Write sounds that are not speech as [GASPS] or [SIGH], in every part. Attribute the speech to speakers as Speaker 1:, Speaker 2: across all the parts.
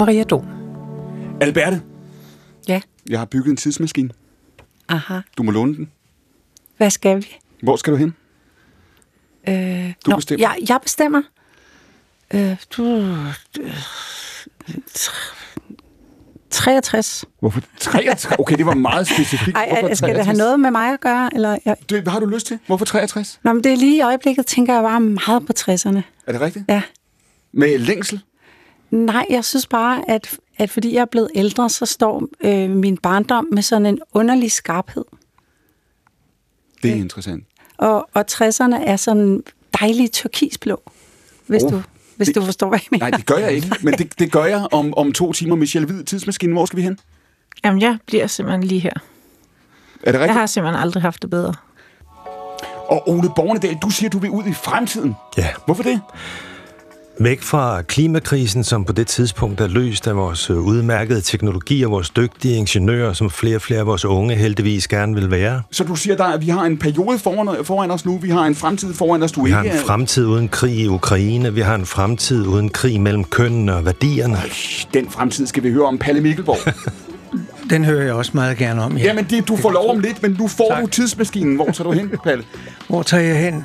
Speaker 1: Maria Do.
Speaker 2: Alberte,
Speaker 1: Ja.
Speaker 2: jeg har bygget en tidsmaskine.
Speaker 1: Aha.
Speaker 2: Du må låne den.
Speaker 1: Hvad skal vi?
Speaker 2: Hvor skal du hen?
Speaker 1: Øh,
Speaker 2: Du bestemmer.
Speaker 1: Jeg, jeg bestemmer. Øh, du... du 63.
Speaker 2: Hvorfor 63? Okay, det var meget specifikt.
Speaker 1: Ej,
Speaker 2: Hvorfor
Speaker 1: skal det
Speaker 2: 63?
Speaker 1: have noget med mig at gøre? Eller, jeg...
Speaker 2: Det, hvad har du lyst til? Hvorfor 63?
Speaker 1: Nå, men det er lige i øjeblikket, tænker jeg bare meget på 60'erne.
Speaker 2: Er det rigtigt?
Speaker 1: Ja.
Speaker 2: Med længsel?
Speaker 1: Nej, jeg synes bare, at, at fordi jeg er blevet ældre, så står øh, min barndom med sådan en underlig skarphed.
Speaker 2: Det er interessant.
Speaker 1: Og, og 60'erne er sådan dejlig turkisblå, hvis,
Speaker 2: Oh,
Speaker 1: du, hvis
Speaker 2: det-
Speaker 1: du forstår, hvad jeg mener.
Speaker 2: Nej, det gør jeg ikke. Men det, det gør jeg om, om to timer. Michelle Hvid, tidsmaskinen. Hvor skal vi hen?
Speaker 3: Jamen, jeg bliver simpelthen lige her.
Speaker 2: Er det
Speaker 3: Jeg
Speaker 2: rigtigt?
Speaker 3: har simpelthen aldrig haft det bedre.
Speaker 2: Og Ole Bornedal, du siger, du vil ud i fremtiden.
Speaker 4: Ja.
Speaker 2: Hvorfor det?
Speaker 4: Væk fra klimakrisen, som på det tidspunkt er løst af vores øh, udmærkede teknologi og vores dygtige ingeniører, som flere og flere af vores unge heldigvis gerne vil være.
Speaker 2: Så du siger, der, at vi har en periode foran, foran os nu. Vi har en fremtid foran os, du
Speaker 4: Vi
Speaker 2: ikke
Speaker 4: har en fremtid uden krig i Ukraine. Vi har en fremtid uden krig mellem kønnene og værdierne.
Speaker 2: Den fremtid skal vi høre om Palle Mikkelborg. [LAUGHS]
Speaker 5: Den hører jeg også meget gerne om. Ja.
Speaker 2: Jamen, det, du får lov om lidt, men nu får
Speaker 5: Tak.
Speaker 2: du tidsmaskinen. Hvor tager du hen, Palle?
Speaker 5: Hvor tager jeg hen?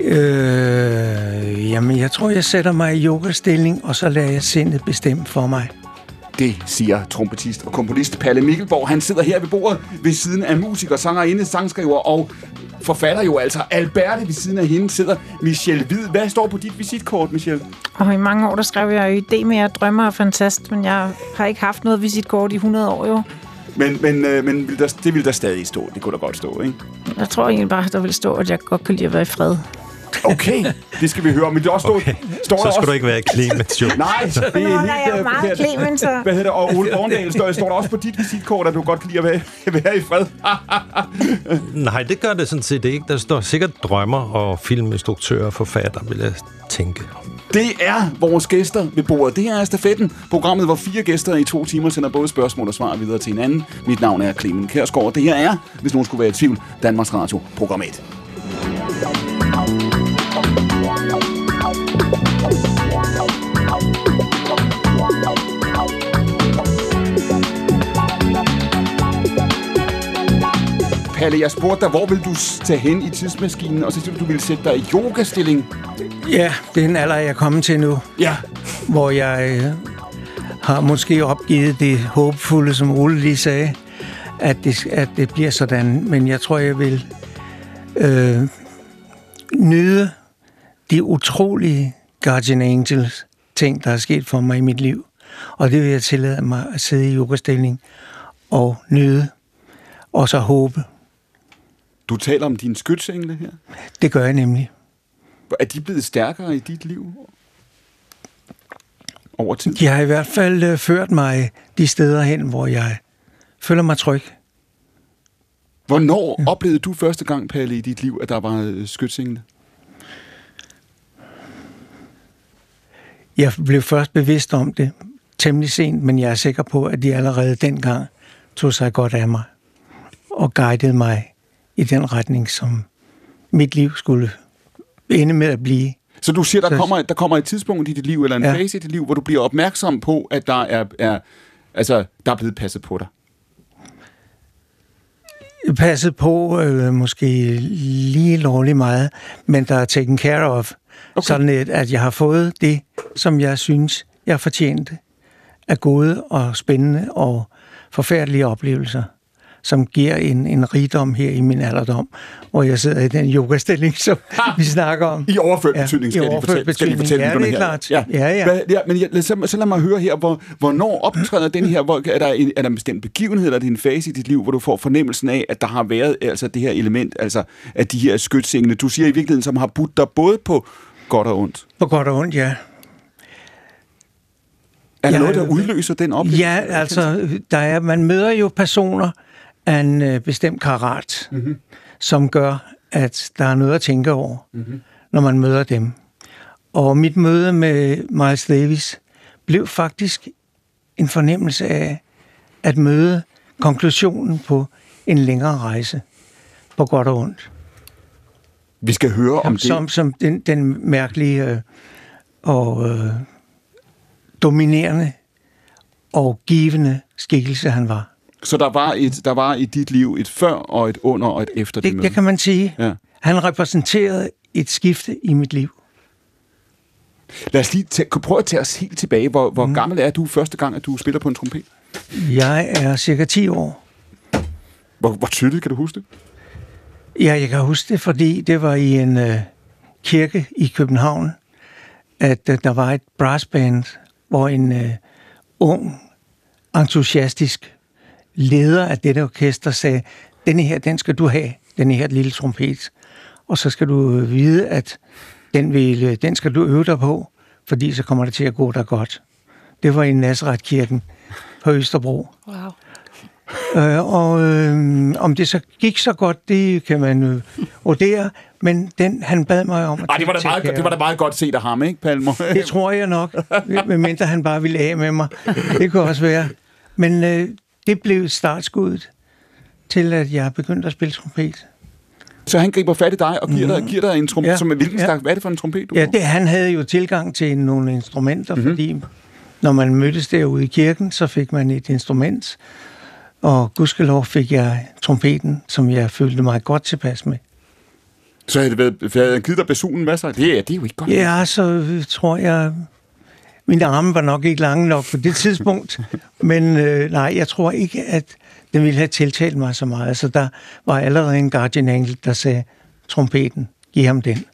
Speaker 5: Øh, jamen, jeg tror, jeg sætter mig i yogastilling, og så lader jeg sindet bestemme for mig.
Speaker 2: Det siger trompetist og komponist Palle Mikkelborg. Han sidder her ved bordet ved siden af musiker, sangerinde, sangskriver og forfatter jo altså. Alberte ved siden af hende sidder Michelle Hvid. Hvad står på dit visitkort, Michelle?
Speaker 3: Og i mange år, der skrev jeg jo idé med, at drømmer er fantast, men jeg har ikke haft noget visitkort i 100 år jo.
Speaker 2: Men, men, øh, men vil der, det vil der stadig stå. Det kunne der godt stå, ikke?
Speaker 3: Jeg tror egentlig bare, der vil stå, at jeg godt kan lide at være i fred.
Speaker 2: Okay, [LAUGHS] det skal vi høre. Men det også stå,
Speaker 4: Okay.
Speaker 2: står
Speaker 4: Så
Speaker 2: der
Speaker 4: skal
Speaker 2: også...
Speaker 4: du ikke være Clemens, jo. [LAUGHS]
Speaker 2: Nej, det er
Speaker 3: holder
Speaker 2: helt
Speaker 3: jeg
Speaker 2: øh,
Speaker 3: meget. Clemens, så-
Speaker 2: Hvad hedder det? Og Ole Borndal, står, står der også på dit visitkort, at du godt kan lide at være, [LAUGHS] være i fred?
Speaker 4: Nej, det gør det sådan set ikke. Der står sikkert drømmer og filminstruktører og forfatter, vil jeg tænke.
Speaker 2: Det er vores gæster ved bordet. Det her er Stafetten, programmet, hvor fire gæster i to timer sender både spørgsmål og svar videre til hinanden. Mit navn er Clemen Kærsgaard. Det her er, hvis nogen skulle være i tvivl, Danmarks Radio, program 1. Palle, jeg spurgte dig, hvor vil du tage hen i tidsmaskinen, og så siger du, du ville sætte dig i yogastilling.
Speaker 5: Ja, det er en alder, jeg er kommet til nu,
Speaker 2: Ja,
Speaker 5: hvor jeg øh, har måske opgivet det håbefulde, som Ole lige sagde, at det, at det bliver sådan. Men jeg tror, jeg vil øh, nyde de utrolige Guardian Angels ting, der er sket for mig i mit liv. Og det vil jeg tillade mig at sidde i yogastilling og nyde, og så håbe.
Speaker 2: Du taler om dine skytsengle her.
Speaker 5: Det gør jeg nemlig.
Speaker 2: Er de blevet stærkere i dit liv over tid?
Speaker 5: De har i hvert fald øh, ført mig de steder hen, hvor jeg føler mig tryg.
Speaker 2: Hvornår oplevede du første gang, Palle, i dit liv, at der var øh, skytsengle?
Speaker 5: Jeg blev først bevidst om det temmelig sent, men jeg er sikker på, at de allerede dengang tog sig godt af mig og guidede mig i den retning, som mit liv skulle ende med at blive.
Speaker 2: Så du siger, der kommer, der kommer et tidspunkt i dit liv, eller en
Speaker 5: Ja.
Speaker 2: fase i dit liv, hvor du bliver opmærksom på, at der er, er, altså, der er blevet passet på dig.
Speaker 5: Passet på øh, måske lige lovligt meget, men der er taken care of. Okay. Sådan et, at jeg har fået det, som jeg synes, jeg fortjente af gode og spændende og forfærdelige oplevelser, som giver en, en rigdom her i min alderdom, hvor jeg sidder i den yogastilling, som vi snakker om.
Speaker 2: I overført
Speaker 5: Ja,
Speaker 2: betydning,
Speaker 5: i
Speaker 2: skal, jeg lige
Speaker 5: overført
Speaker 2: fortælle, skal jeg lige
Speaker 5: betydning.
Speaker 2: fortælle
Speaker 5: Ja, det er klart.
Speaker 2: Ja,
Speaker 5: Ja, ja.
Speaker 2: Hvad, ja men jeg, så, så lad mig høre her, hvor, hvornår optræder den her, hvor, er, der en, er der en bestemt begivenhed, eller er det en fase i dit liv, hvor du får fornemmelsen af, at der har været altså, det her element, altså at de her skytsengle, du siger i virkeligheden, som har budt dig både på godt og ondt.
Speaker 5: På godt og ondt, ja.
Speaker 2: Er der
Speaker 5: Ja,
Speaker 2: noget, der udløser den oplevelse?
Speaker 5: Ja, altså, der er, man møder jo personer af en øh, bestemt karat, mm-hmm. som gør, at der er noget at tænke over, mm-hmm. når man møder dem. Og mit møde med Miles Davis blev faktisk en fornemmelse af at møde konklusionen på en længere rejse, på godt og ondt.
Speaker 2: Vi skal høre om
Speaker 5: Som,
Speaker 2: det.
Speaker 5: som, som den, den mærkelige øh, og øh, dominerende og givende skikkelse han var.
Speaker 2: Så der var, et, der var i dit liv et før og et under og et efter
Speaker 5: det,
Speaker 2: det,
Speaker 5: det kan man sige.
Speaker 2: Ja.
Speaker 5: Han repræsenterede et skifte i mit liv.
Speaker 2: Lad os lige tage, prøve at tage os helt tilbage. Hvor, hvor mm. gammel er du første gang, at du spiller på en trompet?
Speaker 5: Jeg er cirka 10 år.
Speaker 2: Hvor, hvor tydeligt kan du huske det?
Speaker 5: Ja, jeg kan huske det, fordi det var i en øh, kirke i København, at øh, der var et brassband, hvor en øh, ung, entusiastisk leder af dette orkester sagde, denne her, den skal du have, denne her lille trompet. Og så skal du vide, at den, vil, den skal du øve dig på, fordi så kommer det til at gå dig godt. Det var i Nazareth-kirken på Østerbro.
Speaker 1: Wow. [LAUGHS]
Speaker 5: Øh, og øh, om det så gik så godt, det kan man øh, vurdere, men den, han bad mig om at
Speaker 2: Ej, det var da meget, det var da meget godt set af ham, ikke, Palmer? [LAUGHS]
Speaker 5: det tror jeg nok, medmindre han bare ville af med mig. Det kunne også være. Men øh, det blev startskuddet til, at jeg begyndte at spille trompet.
Speaker 2: Så han griber fat i dig og giver, mm. dig, giver dig en trompet, ja.
Speaker 5: Ja.
Speaker 2: som er hvilken
Speaker 5: Ja.
Speaker 2: slags, hvad er det for en trompet, du
Speaker 5: Ja, det, han havde jo tilgang til nogle instrumenter, mm-hmm. fordi når man mødtes derude i kirken, så fik man et instrument, og gudskelov fik jeg trompeten, som jeg følte mig godt tilpas med.
Speaker 2: Så havde det været, havde givet dig basunen sig? Det er, det er jo ikke godt.
Speaker 5: Ja, så tror jeg, mine arme var nok ikke lange nok på det [LAUGHS] tidspunkt, men øh, nej, jeg tror ikke, at den ville have tiltalt mig så meget. Så der var allerede en guardian angel, der sagde, trompeten, giv ham den.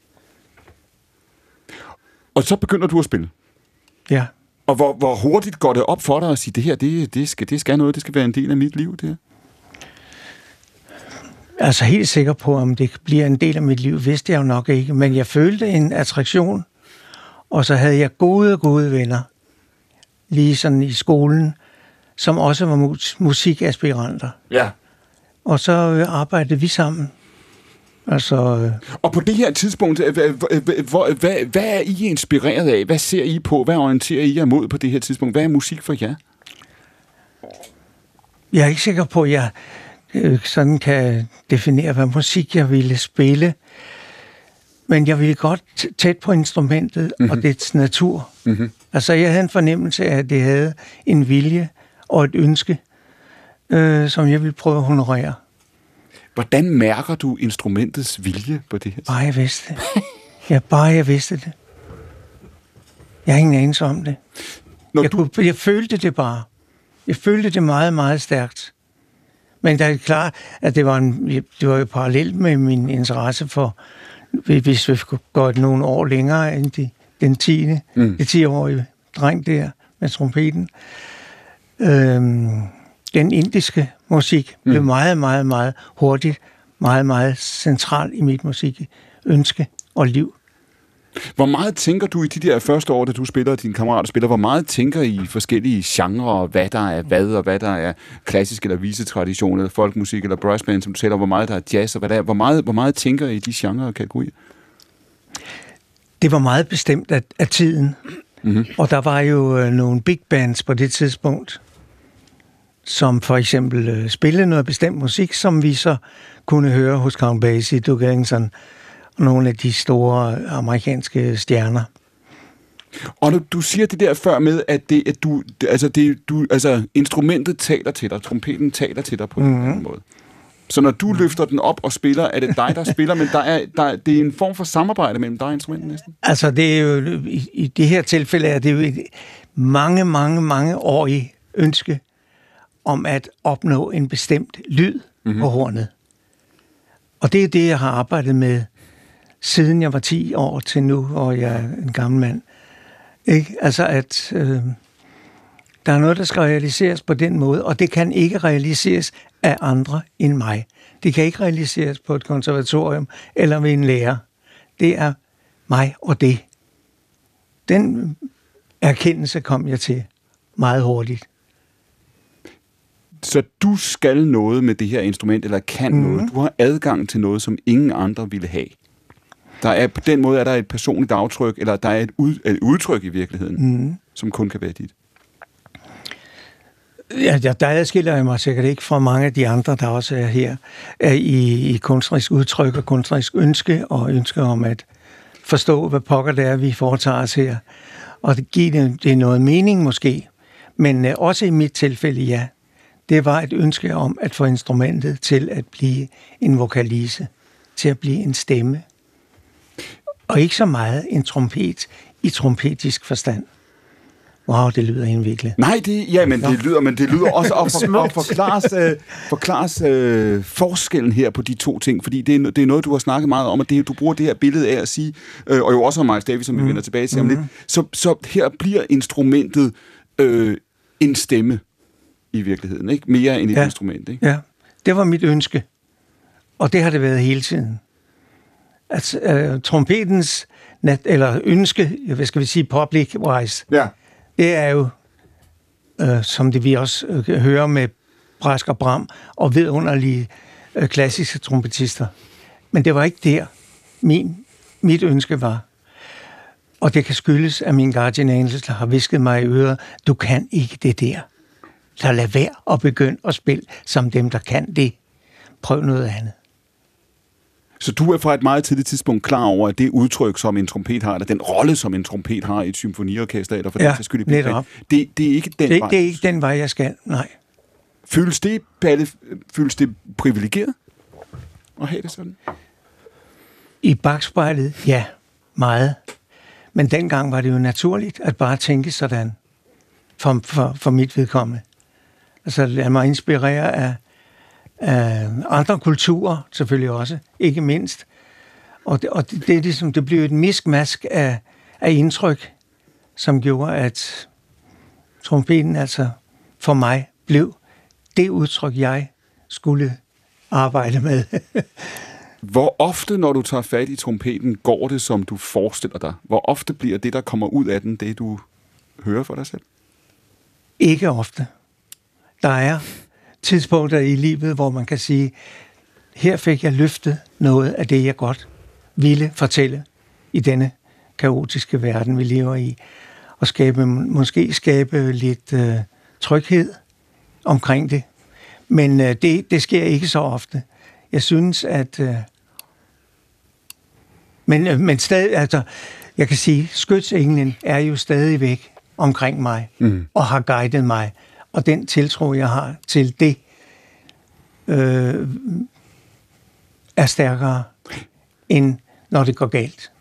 Speaker 2: Og så begynder du at spille.
Speaker 5: Ja.
Speaker 2: Og hvor, hvor hurtigt går det op for dig at sige, det her, det, det, skal, det skal noget, det skal være en del af mit liv, det her?
Speaker 5: Altså helt sikker på, om det bliver en del af mit liv, vidste jeg jo nok ikke. Men jeg følte en attraktion, og så havde jeg gode, gode venner, lige sådan i skolen, som også var mus- musikaspiranter.
Speaker 2: Ja.
Speaker 5: Og så øh, arbejdede vi sammen. Altså, øh,
Speaker 2: Og på det her tidspunkt, øh, hvad, hvad, hvad, hvad, er I inspireret af? Hvad ser I på? Hvad orienterer I jer mod på det her tidspunkt? Hvad er musik for jer?
Speaker 5: jeg er ikke sikker på, at jeg øh, sådan kan definere, hvad musik jeg ville spille. Men jeg ville godt tæt på instrumentet mm-hmm. og dets natur. Mm-hmm. Altså, jeg havde en fornemmelse af, at det havde en vilje og et ønske, øh, som jeg ville prøve at honorere.
Speaker 2: Hvordan mærker du instrumentets vilje på det her?
Speaker 5: Bare jeg vidste det. Ja, bare jeg vidste det. Jeg har ingen anelse om det.
Speaker 2: Når
Speaker 5: Jeg,
Speaker 2: du,
Speaker 5: kunne, jeg følte det bare. Jeg følte det meget, meget stærkt. Men det er klart, at det var, en, det var jo parallelt med min interesse for, hvis vi går nogle år længere end de, den 10. Mm. Det 10-årige dreng der med trompeten. Øhm, den indiske musik mm. blev meget, meget, meget hurtigt, meget, meget central i mit musik ønske og liv.
Speaker 2: Hvor meget tænker du i de der første år, da du spiller, og dine kammerater spiller, hvor meget tænker I forskellige genrer, og hvad der er hvad, og hvad der er klassisk eller visetradition, eller folkmusik, eller brassband, som du taler, hvor meget der er jazz, og hvad der er. Hvor meget, hvor meget tænker I i de genrer og kategorier?
Speaker 5: Det var meget bestemt af, af tiden. Mm-hmm. Og der var jo øh, nogle big bands på det tidspunkt, som for eksempel øh, spillede noget bestemt musik, som vi så kunne høre hos Count Basie, Duke Ellington og nogle af de store amerikanske stjerner.
Speaker 2: Og du, du siger det der før med, at, det, at du, altså det, du, altså instrumentet taler til dig, trompeten taler til dig på mm-hmm. en anden måde. Så når du løfter den op og spiller, er det dig, der [LAUGHS] spiller, men der er, der, det er en form for samarbejde mellem dig og instrumentet næsten?
Speaker 5: Altså, det er jo, i, i det her tilfælde er det jo et mange, mange, mange årige ønske om at opnå en bestemt lyd mm-hmm. på hornet. Og det er det, jeg har arbejdet med, siden jeg var 10 år til nu, og jeg er en gammel mand. Ikke? Altså, at øh, der er noget, der skal realiseres på den måde, og det kan ikke realiseres af andre end mig. Det kan ikke realiseres på et konservatorium eller ved en lærer. Det er mig og det. Den erkendelse kom jeg til meget hurtigt.
Speaker 2: Så du skal noget med det her instrument, eller kan mm-hmm. noget. Du har adgang til noget, som ingen andre ville have. Der er, på den måde er der et personligt aftryk, eller der er et, ud, et udtryk i virkeligheden, mm. som kun kan være dit.
Speaker 5: Ja, der, der adskiller jeg mig sikkert ikke fra mange af de andre, der også er her, er i, i kunstnerisk udtryk og kunstnerisk ønske, og ønske om at forstå, hvad pokker det er, vi foretager os her. og det giver det, det noget mening måske. Men øh, også i mit tilfælde, ja. Det var et ønske om at få instrumentet til at blive en vokalise, til at blive en stemme. Og ikke så meget en trompet i trompetisk forstand. Wow, det lyder indviklet.
Speaker 2: Nej, det, ja, men det lyder, men det lyder også at for, [LAUGHS] og forklares, øh, forklares øh, forskellen her på de to ting, fordi det er, det er noget, du har snakket meget om, og det, du bruger det her billede af at sige, øh, og jo også om Miles Davis, som vi mm. vender tilbage til om mm. lidt, så, så her bliver instrumentet øh, en stemme i virkeligheden, ikke? Mere end et
Speaker 5: Ja.
Speaker 2: instrument, ikke?
Speaker 5: Ja, det var mit ønske. Og det har det været hele tiden. At øh, trompetens, nat, eller ønske, hvad skal vi sige, public-wise,
Speaker 2: Ja.
Speaker 5: det er jo, øh, som det vi også øh, hører med Brask og Bram, og vidunderlige øh, klassiske trompetister. Men det var ikke der, min, mit ønske var. Og det kan skyldes, at min guardian angel har visket mig i øret, du kan ikke det der. Så lad være at begynde at spille som dem, der kan det. Prøv noget andet.
Speaker 2: Så du er fra et meget tidligt tidspunkt klar over, at det udtryk, som en trompet har, eller den rolle, som en trompet har i et symfoniorkester, eller for
Speaker 5: Ja,
Speaker 2: den skyld i
Speaker 5: netop.
Speaker 2: det, det er ikke den
Speaker 5: Det,
Speaker 2: vej.
Speaker 5: det er ikke den vej, jeg skal. Nej.
Speaker 2: Føles det, Palle, føles det privilegeret at have det sådan?
Speaker 5: I bagspejlet, ja, meget. Men dengang var det jo naturligt at bare tænke sådan, for, for, for mit vedkommende. Altså lad mig inspirere af, af andre kulturer, selvfølgelig også, ikke mindst. Og det, og det, det, er ligesom, det blev et miskmask af, af indtryk, som gjorde, at trompeten altså for mig blev det udtryk, jeg skulle arbejde med. [LAUGHS]
Speaker 2: Hvor ofte, når du tager fat i trompeten, går det, som du forestiller dig? Hvor ofte bliver det, der kommer ud af den, det du hører for dig selv?
Speaker 5: Ikke ofte. Der er tidspunkter i livet, hvor man kan sige, her fik jeg løftet noget af det, jeg godt ville fortælle i denne kaotiske verden, vi lever i, og skabe, måske skabe lidt øh, tryghed omkring det. Men øh, det, det sker ikke så ofte. Jeg synes, at... Øh, men, øh, men stadig, altså, jeg kan sige, skytsenglen er jo stadigvæk omkring mig, mm. og har guidet mig. Og den tiltro, jeg har til det, øh, er stærkere, end når det går galt.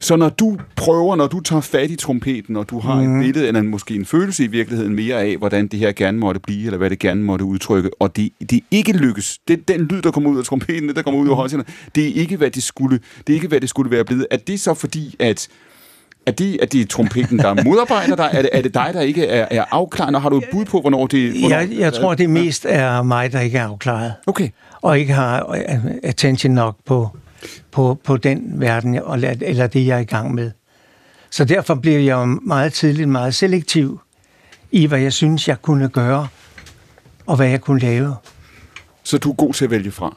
Speaker 2: Så når du prøver, når du tager fat i trompeten, og du har mm. et billede, eller måske en følelse i virkeligheden mere af, hvordan det her gerne måtte blive, eller hvad det gerne måtte udtrykke, og det, det ikke lykkes, det, den lyd, der kommer ud af trompeten, det, der kommer ud af højtalerne, det er ikke, hvad det skulle, det er ikke, hvad det skulle være blevet. Er det så fordi, at er det, er det trompeten, der modarbejder dig? Er det, er det dig, der ikke er, er afklarende? Har du et bud på, hvornår det... Hvornår,
Speaker 5: Jeg, jeg tror, det mest er mig, der ikke er afklaret,
Speaker 2: Okay.
Speaker 5: og ikke har øh, attention nok på, på, på den verden, og eller det, jeg er i gang med. Så derfor blev jeg jo meget tidligt meget selektiv i, hvad jeg synes, jeg kunne gøre, og hvad jeg kunne lave.
Speaker 2: Så du er god til at vælge fra?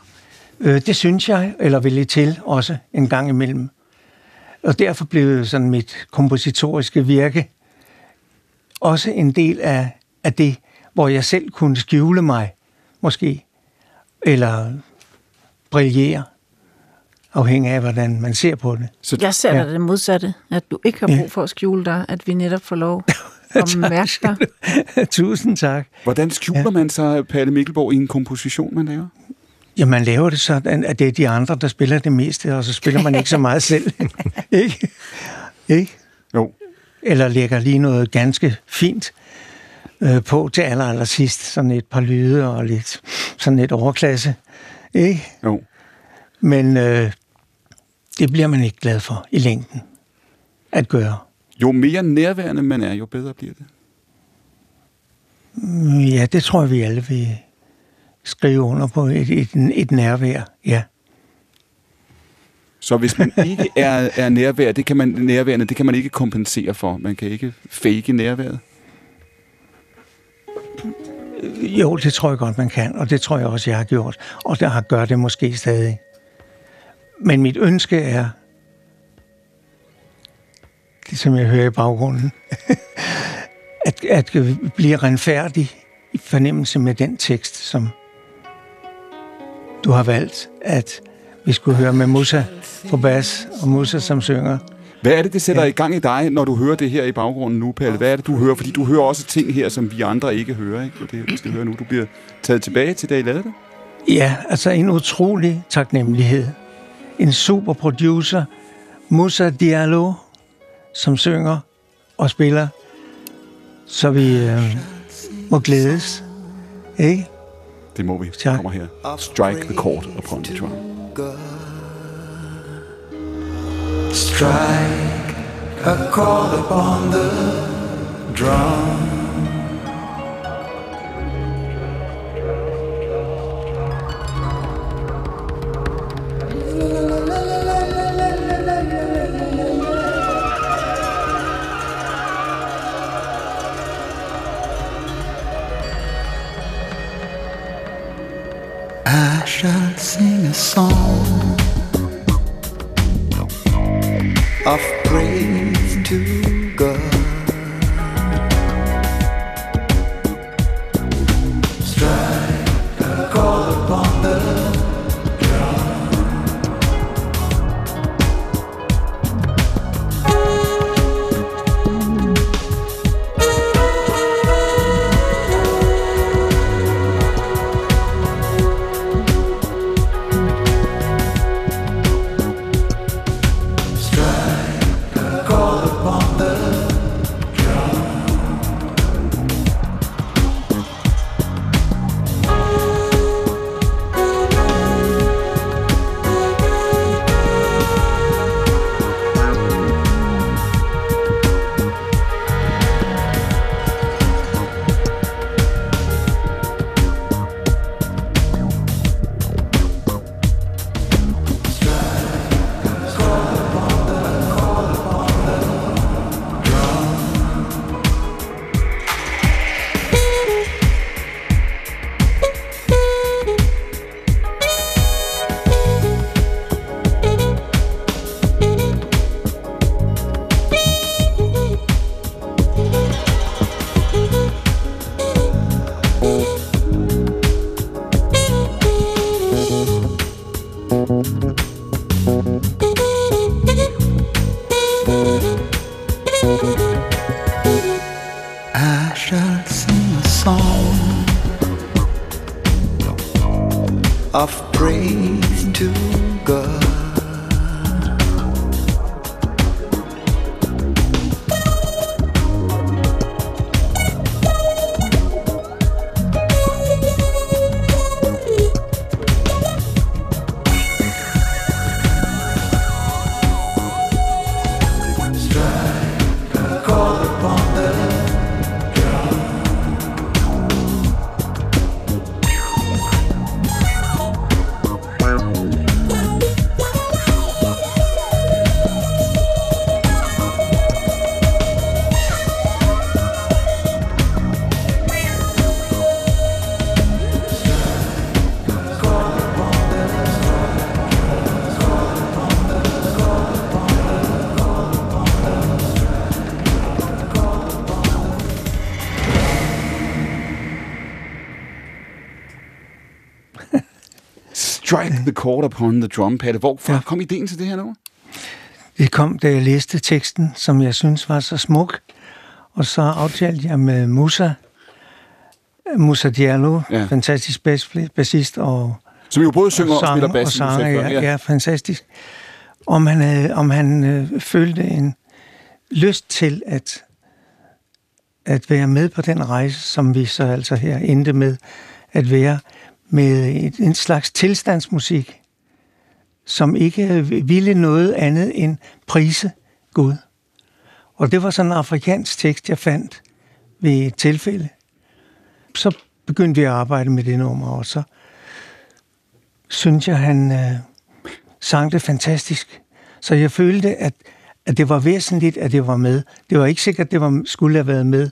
Speaker 5: Øh, det synes jeg, eller vælge til også en gang imellem. Og derfor blev sådan mit kompositoriske virke også en del af, af det, hvor jeg selv kunne skjule mig, måske, eller brillere, afhængig af, hvordan man ser på det.
Speaker 2: Så
Speaker 3: Jeg ser
Speaker 5: Ja.
Speaker 3: det modsatte, at du ikke har brug for at skjule dig, at vi netop får lov [LAUGHS] at mærke dig.
Speaker 5: Tusind tak.
Speaker 2: hvordan skjuler ja. man sig, Palle Mikkelborg, i en komposition, man laver?
Speaker 5: Ja, man laver det sådan, at det er de andre, der spiller det meste, og så spiller man ikke så meget [LAUGHS] selv. ikke? Ikke?
Speaker 2: Jo.
Speaker 5: Eller lægger lige noget ganske fint øh, på til aller, aller sidst. Sådan et par lyde og lidt sådan et overklasse. Ikke?
Speaker 2: Jo.
Speaker 5: Men øh, det bliver man ikke glad for i længden at gøre.
Speaker 2: Jo mere nærværende man er, jo bedre bliver det.
Speaker 5: Mm, Ja, det tror jeg, vi alle vil skrive under på et, et, et nærvær. Ja.
Speaker 2: Så hvis man [LAUGHS] ikke er, er nærvær, det kan man, nærværende, det kan man ikke kompensere for. Man kan ikke fake nærværet.
Speaker 5: Jo, det tror jeg godt, man kan, og det tror jeg også, jeg har gjort. Og der har gør det måske stadig. Men mit ønske er, det som jeg hører i baggrunden, [LAUGHS] at, at blive renfærdig i fornemmelse med den tekst, som du har valgt, at vi skulle høre med Musa på bas, og Musa som synger.
Speaker 2: Hvad er det, det sætter ja. i gang i dig, når du hører det her i baggrunden nu, Palle? Hvad er det, du hører? Fordi du hører også ting her, som vi andre ikke hører. Ikke? Og det vi skal høre nu. Du bliver taget tilbage til, da I lavede det.
Speaker 5: Ja, altså en utrolig taknemmelighed. En super producer, Musa Diallo, som synger og spiller, så vi øh, må glædes. Ikke?
Speaker 2: Det må vi. Tak. kommer her. Strike the chord upon the drum. Strike a chord upon the drum. Shall sing a song of praise Strike the chord upon the drum pad. Hvorfra ja. kom ideen til det her nu?
Speaker 5: Det kom, da jeg læste teksten, som jeg synes var så smuk. Og så aftalte jeg med Musa, Musa Diallo, ja. fantastisk bassist og
Speaker 2: Som jo både synger og, og spiller bass.
Speaker 5: Og sanger, ja, ja. ja, fantastisk. Om han, havde, om han øh, følte en lyst til at, at være med på den rejse, som vi så altså her endte med at være med en slags tilstandsmusik, som ikke ville noget andet end prise Gud. Og det var sådan en afrikansk tekst, jeg fandt ved et tilfælde. Så begyndte vi at arbejde med det nummer, og så synes jeg, han øh, sang det fantastisk. Så jeg følte, at at det var væsentligt, at det var med. Det var ikke sikkert, at det var, skulle have været med,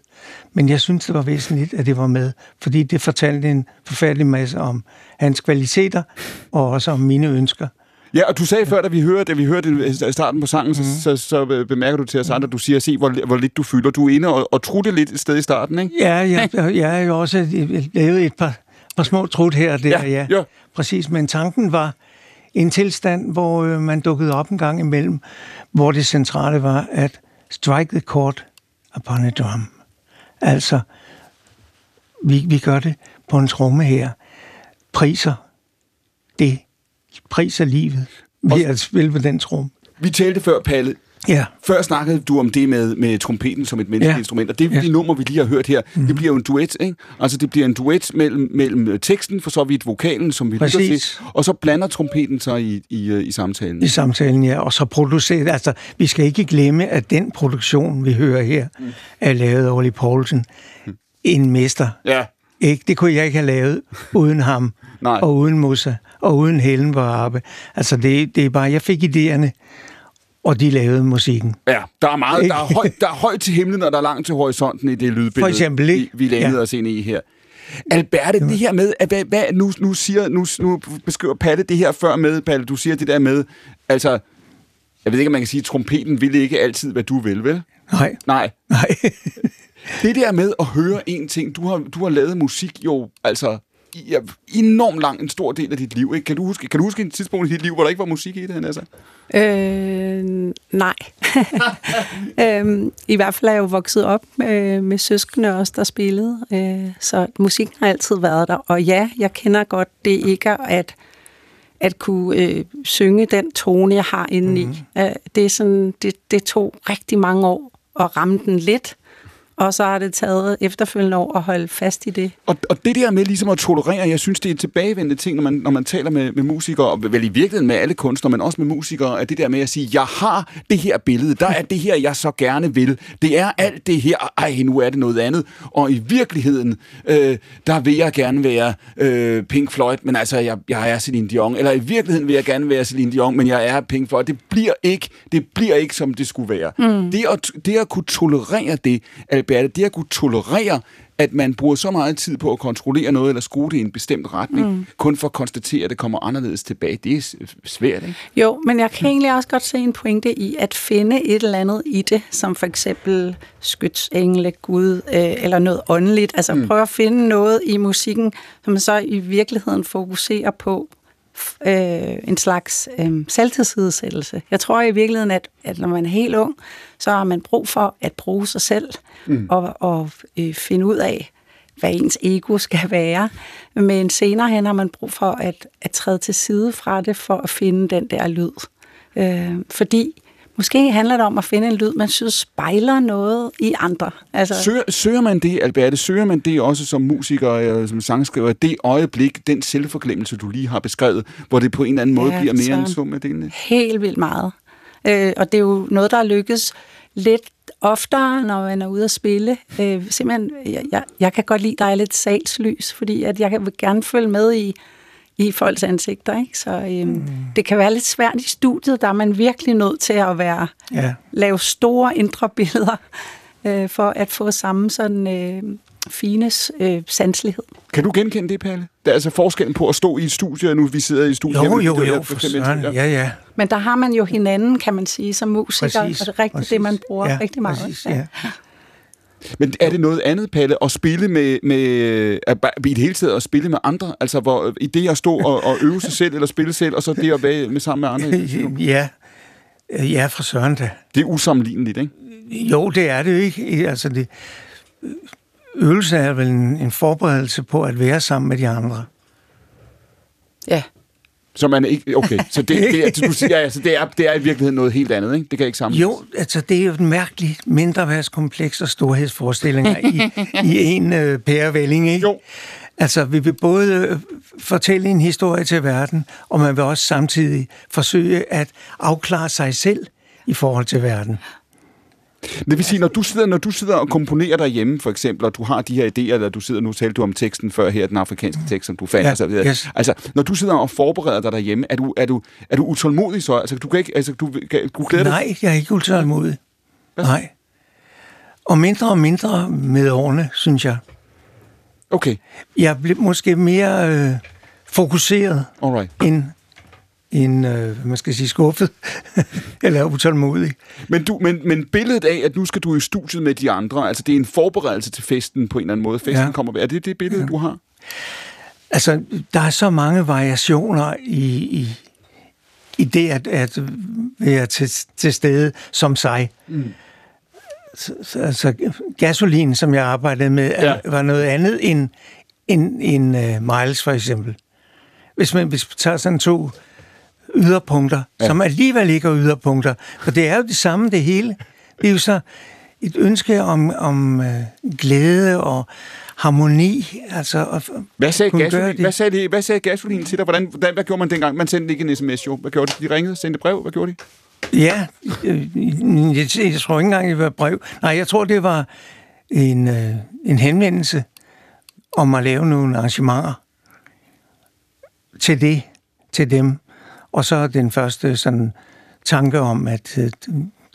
Speaker 5: men jeg synes, det var væsentligt, at det var med, fordi det fortalte en forfærdelig masse om hans kvaliteter, og også om mine ønsker.
Speaker 2: Ja, og du sagde før, da vi hørte, da vi hørte starten på sangen, mm. så, så, så bemærker du til os andre, du siger, se, hvor, hvor lidt du fylder. Du er inde og, og trutte lidt et sted i starten, ikke?
Speaker 5: Ja, jeg, [LAUGHS] jeg, jeg har jo også lavet et par, par små trut her og der, ja. ja. ja. Præcis, men tanken var en tilstand, hvor øh, man dukkede op en gang imellem, hvor det centrale var at strike the chord upon a drum. Altså, vi, vi gør det på en tromme her. Priser det. Priser livet ved at spille på den tromme.
Speaker 2: Vi talte før, Palle,
Speaker 5: Ja.
Speaker 2: Før snakkede du om det med, med trompeten som et menneskeligt ja. Instrument, og det,
Speaker 5: Ja.
Speaker 2: det nummer, vi lige har hørt her, mm. det bliver jo en duet, ikke? Altså, det bliver en duet mellem, mellem øh, teksten, for så vidt vokalen, som vi lytter
Speaker 5: Præcis.
Speaker 2: til, og så blander trompeten sig i, i, øh, i samtalen.
Speaker 5: i samtalen, ja, og så produceret. Altså, vi skal ikke glemme, at den produktion, vi hører her, mm. er lavet af Oli Poulsen. Mm. En mester.
Speaker 2: Ja,
Speaker 5: Ikke? Det kunne jeg ikke have lavet [LAUGHS] uden ham,
Speaker 2: Nej.
Speaker 5: og uden Musa, og uden Helen på Arbe. Altså, det, det er bare, jeg fik idéerne, og de lavede musikken.
Speaker 2: ja, der er meget, der er, højt, der er højt til himlen, og der er langt til horisonten i det lydbillede,
Speaker 5: For eksempel, ikke?
Speaker 2: vi, vi lænede
Speaker 5: Ja.
Speaker 2: os ind i her. Alberte, det her med, at hvad, hvad nu, nu, siger, nu, nu beskriver Palle det her før med, Palle, du siger det der med, altså, jeg ved ikke, om man kan sige, at trompeten vil ikke altid, hvad du vil, vel?
Speaker 5: Nej,
Speaker 2: Nej,
Speaker 5: nej. [LAUGHS]
Speaker 2: Det der med at høre en ting, du har, du har lavet musik jo, altså i, enormt lang en stor del af dit liv. Ikke? Kan, du huske, kan du huske et tidspunkt i dit liv, hvor der ikke var musik i det, altså?
Speaker 1: Øh, nej. [LAUGHS] øhm, I hvert fald er jeg jo vokset op øh, med søskende også, der spillede. Øh, så musikken har altid været der. Og ja, jeg kender godt det ikke at, at kunne øh, synge den tone, jeg har indeni. Mm. Øh, det, er sådan, det, det tog rigtig mange år at ramme den lidt. Og så har det taget efterfølgende år at holde fast i det.
Speaker 2: Og, og det der med ligesom at tolerere, jeg synes, det er en tilbagevendende ting, når man, når man taler med, med musikere, og vel i virkeligheden med alle kunstnere, men også med musikere, at det der med at sige, jeg har det her billede, der er det her, jeg så gerne vil. Det er alt det her, ej, nu er det noget andet. Og i virkeligheden, øh, der vil jeg gerne være øh, Pink Floyd, men altså, jeg, jeg er Celine Dion. Eller i virkeligheden vil jeg gerne være Celine Dion, men jeg er Pink Floyd. Det bliver ikke, det bliver ikke som det skulle være. Mm. Det, at, det at kunne tolerere det, Alberte, det at kunne tolerere, at man bruger så meget tid på at kontrollere noget, eller skrue det i en bestemt retning, mm. kun for at konstatere, at det kommer anderledes tilbage. Det er svært, ikke?
Speaker 1: Jo, men jeg kan egentlig også godt se en pointe i at finde et eller andet i det, som for eksempel skytsengle, Gud, øh, eller noget åndeligt. Altså mm. prøve at finde noget i musikken, som så i virkeligheden fokuserer på øh, en slags øh, selvtilsidesættelse. Jeg tror i virkeligheden, at, at når man er helt ung, så har man brug for at bruge sig selv mm. og, og øh, finde ud af, hvad ens ego skal være. Men senere hen har man brug for at, at træde til side fra det, for at finde den der lyd. Øh, fordi måske handler det om at finde en lyd, man synes spejler noget i andre. Altså,
Speaker 2: Søger, søger man det, Alberte, søger man det også som musiker, øh, som sangskriver, det øjeblik, den selvforglemmelse, du lige har beskrevet, hvor det på en eller anden måde
Speaker 1: Ja,
Speaker 2: bliver mere en
Speaker 1: så-
Speaker 2: sum af delene?
Speaker 1: helt vildt meget. Øh, og det er jo noget, der lykkes lidt oftere, når man er ude at spille. Øh, simpelthen, jeg, jeg, jeg kan godt lide, at der er lidt salslys, fordi at jeg kan- vil gerne følge med i, i folks ansigter. Ikke? Så øh, mm. det kan være lidt svært i studiet, der er man virkelig nødt til at være
Speaker 5: Ja.
Speaker 1: lave store indre billeder, øh, for at få samme sådan øh, fine øh, sanselighed.
Speaker 2: Kan du genkende det, Palle? Der er altså forskellen på at stå i et studie, og nu vi sidder i et studie.
Speaker 5: Jo,
Speaker 2: her med
Speaker 5: jo, jo, for søren. Ja, ja.
Speaker 1: Men der har man jo hinanden, kan man sige, som musiker.
Speaker 5: Præcis.
Speaker 1: og det er rigtigt
Speaker 5: præcis.
Speaker 1: det, man bruger
Speaker 5: ja,
Speaker 1: rigtig meget.
Speaker 5: Præcis, ja.
Speaker 2: Men er det noget andet, Palle, at spille med, med at, i det hele taget at spille med andre? Altså, hvor, i det at stå og, og øve sig selv, eller spille selv, og så det at være med sammen med andre?
Speaker 5: Ja, ja for søren da.
Speaker 2: Det er usammenligneligt, ikke?
Speaker 5: Jo, det er det jo ikke. Altså, det, øvelse er vel en, en forberedelse på at være sammen med de andre.
Speaker 1: Ja.
Speaker 2: Så man ikke... Okay, så det, det, er, du siger, altså, det, er, det er i virkeligheden noget helt andet, ikke? Det kan ikke sammenlignes.
Speaker 5: Jo, altså det er jo et mærkeligt mindreværdskompleks og storhedsforestillinger i, i en øh, pærevælling, ikke?
Speaker 2: Jo.
Speaker 5: Altså, vi vil både øh, fortælle en historie til verden, og man vil også samtidig forsøge at afklare sig selv i forhold til verden.
Speaker 2: Det vil sige, når du sidder, når du sidder og komponerer derhjemme, for eksempel, og du har de her idéer, eller du sidder, nu talte du om teksten før her, den afrikanske tekst, som du fandt,
Speaker 5: Ja,
Speaker 2: og så videre.
Speaker 5: yes.
Speaker 2: Altså, når du sidder og forbereder dig derhjemme, er du, er du, er du utålmodig så? Altså, du kan ikke, altså, du, kan- du glæder dig
Speaker 5: Nej, jeg er ikke utålmodig.
Speaker 2: Hvad?
Speaker 5: Nej. Og mindre og mindre med årene, synes jeg.
Speaker 2: Okay,
Speaker 5: Jeg blev måske mere øh, fokuseret
Speaker 2: alright.
Speaker 5: end, end øh, man skal sige, skuffet [LAUGHS] eller utålmodig.
Speaker 2: Men, du, men, men billedet af, at nu skal du i studiet med de andre, altså det er en forberedelse til festen på en eller anden måde. Festen ja. Kommer Er det det billede, ja. du har?
Speaker 5: Altså, der er så mange variationer i, i, i det at, at være til, til stede som sig. Mm. Så, så, altså, gasolin, som jeg arbejdede med, ja. var noget andet end, end, end uh, Miles, for eksempel. Hvis man, hvis man tager sådan to yderpunkter, ja. som alligevel ikke er yderpunkter, for det er jo det samme, det hele. Det er jo så et ønske om, om uh, glæde og harmoni. Altså, at
Speaker 2: hvad, sagde gasolin, hvad, sagde det, hvad sagde gasolin til dig? Hvordan, hvordan, hvad gjorde man dengang? Man sendte ikke en sms, jo. Hvad gjorde de? De ringede, sendte brev? Hvad gjorde de?
Speaker 5: Ja, jeg, jeg tror ikke engang, det var brev. Nej, jeg tror, det var en, øh, en henvendelse om at lave nogle arrangementer til det, til dem. Og så den første sådan tanke om, at øh,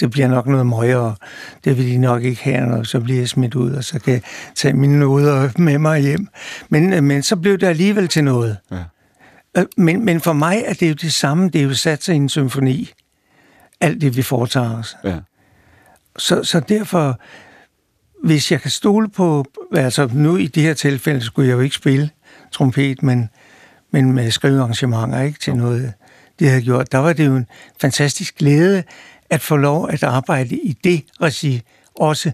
Speaker 5: det bliver nok noget møg, og det vil de nok ikke have, og så bliver jeg smidt ud, og så kan jeg tage mine noder med mig hjem. Men, øh, men så blev det alligevel til noget. Ja. Øh, men, men for mig er det jo det samme, det er jo sat i en symfoni. Alt det, vi foretager os. Ja. Så, så derfor, hvis jeg kan stole på, altså nu i det her tilfælde, skulle jeg jo ikke spille trompet, men, men med skrivearrangementer, ikke til noget, det jeg havde gjort. Der var det jo en fantastisk glæde at få lov at arbejde i det regi også.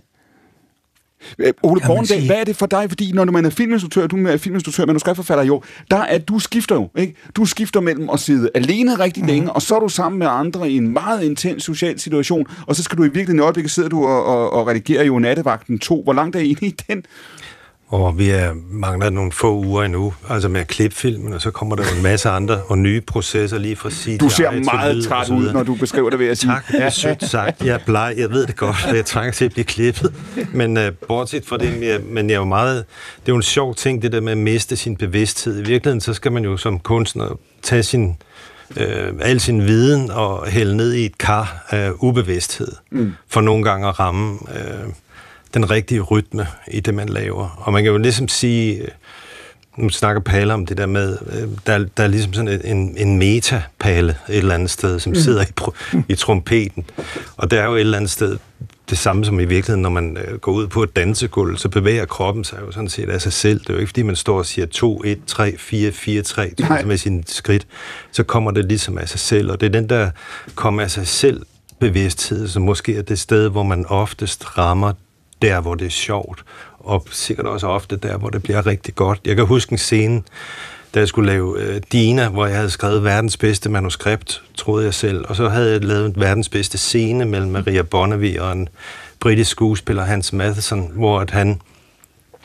Speaker 2: Øh, Ole Borndal, hvad er det for dig? Fordi når man er filminstruktør, du er filminstruktør, manuskriptforfatter jo, der er, du skifter jo, ikke? Du skifter mellem at sidde alene rigtig mm. længe, og så er du sammen med andre i en meget intens social situation, og så skal du i virkeligheden i øjeblikket sidder du og, og, og redigerer jo Nattevagten 2. Hvor langt er I i den?
Speaker 4: Og vi er, mangler nogle få uger endnu, altså med at klippe filmen, og så kommer der en masse andre og nye processer lige fra sit
Speaker 2: Du ser meget træt ud, når du beskriver det, vil jeg sige.
Speaker 4: Tak, det er sødt sagt. Jeg er bleg, jeg ved det godt, og jeg trænger til at blive klippet. Men uh, bortset fra det, jeg, men jeg er jo meget, det er jo en sjov ting, det der med at miste sin bevidsthed. I virkeligheden, så skal man jo som kunstner tage sin, øh, al sin viden og hælde ned i et kar af ubevidsthed, mm. for nogle gange at ramme... Øh, den rigtige rytme i det, man laver. Og man kan jo ligesom sige, øh, nu snakker Pale om det der med, øh, der, der er ligesom sådan en, en metapale et eller andet sted, som mm. sidder i, i trompeten. Og det er jo et eller andet sted det samme som i virkeligheden, når man øh, går ud på et dansegulv, så bevæger kroppen sig jo sådan set af sig selv. Det er jo ikke, fordi man står og siger 2, 1, 3, 4, 4, 3, med sin skridt. Så kommer det ligesom af sig selv, og det er den der kommer af sig selv bevidsthed, som måske er det sted, hvor man oftest rammer der, hvor det er sjovt, og sikkert også ofte der, hvor det bliver rigtig godt. Jeg kan huske en scene, da jeg skulle lave øh, Dina, hvor jeg havde skrevet verdens bedste manuskript, troede jeg selv, og så havde jeg lavet verdens bedste scene mellem Maria Bonnevie og en britisk skuespiller, Hans Matheson, hvor at han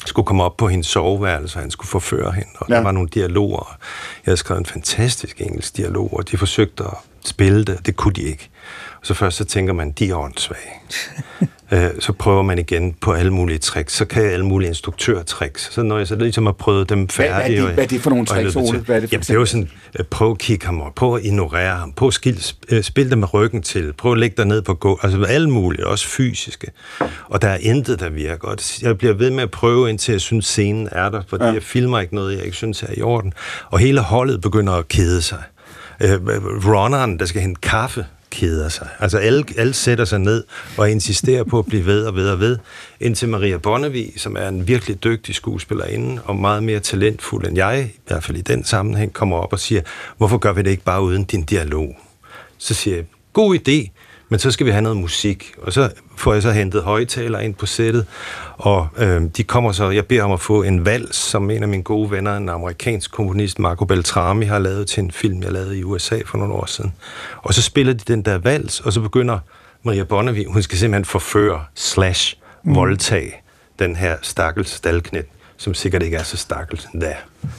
Speaker 4: skulle komme op på hendes soveværelse, og han skulle forføre hende, og ja. der var nogle dialoger. Jeg havde skrevet en fantastisk engelsk dialog, og de forsøgte at spille det, det kunne de ikke. Og så først så tænker man, de er åndssvage. [LAUGHS] øh, så prøver man igen på alle mulige tricks. Så kan jeg alle mulige instruktørtricks. Så når jeg så ligesom har prøvet dem færdige...
Speaker 2: Hvad er det, hvad er det for nogle tricks, Ole? Hvad er det, for
Speaker 4: Jamen, det er jo sådan, uh, prøv at kigge ham op, prøv at ignorere ham, prøv at skil, uh, spil dem med ryggen til, prøv at lægge dig ned på gå, altså alle mulige, også fysiske. Og der er intet, der virker. Jeg bliver ved med at prøve, indtil jeg synes, scenen er der, fordi ja. jeg filmer ikke noget, jeg ikke synes er i orden. Og hele holdet begynder at kede sig. Uh, runneren, der skal hente kaffe, keder sig. Altså alle, alle sætter sig ned og insisterer på at blive ved og ved og ved, indtil Maria Bonnevi, som er en virkelig dygtig skuespillerinde og meget mere talentfuld end jeg, i hvert fald i den sammenhæng, kommer op og siger, hvorfor gør vi det ikke bare uden din dialog? Så siger jeg, god idé, men så skal vi have noget musik. Og så får jeg så hentet højtaler ind på sættet, og øh, de kommer så, jeg beder om at få en vals, som en af mine gode venner, en amerikansk komponist, Marco Beltrami, har lavet til en film, jeg lavede i USA for nogle år siden. Og så spiller de den der vals, og så begynder Maria Bonnevie, hun skal simpelthen forføre slash mm. voldtage den her stakkels stalknet som sikkert ikke er så stakkels endda,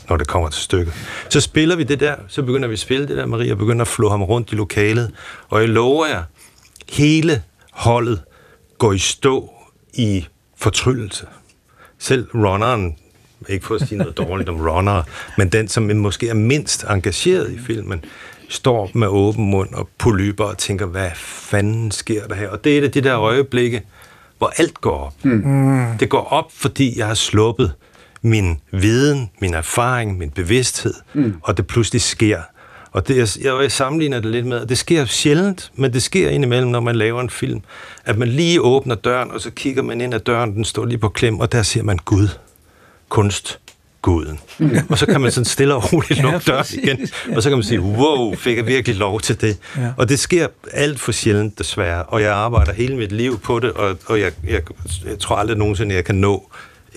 Speaker 4: når det kommer til stykket. Så spiller vi det der, så begynder vi at spille det der, Maria begynder at flå ham rundt i lokalet, og jeg lover jer, hele holdet går i stå i fortryllelse. Selv runneren, ikke for at sige noget dårligt om runner, men den, som måske er mindst engageret i filmen, står med åben mund og polyper og tænker, hvad fanden sker der her? Og det er det de der øjeblikke, hvor alt går op. Mm. Det går op, fordi jeg har sluppet min viden, min erfaring, min bevidsthed, mm. og det pludselig sker. Og det, jeg, jeg sammenligner det lidt med, det sker sjældent, men det sker indimellem, når man laver en film, at man lige åbner døren, og så kigger man ind ad døren, den står lige på klem, og der ser man Gud, kunst, guden. Mm. Og så kan man sådan stille og roligt
Speaker 5: Ja,
Speaker 4: lukke døren
Speaker 5: præcis.
Speaker 4: igen, og så kan man sige, wow, fik jeg virkelig lov til det?
Speaker 5: Ja.
Speaker 4: Og det sker alt for sjældent, desværre. Og jeg arbejder hele mit liv på det, og, og jeg, jeg, jeg tror aldrig nogensinde, jeg kan nå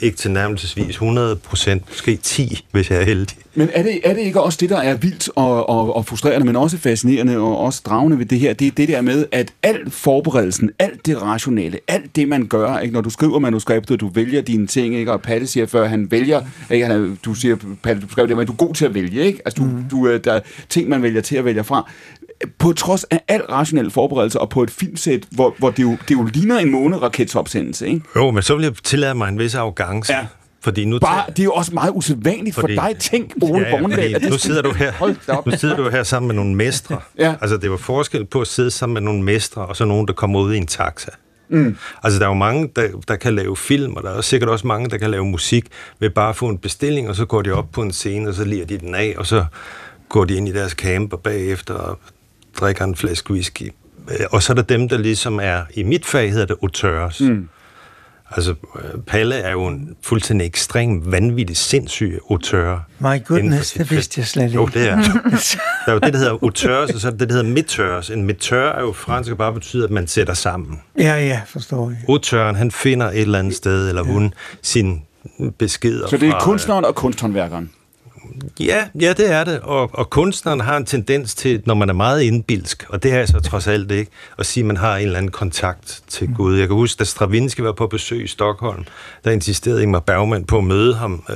Speaker 4: ikke til nærmelsesvis 100 procent, måske 10, hvis jeg er heldig.
Speaker 2: Men er det, er det ikke også det, der er vildt og, og, og frustrerende, men også fascinerende og også dragende ved det her? Det er det der med, at al forberedelsen, alt det rationelle, alt det, man gør, ikke? når du skriver manuskriptet, du vælger dine ting, ikke? og Palle siger før, han vælger, ikke? Han er, du siger, Palle, du skrev det, men du er god til at vælge, ikke? Altså, du, mm. du, øh, der er ting, man vælger til at vælge fra. På trods af al rationel forberedelse, og på et filmsæt, hvor, hvor det, jo, det jo ligner en måneraketsopsendelse, ikke?
Speaker 4: Jo, men så vil jeg tillade mig en vis arrogance.
Speaker 2: Ja.
Speaker 4: Fordi nu
Speaker 2: Bare, det er jo også meget usædvanligt for
Speaker 4: Fordi-
Speaker 2: dig. Tænk, Ole ja, ja,
Speaker 4: nu sidder du her, nu sidder du her sammen med nogle mestre.
Speaker 2: Ja.
Speaker 4: Altså, det var forskel på at sidde sammen med nogle mestre, og så nogen, der kommer ud i en taxa. Mm. Altså, der er jo mange, der, der kan lave film, og der er sikkert også mange, der kan lave musik, ved bare at få en bestilling, og så går de op på en scene, og så liger de den af, og så går de ind i deres camper bagefter og drikker en flaske whisky. Øh, Og så er der dem, der ligesom er, i mit fag hedder det auteurs. Mm. Altså, øh, Palle er jo en fuldstændig ekstrem, vanvittig, sindssyg auteur.
Speaker 5: My goodness, det vidste jeg slet ikke.
Speaker 4: Jo, det er. [LAUGHS] Der er jo det, der hedder auteurs, og så er der det, der hedder meteurs. En meteur er jo fransk og bare betyder, at man sætter sammen.
Speaker 5: Ja, ja, forstår jeg.
Speaker 4: Auteuren, han finder et eller andet sted, eller hun, sin beskeder
Speaker 2: Så det er
Speaker 4: fra,
Speaker 2: kunstneren og kunsthåndværkeren.
Speaker 4: Ja, ja, det er det. Og, og kunstneren har en tendens til, når man er meget indbilsk, og det er jeg så trods alt ikke, at sige, at man har en eller anden kontakt til
Speaker 2: Mm.
Speaker 4: Gud. Jeg kan huske, da Stravinsky var på besøg i Stockholm, der insisterede Ingmar Bergman på at møde ham, øh,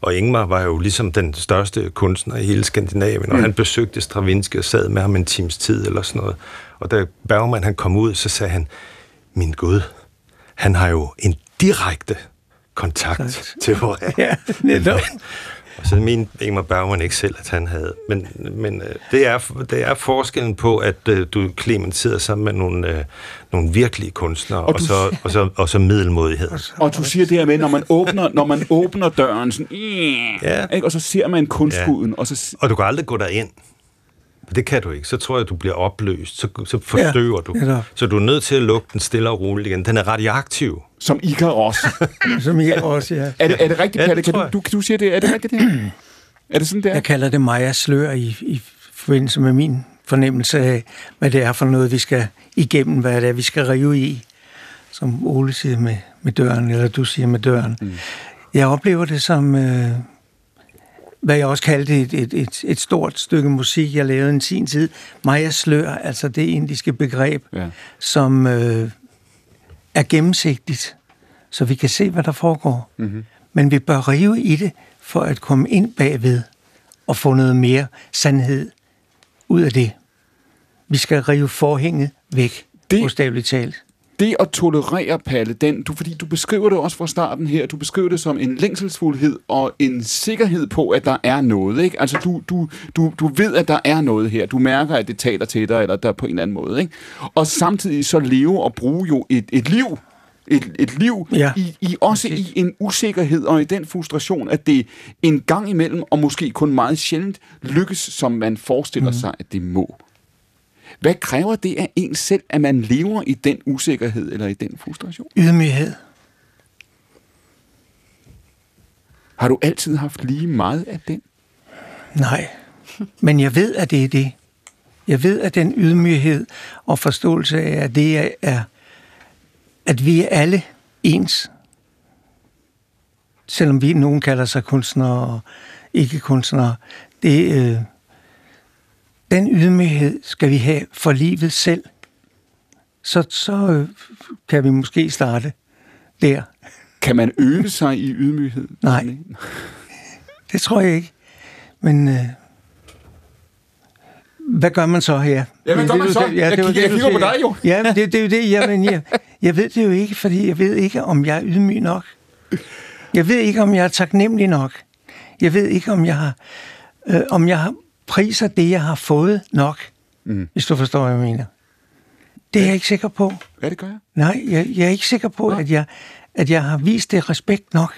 Speaker 4: og Ingmar var jo ligesom den største kunstner i hele Skandinavien, og
Speaker 2: Mm.
Speaker 4: han besøgte Stravinsky og sad med ham en times tid eller sådan noget. Og da Bergman han kom ud, så sagde han, min Gud, han har jo en direkte kontakt
Speaker 5: Kontakt.
Speaker 4: til vor [LAUGHS]
Speaker 5: Ja, netop. [LAUGHS]
Speaker 4: og så mente Ingmar Bergman ikke selv, at han havde. Men, men øh, det, er, det er forskellen på, at øh, du, Clement, sidder sammen med nogle, øh, nogle virkelige kunstnere, og,
Speaker 2: Og du-
Speaker 4: så, og, så, og så middelmodighed.
Speaker 2: Og du siger det her med, når man åbner, når man åbner døren, sådan,
Speaker 4: Ja.
Speaker 2: ikke? og så ser man kunstguden, og så...
Speaker 4: Og du kan aldrig gå derind. Det kan du ikke. Så tror jeg, du bliver opløst. Så, så forstøver
Speaker 5: Ja,
Speaker 4: du. Så du er nødt til at lukke den stille og roligt igen. Den er radioaktiv.
Speaker 2: Som Icar også. [LAUGHS]
Speaker 5: Som også, ja.
Speaker 2: Er det, er det rigtigt,
Speaker 4: Ja,
Speaker 2: Palle? Kan
Speaker 4: tror
Speaker 2: du, du, du siger det? Er det rigtigt, det her? Er det sådan, det er?
Speaker 5: Jeg kalder det Maja slør i, i forbindelse med min fornemmelse af, hvad det er for noget, vi skal igennem, hvad det er, vi skal rive i, som Ole siger med, med døren, eller du siger med døren. Mm. Jeg oplever det som, øh, hvad jeg også kaldte et, et, et, et stort stykke musik, jeg lavede en sin tid. Maja slør, altså det indiske begreb,
Speaker 2: Ja.
Speaker 5: som øh, er gennemsigtigt, så vi kan se, hvad der foregår. Mm-hmm. Men vi bør rive i det, for at komme ind bagved og få noget mere sandhed ud af det. Vi skal rive forhænget væk,
Speaker 2: Det-
Speaker 5: bogstaveligt talt.
Speaker 2: Det at tolerere, Palle, den, du, fordi du beskriver det også fra starten her, du beskriver det som en længselsfuldhed og en sikkerhed på, at der er noget. Ikke? Altså, du, du, du, du ved, at der er noget her. Du mærker, at det taler til dig, eller der på en eller anden måde. Ikke? Og samtidig så leve og bruge jo et, et liv, et, et liv
Speaker 5: Ja,
Speaker 2: i, i også
Speaker 5: præcis.
Speaker 2: i en usikkerhed og i den frustration, at det en gang imellem, og måske kun meget sjældent, lykkes, som man forestiller mm. sig, at det må. Hvad kræver det af en selv, at man lever i den usikkerhed eller i den frustration?
Speaker 5: Ydmyghed.
Speaker 2: Har du altid haft lige meget af den?
Speaker 5: Nej, men jeg ved, at det er det. Jeg ved, at den ydmyghed og forståelse af, at det er- at vi er alle ens. Selvom vi nogen kalder sig kunstnere og ikke kunstnere. Det, øh, den ydmyghed skal vi have for livet selv. Så, så øh, kan vi måske starte der.
Speaker 2: Kan man øve sig i ydmyghed?
Speaker 5: Nej. Det tror jeg ikke. Men øh, hvad gør man så her?
Speaker 2: Ja, hvad gør man
Speaker 5: Det
Speaker 2: så?
Speaker 5: det,
Speaker 2: Jeg
Speaker 5: det var
Speaker 2: kigger- jeg
Speaker 5: du
Speaker 2: kigger på dig jo.
Speaker 5: Ja, det, [LAUGHS] det er jo det. Jamen, jeg, jeg ved det jo ikke, fordi jeg ved ikke, om jeg er ydmyg nok. Jeg ved ikke, om jeg er taknemmelig nok. Jeg ved ikke, om jeg har, øh, om jeg har priser det, jeg har fået nok. Mm. Hvis du forstår, hvad jeg mener. Det er jeg ikke sikker på.
Speaker 2: Ja, det gør jeg.
Speaker 5: Nej, jeg, jeg er ikke sikker på, at jeg, at jeg har vist det respekt nok.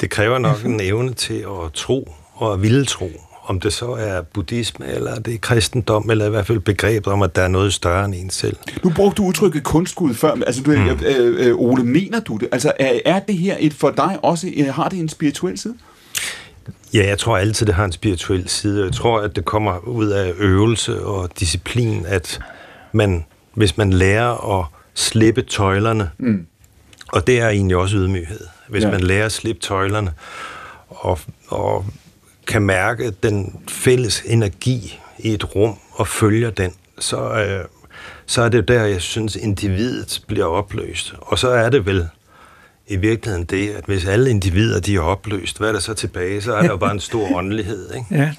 Speaker 4: Det kræver nok en evne til at tro og at ville tro. Om det så er buddhisme, eller det er kristendom, eller i hvert fald begrebet om, at der er noget større end en selv.
Speaker 2: Nu brugte du udtrykket kunstgud før. Altså, du, mm. øh, øh, Ole, mener du det? Altså, er, er det her et for dig også, øh, har det en spirituel side?
Speaker 4: Ja, jeg tror altid, det har en spirituel side. Jeg tror, at det kommer ud af øvelse og disciplin, at man, hvis man lærer at slippe tøjlerne, mm. og det er egentlig også ydmyghed, hvis ja. man lærer at slippe tøjlerne, og, og kan mærke den fælles energi i et rum, og følger den, så, øh, så er det der, jeg synes, individet bliver opløst. Og så er det vel i virkeligheden det, at hvis alle individer de er opløst, hvad er der så tilbage? Så er der jo bare en stor åndelighed. Ikke?
Speaker 5: Ja.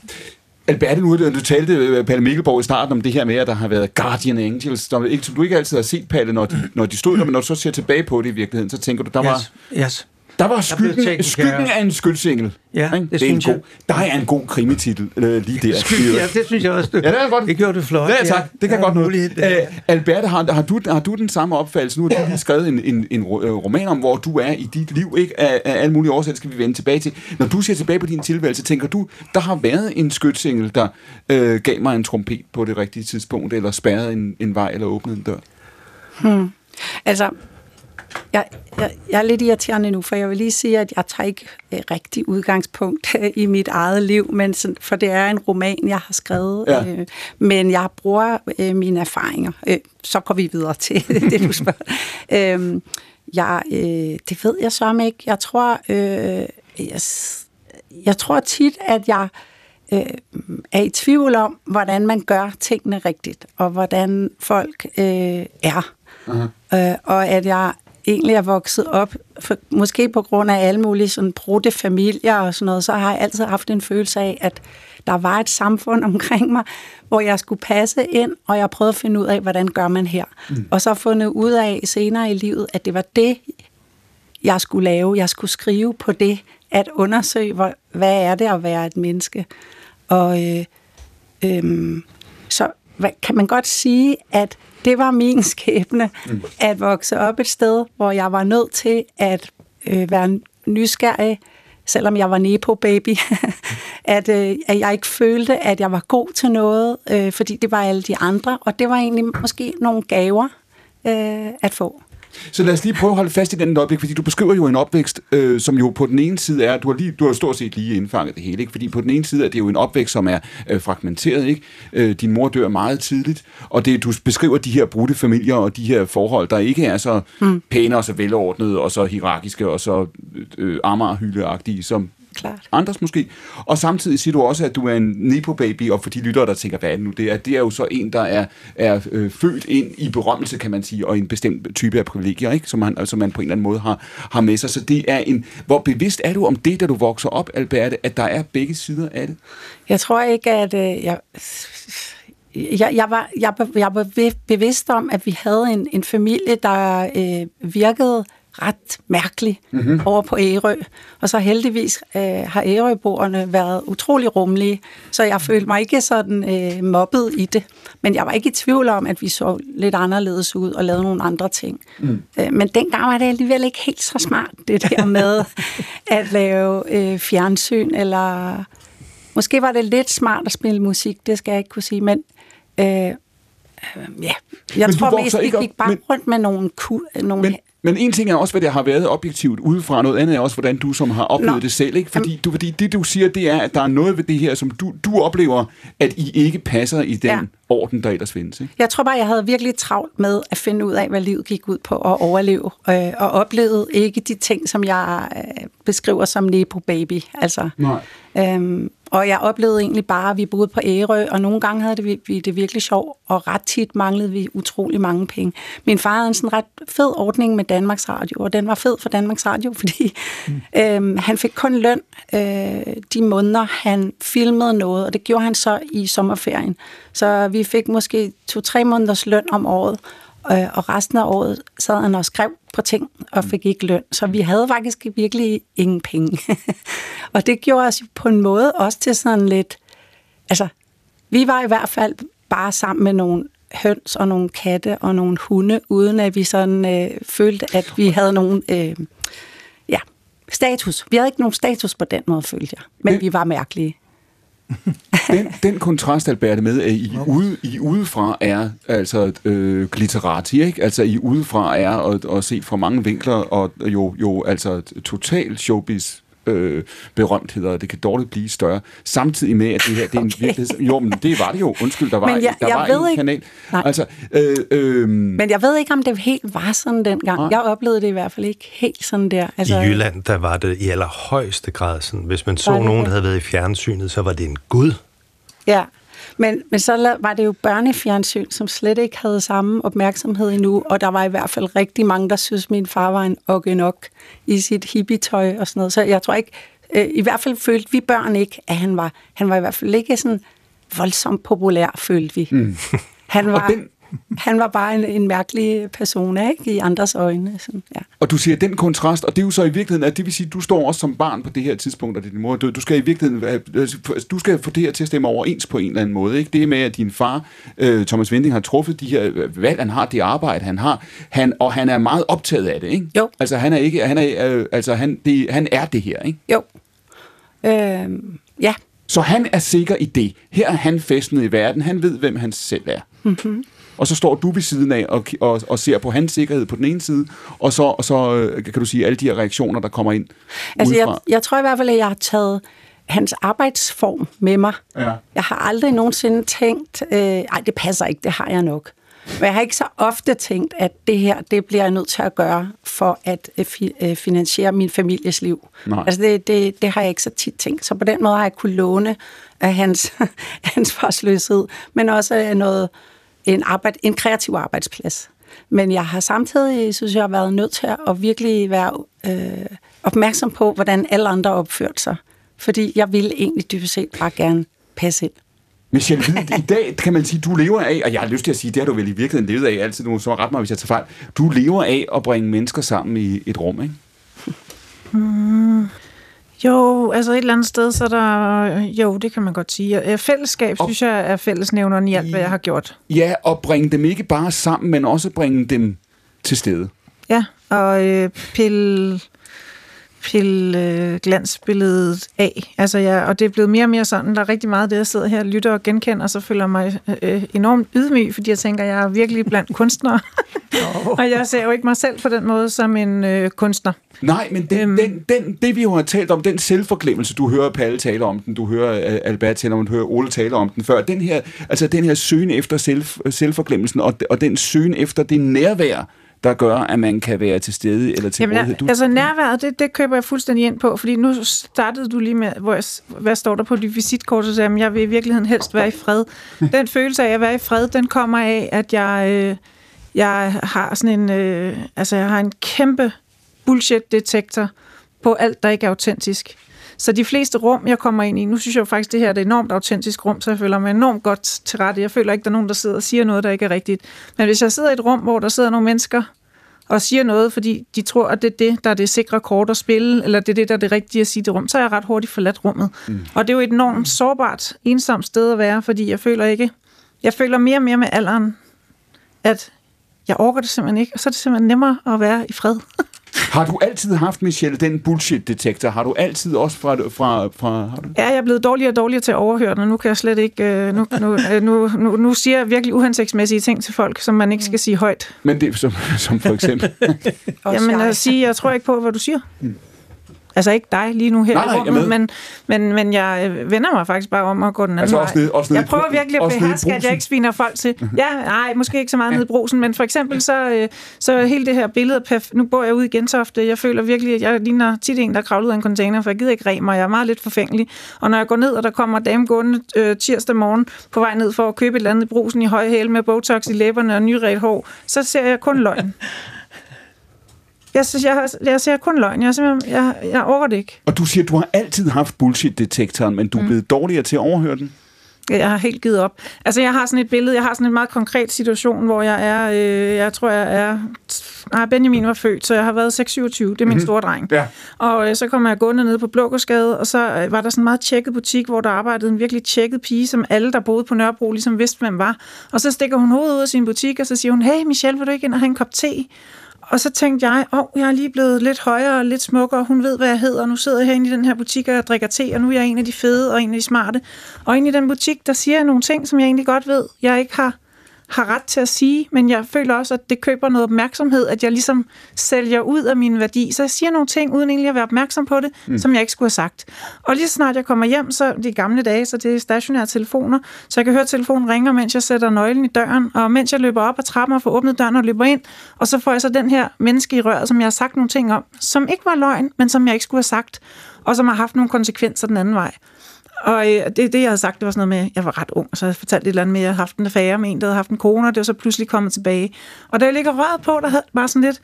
Speaker 2: Alberte, nu du talte, øh, Palle Mikkelborg, i starten om det her med, at der har været Guardian Angels, som, du ikke altid har set, Palle, når de, når de stod der, men når du så ser tilbage på det i virkeligheden, så tænker du, der var...
Speaker 5: Yes. yes.
Speaker 2: Der var skyggen, skyggen af en skyldsengel.
Speaker 5: Ja,
Speaker 2: det, det er en god, Der er en god krimititel øh, lige der.
Speaker 5: Skyld, ja, det synes jeg også. Du, ja, det, er godt. det gjorde du flot.
Speaker 2: Ja, tak. Det kan ja, godt noget. Æ, Alberte, har, har, du, har du den samme opfattelse? Nu har du lige skrevet en, en, en roman om, hvor du er i dit liv, ikke? Af, af alle mulige årsager, skal vi vende tilbage til. Når du ser tilbage på din tilværelse, tænker du, der har været en skytsengel, der øh, gav mig en trompet på det rigtige tidspunkt, eller spærrede en, en vej, eller åbnede en dør?
Speaker 1: Hmm. Altså, jeg, jeg, jeg er lidt irriterende nu, for jeg vil lige sige, at jeg tager ikke øh, rigtig udgangspunkt øh, i mit eget liv, men sådan, for det er en roman, jeg har skrevet. Ja. Øh, men jeg bruger øh, mine erfaringer. Øh, så går vi videre til [LAUGHS] det, du spørger. øh, jeg, øh, det ved jeg så ikke. Jeg tror, øh, jeg, jeg tror tit, at jeg øh, er i tvivl om, hvordan man gør tingene rigtigt, og hvordan folk øh, er. Uh-huh. Øh, og at jeg egentlig er vokset op, for, måske på grund af alle mulige sådan brudte familier og sådan noget, så har jeg altid haft en følelse af, at der var et samfund [LAUGHS] omkring mig, hvor jeg skulle passe ind, og jeg prøvede at finde ud af, hvordan gør man her. Mm. Og så fundet ud af senere i livet, at det var det, jeg skulle lave. Jeg skulle skrive på det, at undersøge, hvor, hvad er det at være et menneske. Og øh, øh, så hvad, kan man godt sige, at det var min skæbne, mm. at vokse op et sted, hvor jeg var nødt til at øh, være nysgerrig, selvom jeg var nepo-baby, [LAUGHS] at, øh, at jeg ikke følte, at jeg var god til noget, øh, fordi det var alle de andre, og det var egentlig måske nogle gaver øh, at få.
Speaker 2: Så lad os lige prøve at holde fast i den øjeblik, fordi du beskriver jo en opvækst, øh, som jo på den ene side er, du har, lige, du har stort set lige indfanget det hele, ikke? fordi på den ene side er det jo en opvækst, som er øh, fragmenteret. Ikke? Øh, din mor dør meget tidligt, og det, du beskriver de her brudte familier og de her forhold, der ikke er så mm. pæne og så velordnede og så hierarkiske og så øh, amarhyldeagtige, som
Speaker 1: Klart.
Speaker 2: andres måske. Og samtidig siger du også, at du er en Nepo-baby, og for de lyttere, der tænker, hvad er det nu? Det er, det er jo så en, der er, er øh, født ind i berømmelse, kan man sige, og en bestemt type af privilegier, ikke? Som, man, som man på en eller anden måde har, har med sig. Så det er en... Hvor bevidst er du om det, da du vokser op, Alberte, at der er begge sider af det?
Speaker 1: Jeg tror ikke, at... Øh, jeg jeg, jeg, var, jeg, jeg var bevidst om, at vi havde en, en familie, der øh, virkede ret mærkelig mm-hmm. over på Ærø. Og så heldigvis øh, har Ærøboerne været utrolig rummelige, så jeg følte mig ikke sådan øh, mobbet i det. Men jeg var ikke i tvivl om, at vi så lidt anderledes ud og lavede nogle andre ting. Mm. Øh, men dengang var det alligevel ikke helt så smart, det der med [LAUGHS] at lave øh, fjernsyn, eller måske var det lidt smart at spille musik, det skal jeg ikke kunne sige, men... Øh, ja, jeg men tror mest, vi gik bare men, rundt med nogle, ku, nogle
Speaker 2: men, men en ting er også, hvad det har været objektivt udefra, noget andet er også, hvordan du som har oplevet Nå. det selv. Ikke? Fordi, du, fordi det, du siger, det er, at der er noget ved det her, som du, du oplever, at I ikke passer i den ja. orden, der ellers findes. Ikke?
Speaker 1: Jeg tror bare, jeg havde virkelig travlt med at finde ud af, hvad livet gik ud på at overleve. Øh, og oplevede ikke de ting, som jeg øh, beskriver som Nepo Baby. Altså,
Speaker 2: Nej.
Speaker 1: Øhm, og jeg oplevede egentlig bare, at vi boede på Ærø, og nogle gange havde det, vi det virkelig sjovt, og ret tit manglede vi utrolig mange penge. Min far havde en sådan ret fed ordning med Danmarks Radio, og den var fed for Danmarks Radio, [LAUGHS] fordi mm. øhm, han fik kun løn øh, de måneder, han filmede noget, og det gjorde han så i sommerferien. Så vi fik måske to-tre måneders løn om året, øh, og resten af året sad han og skrev på ting og fik ikke løn. Så vi havde faktisk virkelig ingen penge. [LAUGHS] og det gjorde os på en måde også til sådan lidt... Altså, vi var i hvert fald bare sammen med nogle høns og nogle katte og nogle hunde, uden at vi sådan øh, følte, at vi havde nogen... Øh, ja, status. Vi havde ikke nogen status på den måde, følte jeg. Men vi var mærkelige. [LAUGHS]
Speaker 2: den, den kontrast, Albert, med, at I, ude, I udefra er altså øh, glitterati, ikke? Altså I udefra er og, og set fra mange vinkler, og jo, jo altså total showbiz øh, berømtheder, og det kan dårligt blive større, samtidig med, at det her det er en
Speaker 1: Okay.
Speaker 2: virkelighed. Jo, men det var det jo. Undskyld, der var,
Speaker 1: Men jeg-
Speaker 2: der
Speaker 1: jeg
Speaker 2: var
Speaker 1: ved
Speaker 2: en
Speaker 1: ikke-
Speaker 2: kanal.
Speaker 1: Nej.
Speaker 2: Altså, øh, øh,
Speaker 1: Men jeg ved ikke, om det helt var sådan dengang.
Speaker 2: Nej.
Speaker 1: Jeg oplevede det i hvert fald ikke helt sådan der.
Speaker 4: Altså, I Jylland, der var det i allerhøjeste grad sådan, hvis man så nogen, der havde været i fjernsynet, så var det en gud.
Speaker 1: Ja, men, men så var det jo børnefjernsyn, som slet ikke havde samme opmærksomhed endnu, og der var i hvert fald rigtig mange, der synes, at min far var en okke nok i sit hippietøj og sådan noget. Så jeg tror ikke, øh, i hvert fald følte vi børn ikke, at han var, han var i hvert fald ikke sådan voldsomt populær, følte vi. Mm. Han var,
Speaker 2: den-
Speaker 1: han var bare en, en mærkelig person, ikke? I andres øjne. Sådan, ja.
Speaker 2: Og du siger den kontrast, og det er jo så i virkeligheden, at det vil sige, at du står også som barn på det her tidspunkt, og det din mor er død. Du skal i virkeligheden, altså, du skal få det her til at stemme overens på en eller anden måde. Ikke? Det med, at din far, øh, Thomas Vending, har truffet de her øh, valg, han har, det arbejde, han har, han, og han er meget optaget af det. Ikke?
Speaker 1: Jo.
Speaker 2: Altså han er ikke, han er, øh, altså han, det, han er det her. Ikke?
Speaker 1: Jo. Øhm, ja,
Speaker 2: Så han er sikker i det. Her er han festnet i verden. Han ved, hvem han selv er. Mm-hmm. Og så står du ved siden af og, og, og ser på hans sikkerhed på den ene side, og så, og så øh, kan du sige alle de her reaktioner, der kommer ind
Speaker 1: Altså, jeg,
Speaker 2: udefra.
Speaker 1: jeg tror i hvert fald, at jeg har taget hans arbejdsform med mig.
Speaker 2: Ja.
Speaker 1: Jeg har aldrig nogensinde tænkt, øh, ej, det passer ikke, det har jeg nok. Men jeg har ikke så ofte tænkt, at det her, det bliver jeg nødt til at gøre for at øh, fi, øh, finansiere min families liv.
Speaker 2: Nej.
Speaker 1: Altså, det, det, det har jeg ikke så tit tænkt. Så på den måde har jeg kunne låne af hans [LAUGHS] ansvarsløshed, men også af noget, en, arbejde, en kreativ arbejdsplads. Men jeg har samtidig, synes jeg, været nødt til at virkelig være øh, opmærksom på, hvordan alle andre opførte sig. Fordi jeg ville egentlig dybest set bare gerne passe ind.
Speaker 2: Michelle Hvid, i dag kan man sige, du lever af, og jeg har lyst til at sige, det har du vel i virkeligheden levet af altid, du må så ret mig, hvis jeg tager fejl. Du lever af at bringe mennesker sammen i et rum, ikke?
Speaker 3: Jo, altså et eller andet sted, så er der... Jo, det kan man godt sige. Fællesskab,
Speaker 2: Og-
Speaker 3: synes jeg, er fællesnævneren i alt, hvad jeg har gjort.
Speaker 2: Ja, og bringe dem ikke bare sammen, men også bringe dem til stede.
Speaker 3: Ja, og øh, pille, pille øh, glansbilledet af. Altså, ja, og det er blevet mere og mere sådan, der er rigtig meget af det, jeg sidder her og lytter og genkender, og så føler jeg mig øh, enormt ydmyg, fordi jeg tænker, jeg er virkelig blandt kunstnere. [LAUGHS] og jeg ser jo ikke mig selv på den måde som en øh, kunstner.
Speaker 2: Nej, men den,
Speaker 3: Øhm.
Speaker 2: den, den, det vi jo har talt om, den selvforglemmelse, du hører Palle tale om den, du hører øh, Albert tale om den, du hører Ole tale om den før, den her, altså den her søgen efter selv, selvforglemmelsen, og, og den søgen efter det nærvær, der gør, at man kan være til stede eller til
Speaker 3: Jamen,
Speaker 2: rådighed. Du,
Speaker 3: altså nærværet, det, det køber jeg fuldstændig ind på, fordi nu startede du lige med, hvor jeg, hvad står der på dit visitkort, så sagde jeg, "Men jeg vil i virkeligheden helst være i fred. [LAUGHS] Den følelse af at være i fred, den kommer af, at jeg, øh, jeg har sådan en, øh, altså jeg har en kæmpe bullshit-detektor på alt, der ikke er autentisk. Så de fleste rum, jeg kommer ind i, nu synes jeg jo faktisk, det her er et enormt autentisk rum, så jeg føler mig enormt godt til rette. Jeg føler ikke, der er nogen, der sidder og siger noget, der ikke er rigtigt. Men hvis jeg sidder i et rum, hvor der sidder nogle mennesker, og siger noget, fordi de tror, at det er det, der er det sikre kort at spille, eller det er det, der er det rigtige at sige i det rum, så er jeg ret hurtigt forladt rummet. Mm. Og det er jo et enormt sårbart, ensomt sted at være, fordi jeg føler ikke, jeg føler mere og mere med alderen, at jeg orker det simpelthen ikke, og så er det simpelthen nemmere at være i fred. [LAUGHS]
Speaker 2: Har du altid haft, Michelle, den bullshit-detektor? Har du altid også fra... fra, fra har du?
Speaker 3: Ja, jeg er blevet dårligere og dårligere til at overhøre den, og nu kan jeg slet ikke... øh, Nu, nu, øh, nu, nu, nu siger jeg virkelig uhensigtsmæssige ting til folk, som man ikke skal sige højt.
Speaker 2: Men det som, som for eksempel... [LAUGHS]
Speaker 3: Jamen
Speaker 1: jeg.
Speaker 3: at sige, jeg tror ikke på, hvad du siger. Altså ikke dig lige nu her
Speaker 2: Nej,
Speaker 3: i
Speaker 2: nej, er
Speaker 3: rummet, men, men, men jeg øh, vender mig faktisk bare om at gå den anden
Speaker 2: Altså
Speaker 3: vej.
Speaker 2: også nede- også nede
Speaker 3: jeg
Speaker 2: i
Speaker 3: prøver virkelig at
Speaker 2: i
Speaker 3: beherske, at jeg ikke sviner folk til. Ja, nej, måske ikke så meget nede i brusen, men for eksempel så, øh, så hele det her billede, perf- nu bor jeg ude i Gentofte, jeg føler virkelig, at jeg ligner tit en, der kravler ud af en container, for jeg gider ikke rem mig, jeg er meget lidt forfængelig. Og når jeg går ned, og der kommer en dame gående øh, tirsdag morgen på vej ned for at købe et eller andet i brusen i høje hæle med botox i læberne og nyret hår, så ser jeg kun løgn. [LAUGHS] Jeg, synes, jeg, jeg ser kun løgn. Jeg, simpelthen- jeg, jeg overgår det ikke.
Speaker 2: Og du siger, du har altid haft bullshit-detektoren, men du er blevet dårligere til at overhøre den.
Speaker 3: Jeg har helt givet op. Altså, jeg har sådan et billede, jeg har sådan en meget konkret situation, hvor jeg er, øh, jeg tror, jeg er... Nej, Benjamin var født, så jeg har været 6-27, det er min mm-hmm. store dreng.
Speaker 2: Ja.
Speaker 3: Og øh, så kom jeg gående ned på Blågårdsgade, og så øh, var der sådan en meget tjekket butik, hvor der arbejdede en virkelig tjekket pige, som alle, der boede på Nørrebro, ligesom vidste, hvem var. Og så stikker hun hovedet ud af sin butik, og så siger hun, hey Michelle, vil du ikke ind og have en kop te? Og så tænkte jeg, åh, oh, jeg er lige blevet lidt højere og lidt smukkere, hun ved, hvad jeg hedder, og nu sidder jeg herinde i den her butik, og jeg drikker te, og nu er jeg en af de fede og en af de smarte. Og inde i den butik, der siger jeg nogle ting, som jeg egentlig godt ved, jeg ikke har har ret til at sige, men jeg føler også, at det køber noget opmærksomhed, at jeg ligesom sælger ud af min værdi. Så jeg siger nogle ting, uden egentlig at være opmærksom på det, mm. som jeg ikke skulle have sagt. Og lige så snart jeg kommer hjem, så de gamle dage, så det er stationære telefoner, så jeg kan høre, at telefonen ringer, mens jeg sætter nøglen i døren, og mens jeg løber op ad trappen og får åbnet døren og løber ind, og så får jeg så den her menneske i røret, som jeg har sagt nogle ting om, som ikke var løgn, men som jeg ikke skulle have sagt, og som har haft nogle konsekvenser den anden vej. Og øh, det, det, jeg havde sagt, det var sådan noget med, at jeg var ret ung, så jeg fortalte et eller andet med, at jeg havde haft en affære med en, der havde haft en kone, og det var så pludselig kommet tilbage. Og da jeg ligger røret på, der havde bare sådan lidt,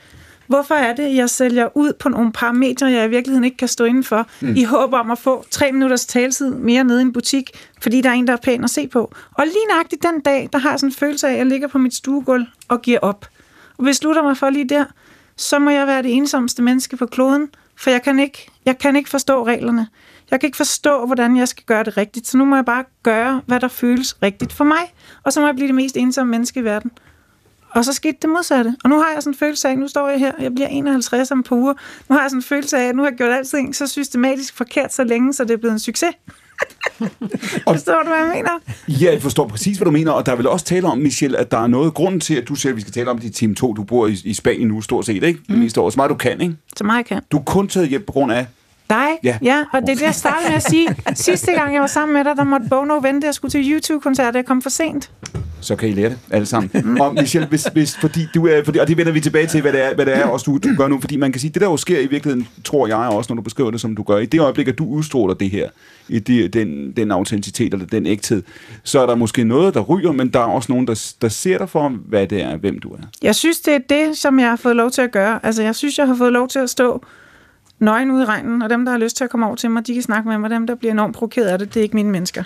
Speaker 3: hvorfor er det, jeg sælger ud på nogle parametre, jeg i virkeligheden ikke kan stå indenfor, mm. i håb om at få tre minutters taletid mere nede i en butik, fordi der er en, der er pæn at se på. Og lige nøjagtigt den dag, der har jeg sådan en følelse af, at jeg ligger på mit stuegulv og giver op. Og beslutter mig for lige der, så må jeg være det ensomste menneske på kloden, for jeg kan ikke, jeg kan ikke forstå reglerne. Jeg kan ikke forstå, hvordan jeg skal gøre det rigtigt, så nu må jeg bare gøre, hvad der føles rigtigt for mig, og så må jeg blive det mest ensomme menneske i verden. Og så skete det modsatte. Og nu har jeg sådan en følelse af, nu står jeg her, jeg bliver 51 om på uger. Nu har jeg sådan en følelse af, at nu har jeg gjort alting så systematisk forkert så længe, så det er blevet en succes. [LAUGHS] forstår du, hvad jeg mener?
Speaker 2: Ja, jeg forstår præcis, hvad du mener, og der er vel også tale om, Michelle, at der er noget grund til, at du siger, at vi skal tale om det i time 2. Du bor i, i Spanien nu, stort set, ikke? Det meste år. Så meget du kan, ikke?
Speaker 3: Så meget jeg kan.
Speaker 2: Du er kun taget hjem på grund af...
Speaker 3: Dig?
Speaker 2: Ja.
Speaker 3: ja, og det er det, jeg startede med at sige. Sidste gang, jeg var sammen med dig, der måtte Bono vente, jeg skulle til YouTube-koncert, jeg kom for sent.
Speaker 2: så kan I lære det alle sammen. og Michelle, hvis, hvis, fordi du er, fordi, og det vender vi tilbage til, hvad det er, hvad det er også du, du gør nu, fordi man kan sige, det der jo sker i virkeligheden, tror jeg også, når du beskriver det, som du gør, i det øjeblik, at du udstråler det her, i det, den, den autenticitet eller den ægthed, så er der måske noget, der ryger, men der er også nogen, der, der ser dig for, hvad det er, hvem du er.
Speaker 3: Jeg synes, det er det, som jeg har fået lov til at gøre. Altså, jeg synes, jeg har fået lov til at stå nøgen ude i regnen, og dem, der har lyst til at komme over til mig, de kan snakke med mig. Dem, der bliver enormt provokeret af det, det er ikke mine mennesker.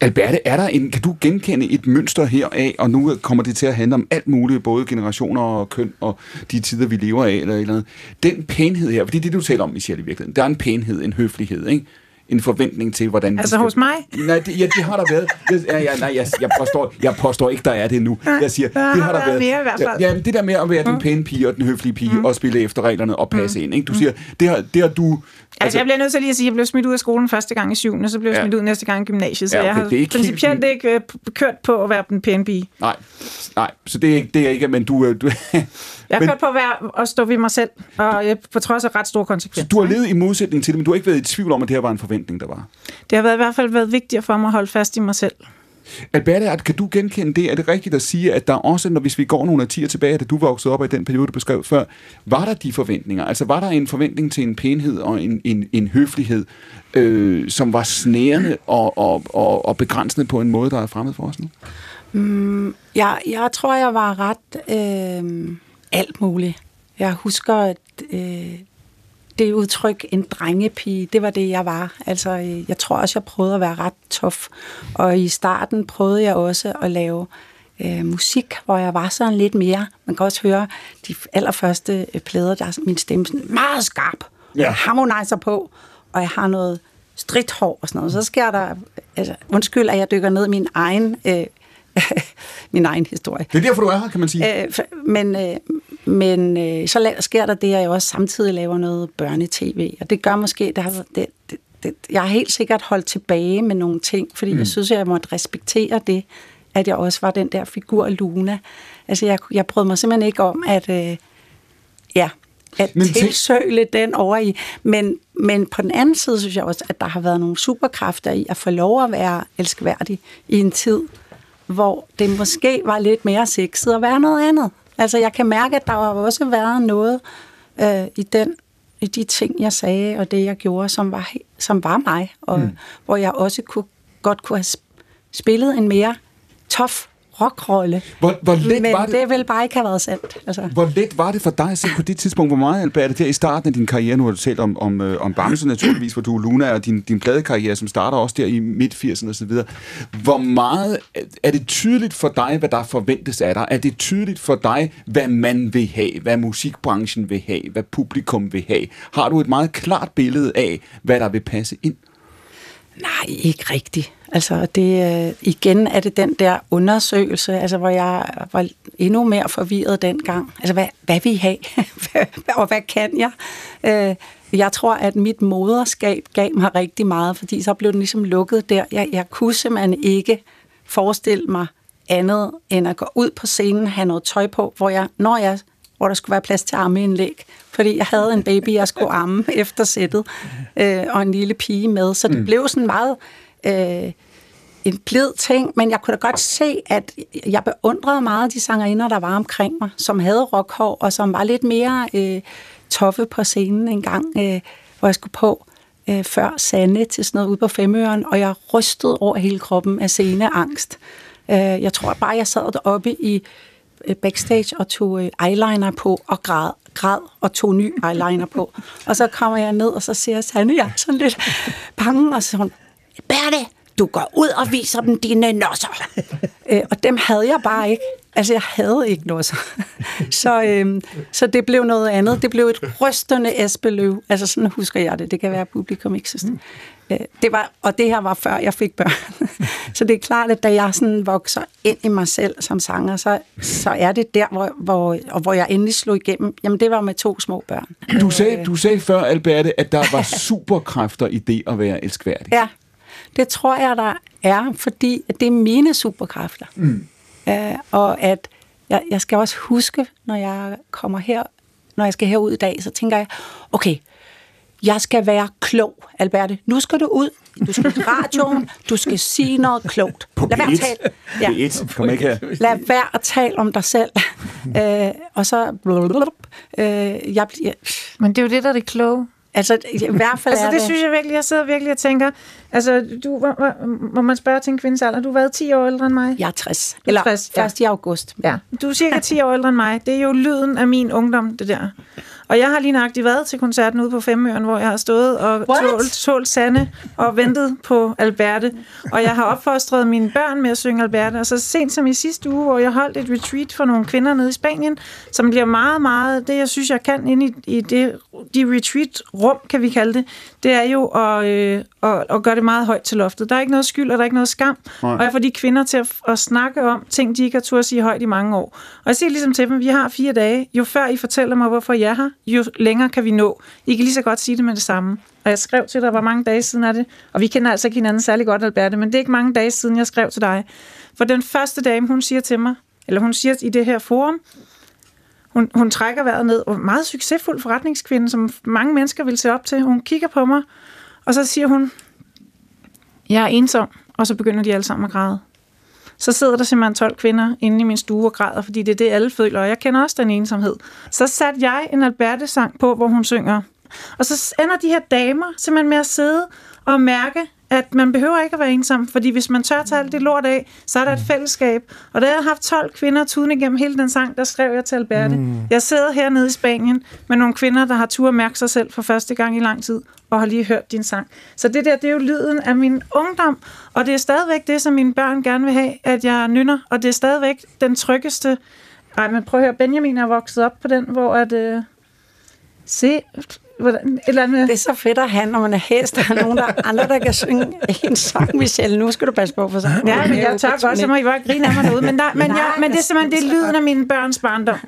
Speaker 2: Alberte, er der en, kan du genkende et mønster her af, og nu kommer det til at handle om alt muligt, både generationer og køn og de tider, vi lever af, eller eller andet. Den pænhed her, for det er det, du taler om, Michelle, i virkeligheden. Der er en pænhed, en høflighed, ikke? En forventning til, hvordan...
Speaker 3: Altså
Speaker 2: skal...
Speaker 3: hos mig?
Speaker 2: Nej, det, ja, det har der været. Det, ja, ja, nej, jeg, jeg, påstår, jeg påstår ikke, der er det nu. Jeg siger, det
Speaker 3: har
Speaker 2: der
Speaker 3: været mere i hvert fald.
Speaker 2: Ja, det der med at være den pæne pige og den høflige pige, mm. og spille efter reglerne og passe mm. ind. Ikke? Du siger, det har, det har du...
Speaker 3: Altså, jeg bliver nødt til lige at sige, at jeg blev smidt ud af skolen første gang i 7. og så blev jeg
Speaker 2: Ja.
Speaker 3: smidt ud næste gang i gymnasiet. Så
Speaker 2: Ja, okay,
Speaker 3: jeg har
Speaker 2: det er ikke
Speaker 3: principielt
Speaker 2: helt-
Speaker 3: ikke øh, kørt på at være den pæne pige.
Speaker 2: Nej, nej, så det er ikke, det er ikke men du, øh, du, [LAUGHS]
Speaker 3: Jeg har
Speaker 2: Men-
Speaker 3: kørt på at, være, at stå ved mig selv, og øh, på trods af ret store konsekvenser.
Speaker 2: du har levet i modsætning til det, men du har ikke været i tvivl om, at det her var en forventning, der var.
Speaker 3: Det har været, i hvert fald været vigtigt for mig at holde fast i mig selv.
Speaker 2: Alberte, er- kan du genkende det? Er det rigtigt at sige, at der også, når hvis vi går nogle årtier tilbage, da du voksede op i den periode, du beskrev før, var der de forventninger? Altså var der en forventning til en pænhed og en, en, en høflighed, øh, som var snærende og, og, og, og begrænsende på en måde, der er fremmed for os nu?
Speaker 1: Jeg, jeg tror, jeg var ret øh, alt muligt. Jeg husker, at øh, det udtryk, en drengepige, det var det, jeg var. Altså, øh, jeg tror også, jeg prøvede at være ret tof. Og i starten prøvede jeg også at lave øh, musik, hvor jeg var sådan lidt mere. Man kan også høre de allerførste øh, plader, der er min stemme sådan meget skarp.
Speaker 2: Ja.
Speaker 1: Ja. harmonizer på, og jeg har noget stridt hår og sådan noget. Så sker der, altså, undskyld, at jeg dykker ned i min egen, øh, [LAUGHS] min egen historie.
Speaker 2: Det er derfor, du er her, kan man sige.
Speaker 1: Øh, men øh, men øh, så la- sker der det, at jeg også samtidig laver noget børnetv, og det gør måske, det har, det, det, det, jeg har helt sikkert holdt tilbage med nogle ting, fordi mm. jeg synes, at jeg måtte respektere det, at jeg også var den der figur Luna. Altså, jeg, jeg brød mig simpelthen ikke om, at, øh, ja, at
Speaker 2: Men
Speaker 1: tilsøle den over i. Men, men på den anden side synes jeg også, at der har været nogle superkræfter i at få lov at være elskværdig i en tid, hvor det måske var lidt mere sexet at være noget andet. Altså, jeg kan mærke, at der har også været noget øh, i den i de ting, jeg sagde, og det, jeg gjorde, som var, som var mig, og mm. hvor jeg også kunne, godt kunne have sp- spillet en mere tof rockrolle.
Speaker 2: Hvor, hvor let
Speaker 1: Men
Speaker 2: var det?
Speaker 1: det vil bare ikke have været sandt. Altså.
Speaker 2: Hvor let var det for dig at se på det tidspunkt, hvor meget, Albert, der i starten af din karriere, nu har du talt om, om, øh, om Bamse naturligvis, hvor du er Luna, og din, din pladekarriere, som starter også der i midt-80'erne osv. Hvor meget er det tydeligt for dig, hvad der forventes af dig? Er det tydeligt for dig, hvad man vil have, hvad musikbranchen vil have, hvad publikum vil have? Har du et meget klart billede af, hvad der vil passe ind?
Speaker 1: Nej, ikke rigtigt. Altså, det, øh, igen er det den der undersøgelse, altså, hvor jeg var endnu mere forvirret dengang. Altså, hvad, hvad vil I have? [LAUGHS] og hvad kan jeg? Øh, jeg tror, at mit moderskab gav mig rigtig meget, fordi så blev den ligesom lukket der. Jeg, jeg kunne simpelthen ikke forestille mig andet end at gå ud på scenen, have noget tøj på, hvor, jeg, når jeg, hvor der skulle være plads til armeindlæg. Fordi jeg havde en baby, jeg skulle amme [LAUGHS] efter sættet, øh, og en lille pige med. Så det mm. blev sådan meget... Øh, en blid ting, men jeg kunne da godt se, at jeg beundrede meget de sangerinder, der var omkring mig, som havde rockhår, og som var lidt mere øh, toffe på scenen en gang, øh, hvor jeg skulle på øh, før Sande til sådan noget ude på Femøren, og jeg rystede over hele kroppen af sceneangst. Øh, jeg tror bare, jeg sad deroppe i øh, backstage og tog øh, eyeliner på og græd, græd og tog ny eyeliner på. Og så kommer jeg ned, og så ser jeg, Sanne, jeg er sådan lidt bange, og så hun, Berthe, du går ud og viser dem dine nosser. øh, og dem havde jeg bare ikke. Altså, jeg havde ikke nosser. [LAUGHS] så, øh, så det blev noget andet. Det blev et rystende Esbeløv. Altså, sådan husker jeg det. Det kan være, publikum ikke synes øh, det var, og det her var før jeg fik børn. [LAUGHS] så det er klart, at da jeg sådan vokser ind i mig selv som sanger, så, så er det der, hvor, hvor, og hvor jeg endelig slog igennem. Jamen, det var med to små børn.
Speaker 2: Du sagde, du sagde før, Alberte, at der var superkræfter i det at være elskværdig.
Speaker 1: Ja, det tror jeg, der er, fordi det er mine superkræfter. Mm. Uh, og at jeg, jeg skal også huske, når jeg kommer her, når jeg skal herud i dag, så tænker jeg, okay, jeg skal være klog, Alberte. Nu skal du ud. Du skal i radioen. Du skal sige noget klogt.
Speaker 2: På
Speaker 1: Lad være at tale.
Speaker 2: Ja. B1. Kom ikke her.
Speaker 1: Lad være at tale om dig selv. uh, og så... Uh, jeg, jeg,
Speaker 3: Men det er jo det, der er det kloge.
Speaker 1: Altså, i hvert fald
Speaker 3: altså,
Speaker 1: er
Speaker 3: det,
Speaker 1: det...
Speaker 3: synes jeg virkelig, jeg sidder virkelig og tænker, altså, du, hvor, hvor, må man spørge til en kvindes alder, du har været 10 år ældre end mig?
Speaker 1: Jeg er 60. Eller
Speaker 3: 60, ja.
Speaker 1: 1. i august.
Speaker 3: Ja, du er cirka 10 år ældre end mig. Det er jo lyden af min ungdom, det der. Og jeg har lige nøjagtigt været til koncerten ude på Femøren, hvor jeg har stået og tålt, tålt Sande og ventet på Alberte. Og jeg har opfostret mine børn med at synge Alberte. Og så sent som i sidste uge, hvor jeg holdt et retreat for nogle kvinder nede i Spanien, som bliver meget, meget, det jeg synes, jeg kan inde i, i det, de retreat-rum, kan vi kalde det, det er jo at, øh, at, at gøre det meget højt til loftet. Der er ikke noget skyld, og der er ikke noget skam. Nej. Og jeg får de kvinder til at, at snakke om ting, de ikke har turde at sige højt i mange år. Og jeg siger ligesom til dem, vi har fire dage. Jo før I fortæller mig, hvorfor jeg er her, jo længere kan vi nå. I kan lige så godt sige det med det samme. Og jeg skrev til dig, hvor mange dage siden er det. Og vi kender altså ikke hinanden særlig godt, Alberte, men det er ikke mange dage siden, jeg skrev til dig. For den første dame, hun siger til mig, eller hun siger i det her forum, hun, hun trækker vejret ned, og meget succesfuld forretningskvinde, som mange mennesker vil se op til. Hun kigger på mig, og så siger hun, jeg er ensom, og så begynder de alle sammen at græde. Så sidder der simpelthen 12 kvinder inde i min stue og græder, fordi det er det, alle føler, og jeg kender også den ensomhed. Så satte jeg en Alberte-sang på, hvor hun synger. Og så ender de her damer simpelthen med at sidde og mærke, at man behøver ikke at være ensom, fordi hvis man tør tage alt det lort af, så er der et fællesskab. Og da jeg har haft 12 kvinder tudende igennem hele den sang, der skrev jeg til Alberte. Mm. Jeg sidder hernede i Spanien med nogle kvinder, der har tur at mærke sig selv for første gang i lang tid, og har lige hørt din sang. Så det der, det er jo lyden af min ungdom, og det er stadigvæk det, som mine børn gerne vil have, at jeg nynner, og det er stadigvæk den tryggeste... Ej, men prøv at høre, Benjamin er vokset op på den, hvor at... Øh, se, hvordan, et eller andet.
Speaker 1: Det er så fedt at have, når man er hest, og nogen der andre, der kan synge en sang, Michelle. Nu skal du passe på for så.
Speaker 3: Ja, men jeg tør godt, så må I bare grine af mig derude. Men, der, men, Nej, jeg, men det er simpelthen det er lyden af mine børns barndom.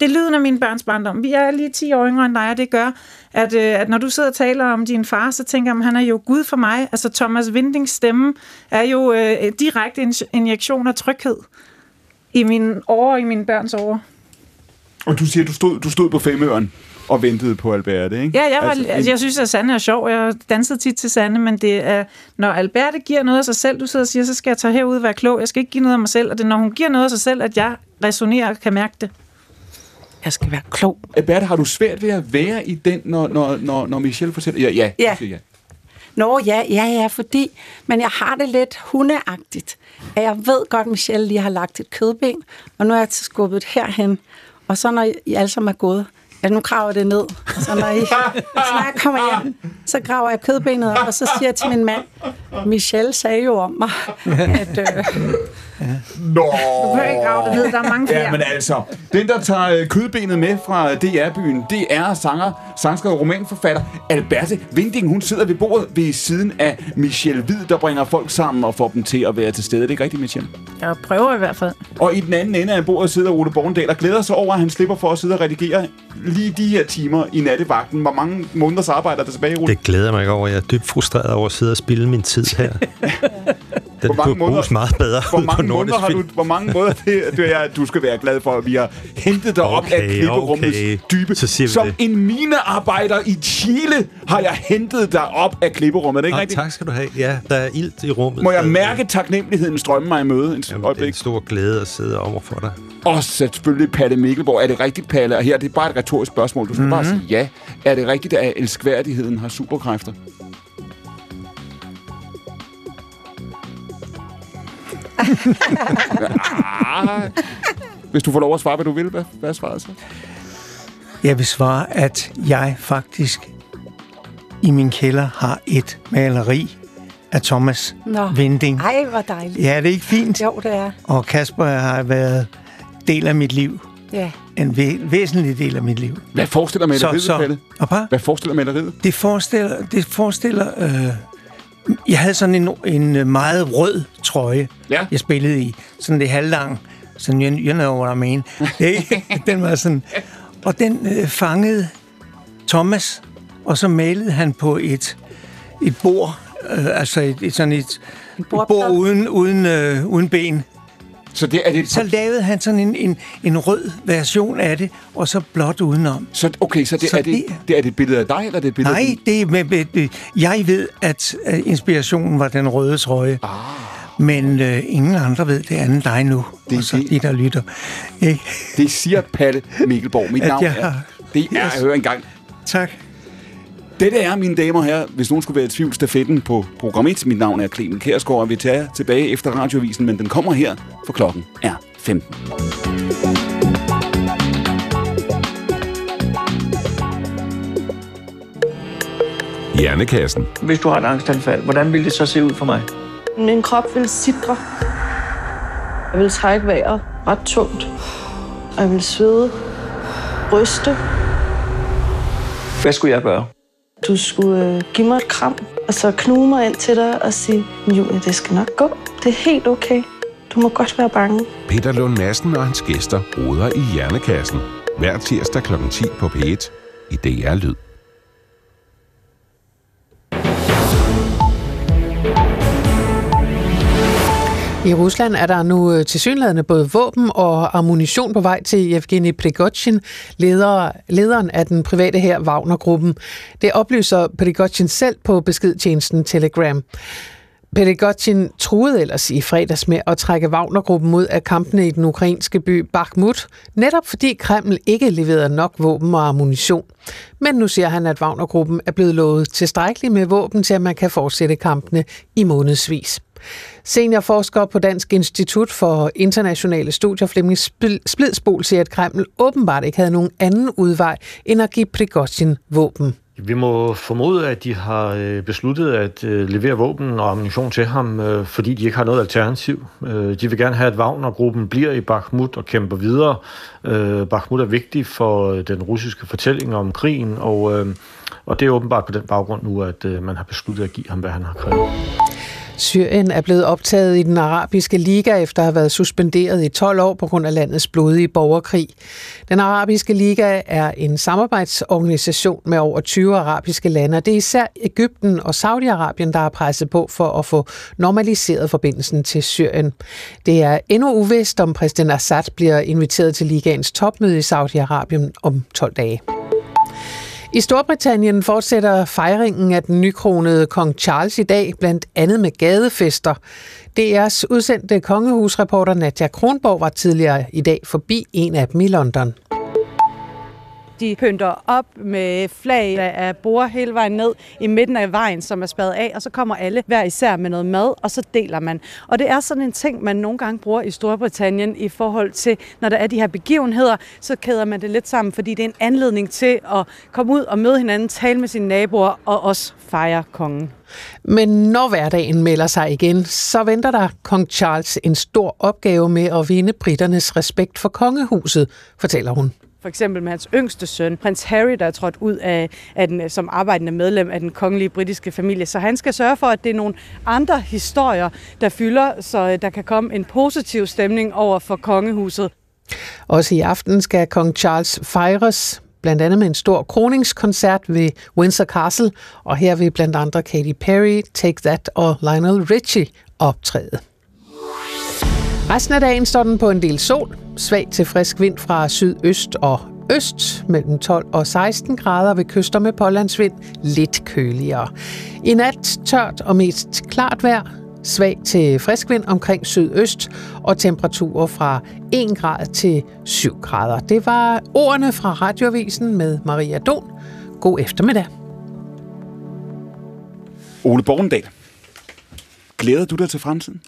Speaker 3: Det er lyden af mine børns barndom. Vi er lige 10 år yngre end dig, og det gør, at, øh, at når du sidder og taler om din far, så tænker jeg, at han er jo Gud for mig. Altså Thomas Vindings stemme er jo øh, direkte en injektion af tryghed i mine år, i mine børns år.
Speaker 2: Og du siger, du stod, du stod på femøren og ventede på Alberte, ikke?
Speaker 3: Ja, jeg, var, altså, altså, jeg synes, at Sanne er sjov. Jeg dansede tit til Sanne, men det er, når Alberte giver noget af sig selv, du sidder og siger, så skal jeg tage herud og være klog. Jeg skal ikke give noget af mig selv. Og det er, når hun giver noget af sig selv, at jeg resonerer og kan mærke det.
Speaker 1: Jeg skal være klog.
Speaker 2: Alberte, har du svært ved at være i den, når, når, når, når Michelle fortæller? Ja, ja.
Speaker 1: Ja.
Speaker 2: ja.
Speaker 1: Nå, ja, ja, ja, fordi... Men jeg har det lidt hundeagtigt. At jeg ved godt, Michelle lige har lagt et kødben, og nu er jeg skubbet herhen. Og så når I alle sammen er gået, at nu graver det ned. Så når, I, så når jeg kommer hjem, så graver jeg kødbenet op, og så siger jeg til min mand, Michelle sagde jo om mig, at... Øh,
Speaker 2: Nå!
Speaker 3: Du kan ikke grave det ned, der er mange flere.
Speaker 2: Ja, men altså, den, der tager øh, kødbenet med fra DR-byen, det er sanger, sangskriver og romanforfatter Alberte Vinding. Hun sidder ved bordet ved siden af Michelle Hvid, der bringer folk sammen og får dem til at være til stede. Det er ikke rigtigt, Michelle?
Speaker 3: Jeg prøver i hvert fald.
Speaker 2: Og i den anden ende af bordet sidder Ole Borgendal og glæder sig over, at han slipper for at sidde og redigere lige de her timer i nattevagten. Hvor mange måneders arbejde er der tilbage, Ole?
Speaker 4: Det glæder mig ikke over. Jeg er dybt frustreret over at sidde og spille min tid her. [LAUGHS] Den
Speaker 2: Hvor mange
Speaker 4: kunne bruges
Speaker 2: måneder-
Speaker 4: meget bedre
Speaker 2: Hvor
Speaker 4: ud [LAUGHS] på
Speaker 2: mange, måneder har du, hvor mange måneder det, det er, du skal være glad for, at vi har hentet dig op af
Speaker 4: Okay,
Speaker 2: klipperummets
Speaker 4: okay.
Speaker 2: dybe.
Speaker 4: Så siger
Speaker 2: Som
Speaker 4: det.
Speaker 2: en minearbejder i Chile har jeg hentet dig op af klipperummet. Er ikke
Speaker 4: Ah,
Speaker 2: rigtigt?
Speaker 4: tak skal du have. Ja, der er ilt i rummet.
Speaker 2: Må jeg
Speaker 4: stadigvæk.
Speaker 2: mærke taknemmeligheden strømme mig i møde en
Speaker 4: Jamen, det er
Speaker 2: øjeblik?
Speaker 4: en stor glæde at sidde over for dig.
Speaker 2: Og selvfølgelig Palle Mikkelborg. Er det rigtigt, Palle? Og her det er bare et retorisk spørgsmål. Du skal mm-hmm. bare sige ja. Er det rigtigt, at elskværdigheden har superkræfter? Ah. Hvis du får lov at svare, hvad du vil, hvad, hvad er svaret så?
Speaker 5: Jeg vil svare, at jeg faktisk i min kælder har et maleri af Thomas
Speaker 1: Nå.
Speaker 5: Vinding.
Speaker 1: Ej, hvor dejligt.
Speaker 5: Ja, det er ikke fint.
Speaker 1: Jo, det er.
Speaker 5: Og Kasper har været del af mit liv.
Speaker 1: Ja.
Speaker 5: En væ- væsentlig del af mit liv.
Speaker 2: Hvad forestiller maleriet,
Speaker 5: så,
Speaker 2: Palle?
Speaker 5: og bare,
Speaker 2: Hvad forestiller maleriet?
Speaker 5: det forestiller, det forestiller øh, jeg havde sådan en, en øh, meget rød trøje,
Speaker 2: Ja.
Speaker 5: jeg spillede i. Sådan det halvlang. Sådan, you, you know what I mean. [LAUGHS] Ikke? den var sådan... Og den øh, fangede Thomas, og så malede han på et, et bord, øh, altså et, et sådan et, et bord uden, uden, øh, uden ben.
Speaker 2: Så det er det...
Speaker 5: Så lavede han sådan en, en, en rød version af det, og så blot udenom.
Speaker 2: Så, okay, så, det,
Speaker 5: Så
Speaker 2: er, det,
Speaker 5: det-
Speaker 2: det, er det et billede af dig, eller er det et billede af
Speaker 5: Nej,
Speaker 2: din-
Speaker 5: det er med, med, med, jeg ved, at inspirationen var den røde trøje. Ah. Men øh, ingen andre ved det andet dig nu.
Speaker 2: Det
Speaker 5: og så
Speaker 2: det.
Speaker 5: de, der lytter. Ikke?
Speaker 2: Det siger Palle Mikkelborg. Mit navn
Speaker 5: jeg
Speaker 2: er... Det er,
Speaker 5: Yes.
Speaker 2: hør engang.
Speaker 5: Tak.
Speaker 2: Dette er, mine damer og herrer, hvis nogen skulle være i tvivl, stafetten på program 1. Mit navn er Clemen Kærsgaard, og vi tager tilbage efter radioavisen, men den kommer her, for klokken er 15.
Speaker 6: Hjernekassen.
Speaker 7: Hvis du har et angstanfald, hvordan vil det så se ud for mig?
Speaker 8: Min krop vil sidre. Jeg vil trække vejret ret tungt. Og jeg vil svede, ryste.
Speaker 7: Hvad skulle jeg gøre?
Speaker 8: Du skulle øh, give mig et kram, og så knuge mig ind til dig og sige, Julie, det skal nok gå. Det er helt okay. Du må godt være bange.
Speaker 6: Peter Lund Madsen og hans gæster roder i Hjernekassen. Hver tirsdag kl. 10 på P1 i DR Lyd.
Speaker 9: I Rusland er der nu øh, tilsyneladende både våben og ammunition på vej til Evgeni Prigozhin, leder, lederen af den private her Wagner-gruppen. Det oplyser Prigozhin selv på beskedtjenesten Telegram. Prigozhin truede ellers i fredags med at trække Wagner-gruppen ud af kampene i den ukrainske by Bakhmut, netop fordi Kreml ikke leverede nok våben og ammunition. Men nu siger han, at Wagner-gruppen er blevet lovet tilstrækkeligt med våben til, at man kan fortsætte kampene i månedsvis. Seniorforsker på Dansk Institut for Internationale Studier, Flemming Splidsbol, siger, at Kreml åbenbart ikke havde nogen anden udvej end at give Prigozhin våben.
Speaker 10: Vi må formode, at de har øh, besluttet at øh, levere våben og ammunition til ham, øh, fordi de ikke har noget alternativ. De vil gerne have, at Wagner-gruppen bliver i Bakhmut og kæmper videre. Bakhmut er vigtig for den russiske fortælling om krigen, og, og det er åbenbart på den baggrund nu, at man har besluttet at give ham, hvad han har krævet.
Speaker 9: Syrien er blevet optaget i den arabiske liga efter at have været suspenderet i 12 år på grund af landets blodige borgerkrig. Den arabiske liga er en samarbejdsorganisation med over 20 arabiske lande, og det er især Ægypten og Saudi-Arabien, der har presset på for at få normaliseret forbindelsen til Syrien. Det er endnu uvist, om præsident Assad bliver inviteret til ligaens topmøde i Saudi-Arabien om 12 dage. I Storbritannien fortsætter fejringen af den nykronede kong Charles i dag, blandt andet med gadefester. DR's udsendte kongehusreporter Nadja Kronborg var tidligere i dag forbi en af dem i London.
Speaker 11: De pynter op med flag, der er bord hele vejen ned i midten af vejen, som er spadet af, og så kommer alle hver især med noget mad, og så deler man. Og det er sådan en ting, man nogle gange bruger i Storbritannien i forhold til, når der er de her begivenheder, så kæder man det lidt sammen, fordi det er en anledning til at komme ud og møde hinanden, tale med sine naboer og også fejre kongen.
Speaker 9: Men når hverdagen melder sig igen, så venter der kong Charles en stor opgave med at vinde britternes respekt for kongehuset, fortæller hun.
Speaker 11: For eksempel med hans yngste søn, prins Harry, der er trådt ud af, af den, som arbejdende medlem af den kongelige britiske familie. Så han skal sørge for, at det er nogle andre historier, der fylder, så øh, der kan komme en positiv stemning over for kongehuset.
Speaker 9: Også i aften skal kong Charles fejres blandt andet med en stor kroningskoncert ved Windsor Castle, og her vil blandt andre Katy Perry, Take That og Lionel Richie optræde. Resten af dagen står den på en del sol, svag til frisk vind fra sydøst og øst mellem 12 og 16 grader ved kyster med pålandsvind lidt køligere. I nat tørt og mest klart vejr, svag til frisk vind omkring sydøst og temperaturer fra 1 grad til 7 grader. Det var ordene fra Radioavisen med Maria Don. God eftermiddag.
Speaker 2: Ole Borgendal, glæder du dig til fremtiden?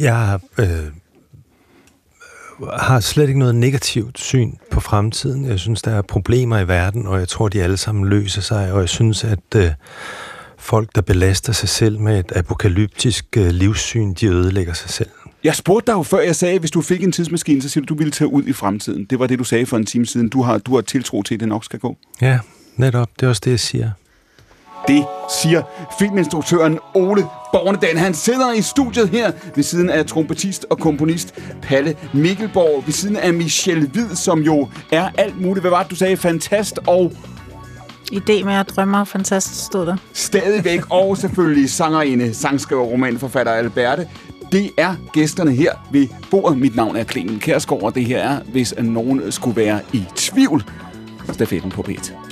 Speaker 4: Jeg øh, har slet ikke noget negativt syn på fremtiden. Jeg synes, der er problemer i verden, og jeg tror, de alle sammen løser sig, og jeg synes, at øh, folk, der belaster sig selv med et apokalyptisk øh, livssyn, de ødelægger sig selv.
Speaker 2: Jeg spurgte dig jo før, jeg sagde, at hvis du fik en tidsmaskine, så siger du, du ville tage ud i fremtiden. Det var det, du sagde for en time siden. Du har, du har tiltro til, at det nok skal gå.
Speaker 4: Ja, netop. Det er også det, jeg siger.
Speaker 2: Det siger filminstruktøren Ole Bornedal. Han sidder i studiet her ved siden af trompetist og komponist Palle Mikkelborg, ved siden af Michelle Hvid, som jo er alt muligt. Hvad var det, du sagde? Fantast og
Speaker 3: Idé med at drømme fantast stod der.
Speaker 2: stadigvæk, og selvfølgelig sangerinde, sangskriver, romanforfatter Alberte. Det er gæsterne her ved bordet. Mit navn er Clemen Kærsgaard, og det her er, hvis nogen skulle være i tvivl, stafetten på P1.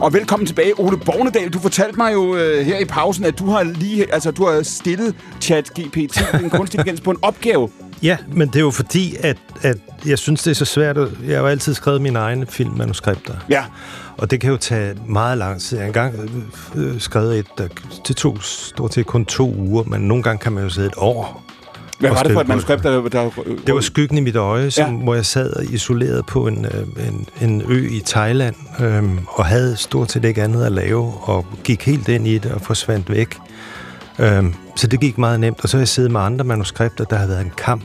Speaker 2: Og velkommen tilbage, Ole Bornedal. Du fortalte mig jo øh, her i pausen, at du har lige altså, du har stillet chat GPT, den [LAUGHS] kunstig intelligens, på en opgave.
Speaker 4: Ja, men det er jo fordi, at, at jeg synes, det er så svært. At, jeg har jo altid skrevet mine egne filmmanuskripter.
Speaker 2: Ja.
Speaker 4: Og det kan jo tage meget lang tid. Jeg har engang øh, skrevet et, der, det tog stort set kun to uger, men nogle gange kan man jo sidde et år.
Speaker 2: Hvad var det for et manuskript, der... der
Speaker 4: Det var Skyggen i mit øje, som,
Speaker 2: Ja.
Speaker 4: ja. hvor jeg sad isoleret på en, øh, en, en ø i Thailand, øhm, og havde stort set ikke andet at lave, og gik helt ind i det og forsvandt væk. Øhm, så det gik meget nemt, og så har jeg siddet med andre manuskripter, der har været en kamp.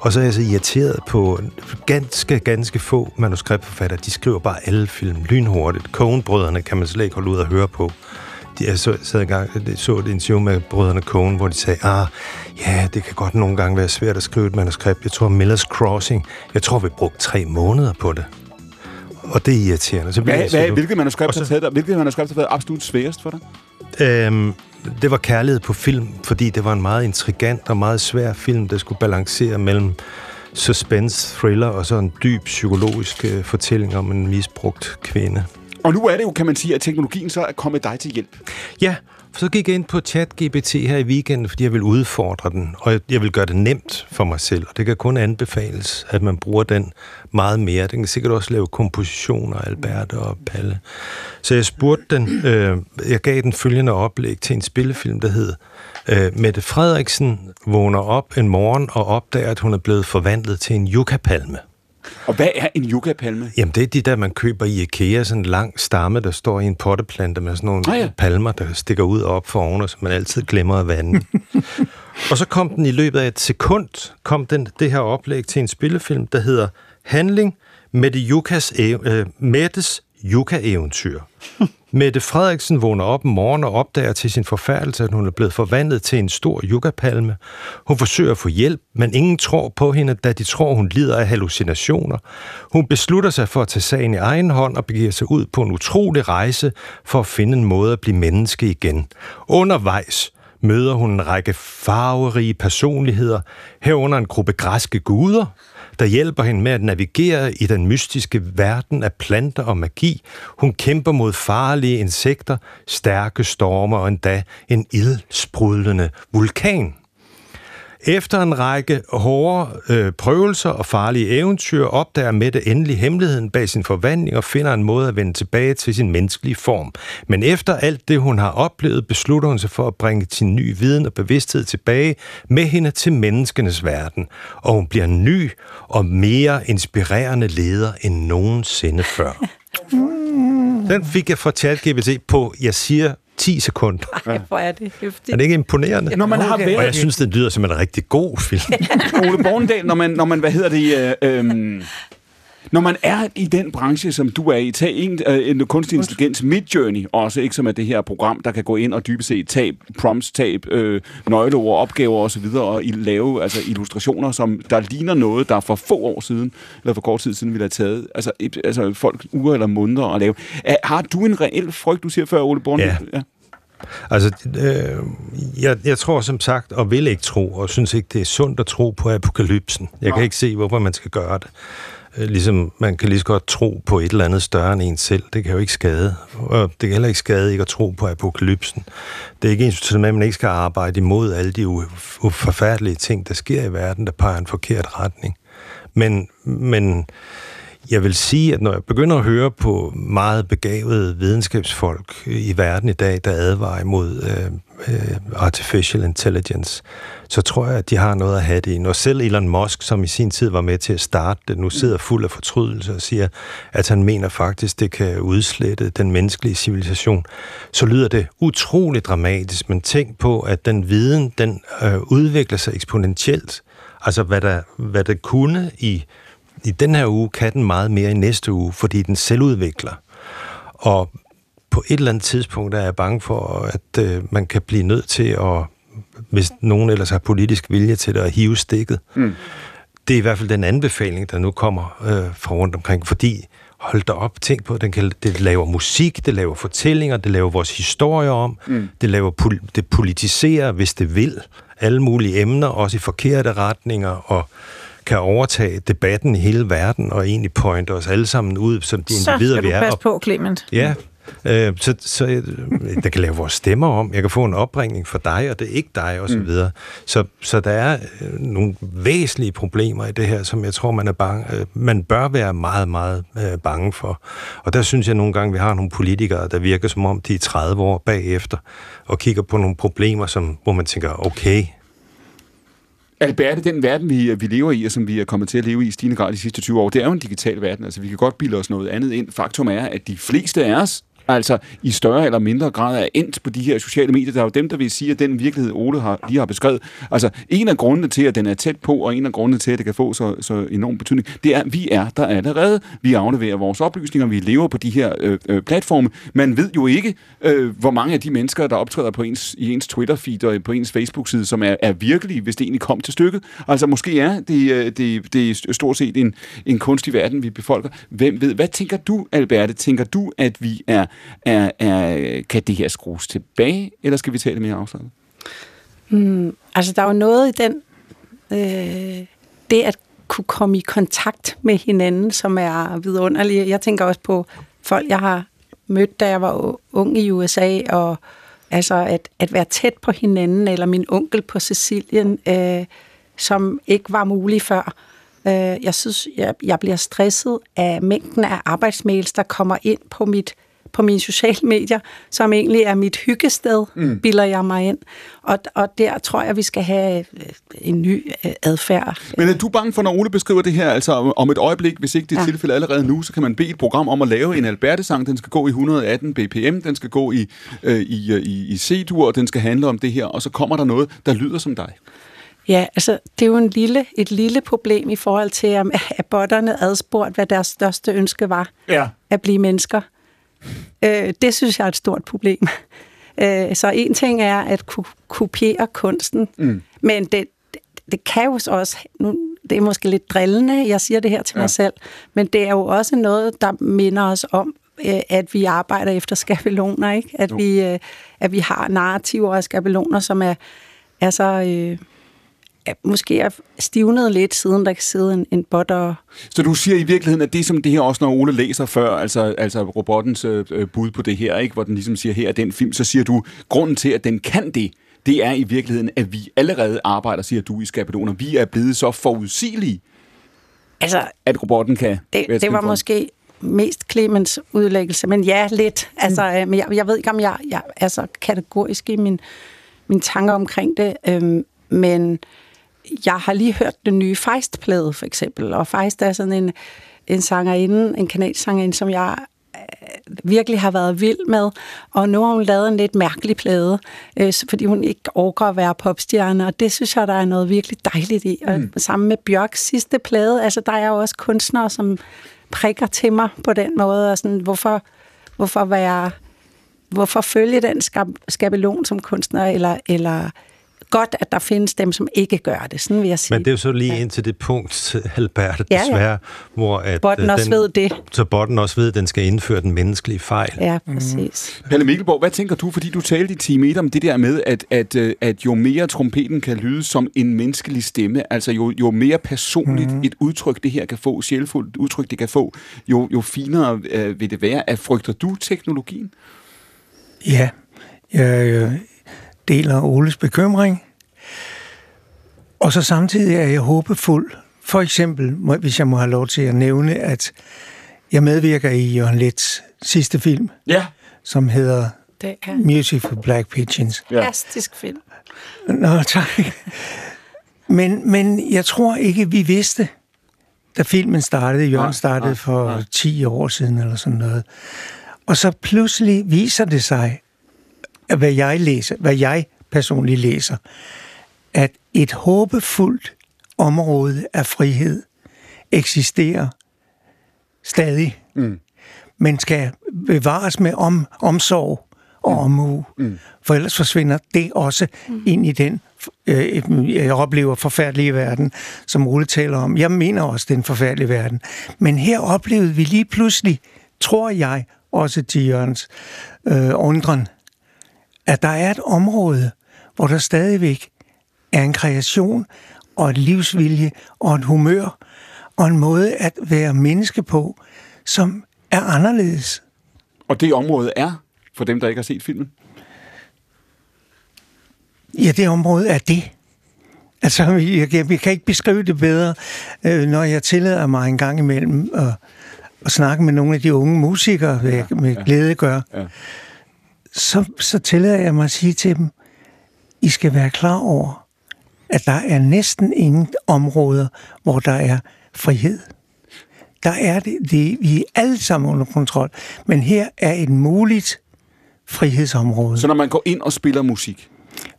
Speaker 4: Og så er jeg så irriteret på ganske, ganske få manuskriptforfattere. De skriver bare alle film lynhurtigt. Coen-brødrene kan man slet ikke holde ud at høre på. Jeg så, sad engang, så et interview med brødrene Coen, hvor de sagde, ah, ja, det kan godt nogle gange være svært at skrive et manuskript. Jeg tror, Miller's Crossing, jeg tror, vi brugte tre måneder på det. Og det er irriterende. Så
Speaker 2: Hvad, hvad, hvilket manuskript
Speaker 4: så-
Speaker 2: har taget dig? Hvilket manuskript har været absolut sværest for dig?
Speaker 4: Øhm, det var kærlighed på film, fordi det var en meget intrigant og meget svær film, der skulle balancere mellem suspense, thriller og så en dyb psykologisk øh, fortælling om en misbrugt kvinde.
Speaker 2: Og nu er det jo, kan man sige, at teknologien så er kommet dig til hjælp.
Speaker 4: Ja, så gik jeg ind på ChatGPT her i weekenden, fordi jeg vil udfordre den, og jeg- vil gøre det nemt for mig selv. Og det kan kun anbefales, at man bruger den meget mere. Den kan sikkert også lave kompositioner, Albert og Palle. Så jeg spurgte den, øh, jeg gav den følgende oplæg til en spillefilm, der hed øh, Mette Frederiksen vågner op en morgen og opdager, at hun er blevet forvandlet til en yucca-palme.
Speaker 2: Og hvad er en yucca-palme?
Speaker 4: Jamen, det er de der, man køber i IKEA, sådan en lang stamme, der står i en potteplante med sådan nogle
Speaker 2: Ah, ja.
Speaker 4: palmer, der stikker ud og op for oven, som man altid glemmer at vande. [LAUGHS] og så kom den i løbet af et sekund, kom den, det her oplæg til en spillefilm, der hedder Handling Mette Jukas, øh, Mettes Yuka-eventyr. [LAUGHS] Mette Frederiksen vågner op en morgen og opdager til sin forfærdelse, at hun er blevet forvandlet til en stor yuccapalme. Hun forsøger at få hjælp, men ingen tror på hende, da de tror, hun lider af hallucinationer. Hun beslutter sig for at tage sagen i egen hånd og begiver sig ud på en utrolig rejse for at finde en måde at blive menneske igen. Undervejs møder hun en række farverige personligheder, herunder en gruppe græske guder, der hjælper hende med at navigere i den mystiske verden af planter og magi. Hun kæmper mod farlige insekter, stærke storme og endda en ildsprudlende vulkan. Efter en række hårde øh, prøvelser og farlige eventyr opdager Mette endelig hemmeligheden bag sin forvandling og finder en måde at vende tilbage til sin menneskelige form. Men efter alt det, hun har oplevet, beslutter hun sig for at bringe sin ny viden og bevidsthed tilbage med hende til menneskenes verden. Og hun bliver en ny og mere inspirerende leder end nogensinde før. [LAUGHS] Den fik jeg fra ChatGPT på, jeg siger 10 sekunder.
Speaker 1: Ej, hvor er det hæftigt.
Speaker 4: Er det ikke imponerende?
Speaker 2: Når man har været-
Speaker 4: Og jeg synes, det lyder som en rigtig god film.
Speaker 2: Ole Bornedal, når man, når man, hvad hedder det, øh, øhm, når man er i den branche, som du er i, tag en, øh, en kunstig intelligens Midjourney også, ikke som er det her program, der kan gå ind og dybest set tab, prompts, tab, øh, nøgleord, opgaver osv., og i, lave altså, illustrationer, som der ligner noget, der for få år siden, eller for kort tid siden, ville have taget altså, et, altså folk uger eller måneder at lave. Er, har du en reel frygt, du siger før, Ole Bornedal?
Speaker 4: Ja. Altså, øh, jeg, jeg tror som sagt, og vil ikke tro, og synes ikke, det er sundt at tro på apokalypsen. Jeg kan ikke se, hvorfor man skal gøre det. Øh, ligesom man kan lige så godt tro på et eller andet større end en selv. Det kan jo ikke skade. Og det kan heller ikke skade ikke at tro på apokalypsen. Det er ikke ens med, at man ikke skal arbejde imod alle de u- forfærdelige ting, der sker i verden, der peger en forkert retning. Men, men jeg vil sige, at når jeg begynder at høre på meget begavede videnskabsfolk i verden i dag, der advarer imod øh, øh, artificial intelligence, så tror jeg, at de har noget at have det i. Når selv Elon Musk, som i sin tid var med til at starte det, nu sidder fuld af fortrydelse og siger, at han mener faktisk, det kan udslette den menneskelige civilisation, så lyder det utroligt dramatisk. Men tænk på, at den viden, den øh, udvikler sig eksponentielt. Altså, hvad der, hvad der kunne i i den her uge kan den meget mere i næste uge, fordi den selvudvikler. Og på et eller andet tidspunkt er jeg bange for, at øh, man kan blive nødt til at, hvis nogen ellers har politisk vilje til det, at hive stikket.
Speaker 2: Mm.
Speaker 4: Det er i hvert fald den anbefaling, der nu kommer øh, fra rundt omkring, fordi hold da op, tænk på, den kan, det laver musik, det laver fortællinger, det laver vores historier om,
Speaker 2: Mm.
Speaker 4: det, laver, pol- det politiserer, hvis det vil, alle mulige emner, også i forkerte retninger, og kan overtage debatten i hele verden, og egentlig pointe os alle sammen ud som de
Speaker 3: Så
Speaker 4: individer,
Speaker 3: skal
Speaker 4: vi
Speaker 3: du
Speaker 4: er.
Speaker 3: passe
Speaker 4: Og-
Speaker 3: på, Clement.
Speaker 4: Ja, øh, så, så øh, der kan lave vores stemmer om. Jeg kan få en opringning for dig, og det er ikke dig, og så
Speaker 2: Mm.
Speaker 4: videre. Så, så der er øh, nogle væsentlige problemer i det her, som jeg tror, man er bange, øh, man bør være meget, meget øh, bange for. Og der synes jeg nogle gange, vi har nogle politikere, der virker som om, de er 30 år bagefter, og kigger på nogle problemer, som, hvor man tænker, okay,
Speaker 2: Albert, den verden, vi, vi lever i, og som vi er kommet til at leve i i stigende grad de sidste 20 år, det er jo en digital verden. Altså, vi kan godt bilde os noget andet ind. Faktum er, at de fleste af os, altså i større eller mindre grad, er endt på de her sociale medier. Der er jo dem, der vil sige, at den virkelighed, Ole har, lige har beskrevet, altså en af grundene til, at den er tæt på, og en af grundene til, at det kan få så, så enorm betydning, det er, at vi er der allerede. Vi afleverer vores oplysninger, vi lever på de her øh, øh, platforme. Man ved jo ikke, øh, hvor mange af de mennesker, der optræder på ens, i ens Twitter-feed og på ens Facebook-side, som er, er virkelige, hvis det egentlig kom til stykket. Altså måske er det, øh, det, det er stort set en, en kunstig verden, vi befolker. Hvem ved? Hvad tænker du, Alberte? Tænker du, at vi er, er, er kan det her skrues tilbage, eller skal vi tale mere afslappet?
Speaker 1: Mm, altså, der er jo noget i den... Øh, det at kunne komme i kontakt med hinanden, som er vidunderligt. Jeg tænker også på folk, jeg har mødt, da jeg var ung i USA, og altså at, at være tæt på hinanden, eller min onkel på Sicilien, øh, som ikke var mulig før. Øh, jeg synes, jeg, jeg bliver stresset af mængden af arbejdsmails, der kommer ind på mit på mine sociale medier, som egentlig er mit hyggested,
Speaker 2: Mm.
Speaker 1: bilder jeg mig ind. Og, og der tror jeg, vi skal have øh, en ny øh, adfærd.
Speaker 2: Men er du bange for, når Ole beskriver det her, altså om- et øjeblik, hvis ikke det er
Speaker 1: Ja.
Speaker 2: tilfælde allerede nu, så kan man bede et program om at lave en Alberte-sang. Den skal gå i 118 bpm, den skal gå i, øh, i, øh, i, i C-dur, og den skal handle om det her, og så kommer der noget, der lyder som dig.
Speaker 1: Ja, altså det er jo en lille, et lille problem i forhold til, om [LAUGHS] at botterne adspurgt, hvad deres største ønske var.
Speaker 2: Ja.
Speaker 1: At blive mennesker. Øh, det synes jeg er et stort problem. [LAUGHS] Øh, så en ting er at kunne kopiere kunsten,
Speaker 2: Mm.
Speaker 1: men det, det, kan jo så også, nu, det er måske lidt drillende, jeg siger det her til
Speaker 2: Ja.
Speaker 1: mig selv, men det er jo også noget, der minder os om, øh, at vi arbejder efter skabeloner, ikke? At,
Speaker 2: Jo.
Speaker 1: vi, øh, at vi har narrativer og skabeloner, som er, er så... Øh, måske er stivnet lidt, siden der kan sidde en, en bot og...
Speaker 2: Så du siger i virkeligheden, at det som det her også, når Ole læser før, altså, altså robottens øh, øh, bud på det her, ikke, hvor den ligesom siger, her er den film, så siger du, grunden til, at den kan det, det er i virkeligheden, at vi allerede arbejder, siger du i skabeloner. Vi er blevet så forudsigelige,
Speaker 1: Altså,
Speaker 2: at robotten kan...
Speaker 1: det, det var måske mest Clemens udlæggelse, men ja, lidt. Altså, mm. men jeg, jeg ved ikke, om jeg, jeg er så kategorisk i min, mine tanker omkring det, øhm, men jeg har lige hørt den nye Feist-plade, for eksempel, og Feist er sådan en, en sangerinde, en kanadisk sangerinde, som jeg øh, virkelig har været vild med, og nu har hun lavet en lidt mærkelig plade, øh, fordi hun ikke overgår at være popstjerne, og det synes jeg, der er noget virkelig dejligt i. Og
Speaker 2: Mm.
Speaker 1: sammen med Bjørks sidste plade, altså der er jo også kunstnere, som prikker til mig på den måde, og sådan, hvorfor, hvorfor være, hvorfor følge den skab, skabelon som kunstner, eller, eller godt, at der findes dem, som ikke gør det, sådan vil jeg sige.
Speaker 4: Men det er jo så lige ja. ind til det punkt, [LAUGHS] Albert,
Speaker 1: Ja, ja.
Speaker 4: desværre, hvor at,
Speaker 1: Botten
Speaker 4: øh,
Speaker 1: også
Speaker 4: den,
Speaker 1: ved det.
Speaker 4: Så botten også ved, at den skal indføre den menneskelige fejl.
Speaker 1: Ja, præcis.
Speaker 2: Palle Mikkelborg, hvad tænker du, fordi du talte i time 1 om det der med, at, at, øh, at jo mere trompeten kan lyde som en menneskelig stemme, altså jo, jo mere personligt mm. et udtryk det her kan få, sjælfuldt udtryk det kan få, jo, jo finere øh, vil det være. At frygter du teknologien?
Speaker 5: Ja, jeg øh, deler Oles bekymring. Og så samtidig er jeg håbefuld. For eksempel, må- hvis jeg må have lov til at nævne, at jeg medvirker i Jørgen Lets sidste film,
Speaker 2: Ja.
Speaker 5: som hedder
Speaker 1: Det er
Speaker 5: Music for Black Pigeons.
Speaker 1: en fantastisk film.
Speaker 5: Nå, tak. Men, men jeg tror ikke, vi vidste, da filmen startede, Jørgen startede for
Speaker 2: nej.
Speaker 5: 10 år siden eller sådan noget. Og så pludselig viser det sig, hvad jeg læser, hvad jeg personligt læser, at et håbefuldt område af frihed eksisterer stadig,
Speaker 2: Mm.
Speaker 5: men skal bevares med om, omsorg og omhu. Mm. For ellers forsvinder det også mm. ind i den, øh, jeg oplever, forfærdelige verden, som Ole taler om. Jeg mener også, den forfærdelige verden. Men her oplevede vi lige pludselig, tror jeg, også til Jørgens øh, undren, at der er et område, hvor der stadigvæk er en kreation og et livsvilje og et humør og en måde at være menneske på, som er anderledes.
Speaker 2: Og det område er, for dem, der ikke har set filmen,
Speaker 5: Ja, det område er det. Altså, jeg, jeg, jeg kan ikke beskrive det bedre, øh, når jeg tillader mig en gang imellem at, at snakke med nogle af de unge musikere, hvad jeg med glæde gør.
Speaker 2: Ja.
Speaker 5: Så, så tillader jeg mig at sige til dem, I skal være klar over, at der er næsten ingen områder, hvor der er frihed. Der er det, det vi er alle sammen under kontrol, men her er et muligt frihedsområde.
Speaker 2: Så når man går ind og spiller musik,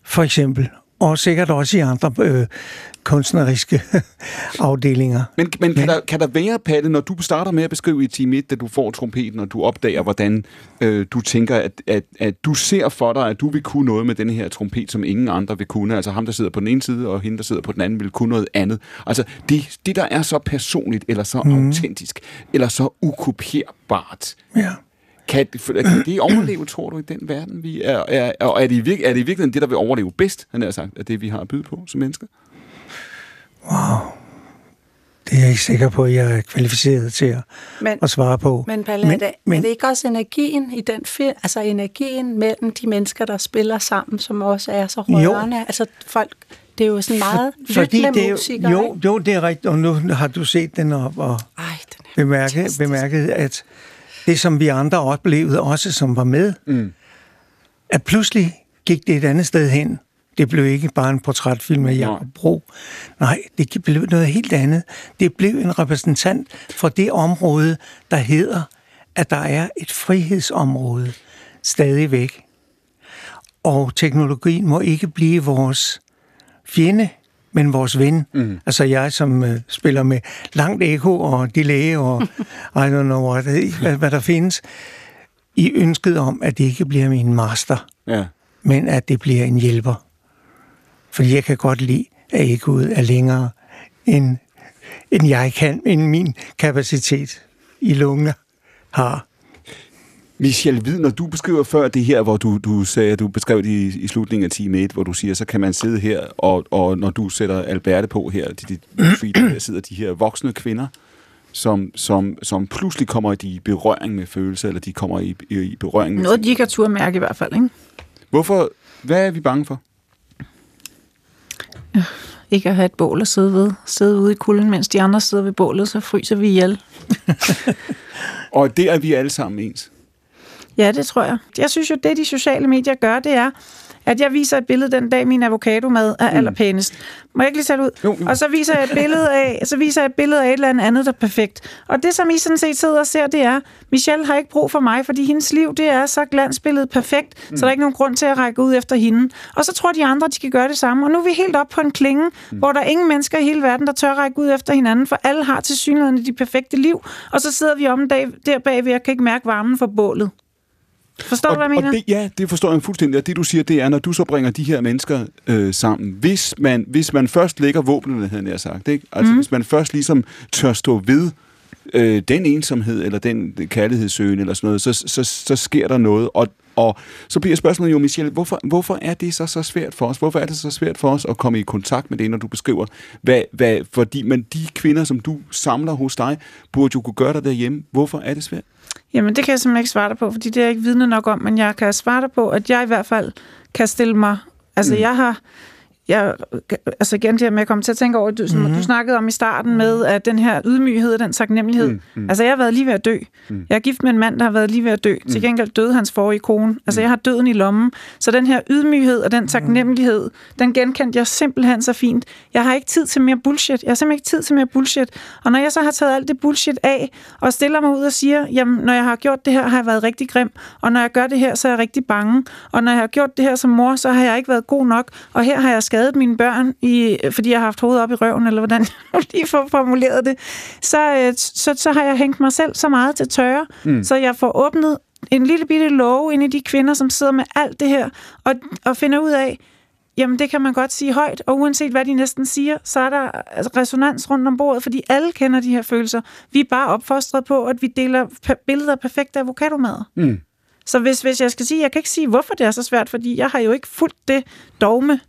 Speaker 5: For eksempel. Og sikkert også i andre øh, kunstneriske [LAUGHS] afdelinger.
Speaker 2: Men, men kan, der, kan der være, Palle, når du starter med at beskrive i time 1, da du får trompeten, og du opdager, hvordan øh, du tænker, at, at, at du ser for dig, at du vil kunne noget med den her trompet, som ingen andre vil kunne. Altså ham, der sidder på den ene side, og hende, der sidder på den anden, vil kunne noget andet. Altså det, det der er så personligt, eller så mm. autentisk, eller så ukopierbart,
Speaker 5: Ja.
Speaker 2: kan, det- kan det overleve, tror du, i den virkeligheden, vi er? er og er det, i virke, er det i virkeligheden det, der vil overleve bedst, han har sagt, af det, vi har at byde på som mennesker?
Speaker 5: Wow. Det er jeg ikke sikker på, at jeg er kvalificeret til at,
Speaker 1: Men,
Speaker 5: at svare på.
Speaker 1: men, Palle, men, er, det, men, er det ikke også energien i den film, altså energien mellem de mennesker, der spiller sammen, som også er så
Speaker 5: Jo.
Speaker 1: rørende? Altså folk, det er jo sådan meget
Speaker 5: Fordi
Speaker 1: lyttende
Speaker 5: det er,
Speaker 1: musikere,
Speaker 5: jo,
Speaker 1: ikke?
Speaker 5: jo, det er rigtigt, og nu har du set den op og
Speaker 1: Ej, den er
Speaker 5: bemærket,
Speaker 1: fantastisk.
Speaker 5: bemærket, at det, som vi andre oplevede, også som var med,
Speaker 2: Mm.
Speaker 5: at pludselig gik det et andet sted hen. Det blev ikke bare en portrætfilm af Jacob Bro. Nej, det blev noget helt andet. Det blev en repræsentant for det område, der hedder, at der er et frihedsområde stadigvæk. Og teknologien må ikke blive vores fjende, men vores ven. Mm. Altså jeg, som øh, spiller med langt ekko og delay og [LAUGHS] I don't know what, hvad, hvad der findes, i ønsket om, at det ikke bliver min master,
Speaker 2: Ja.
Speaker 5: men at det bliver en hjælper. Fordi jeg kan godt lide, at ekkoet er længere, end, end jeg kan, end min kapacitet i lunger har.
Speaker 2: Michel Hvid, når du beskriver før det her, hvor du, du sagde, du beskrev det i, i slutningen af time 1, hvor du siger, så kan man sidde her, og, og når du sætter Alberte på her, de, de, de, der sidder de her voksne kvinder, som, som, som pludselig kommer i berøring med følelser, eller de kommer i, i, i berøring med...
Speaker 3: Noget, de ikke har tur mærke i hvert fald, ikke?
Speaker 2: Hvorfor? Hvad er vi bange for?
Speaker 3: Ikke at have et bål at sidde ved. Sidde ude i kulden, mens de andre sidder ved bålet, så fryser vi ihjel. [LAUGHS]
Speaker 2: Og det er vi alle sammen ens.
Speaker 3: Ja, det tror jeg. Jeg synes jo, det de sociale medier gør, det er, at jeg viser et billede den dag, min avocado-mad er mm. allerpænest. Må jeg ikke lige sætte ud?
Speaker 2: Jo, jo.
Speaker 3: Og så viser jeg et billede af, så viser jeg et billede af et eller andet, der er perfekt. Og det, som I sådan set sidder og ser, det er, Michelle har ikke brug for mig, fordi hendes liv, det er så glansbilledet perfekt, mm. så der er ikke nogen grund til at række ud efter hende. Og så tror de andre, de kan gøre det samme. Og nu er vi helt op på en klinge, mm. hvor der er ingen mennesker i hele verden, der tør række ud efter hinanden, for alle har til synligheden de perfekte liv. Og så sidder vi om en dag der bagved og kan ikke mærke varmen for bålet. Forstår
Speaker 2: og,
Speaker 3: du, hvad jeg mener?
Speaker 2: Og det, ja, det forstår jeg fuldstændig. Og det, du siger, det er, når du så bringer de her mennesker øh, sammen. Hvis man, hvis man først lægger våbnene, havde jeg sagt, ikke? Altså, mm. hvis man først ligesom tør stå ved øh, den ensomhed, eller den kærlighedssøgen, eller sådan noget, så, så, så sker der noget. Og, og så bliver spørgsmålet jo, Michelle, hvorfor, hvorfor er det så så svært for os? Hvorfor er det så svært for os at komme i kontakt med det, når du beskriver, hvad, hvad, fordi men de kvinder, som du samler hos dig, burde jo kunne gøre dig derhjemme. Hvorfor er det svært?
Speaker 3: Jamen, det kan jeg simpelthen ikke svare dig på, fordi det er jeg ikke vidne nok om, men jeg kan svare dig på, at jeg i hvert fald kan stille mig... Altså, mm. jeg har... Jeg, altså igen det her med at komme til at tænke over, du, som mm-hmm. du snakkede om i starten med, at den her ydmyghed og den taknemmelighed, mm, mm. altså jeg har været lige ved at dø. Mm. Jeg er gift med en mand, der har været lige ved at dø. Mm. Til gengæld døde hans forrige kone. Altså jeg har døden i lommen. Så den her ydmyghed og den taknemmelighed, den genkendte jeg simpelthen så fint. Jeg har ikke tid til mere bullshit. Jeg har simpelthen ikke tid til mere bullshit. Og når jeg så har taget alt det bullshit af, og stiller mig ud og siger, jamen når jeg har gjort det her, har jeg været rigtig grim. Og når jeg gør det her, så er jeg rigtig bange. Og når jeg har gjort det her som mor, så har jeg ikke været god nok. Og her har jeg skadet mine børn, i, fordi jeg har haft hovedet op i røven, eller hvordan [LAUGHS] jeg lige får formuleret det, så, øh, så, så har jeg hængt mig selv så meget til tørre, mm. så jeg får åbnet en lille bitte låge ind i de kvinder, som sidder med alt det her, og, og finder ud af, jamen det kan man godt sige højt, og uanset hvad de næsten siger, så er der resonans rundt om bordet, fordi alle kender de her følelser. Vi er bare opfostret på, at vi deler billeder af perfekte avocadomader. Mm. Så hvis, hvis jeg skal sige, jeg kan ikke sige, hvorfor det er så svært, fordi jeg har jo ikke fulgt det dogme,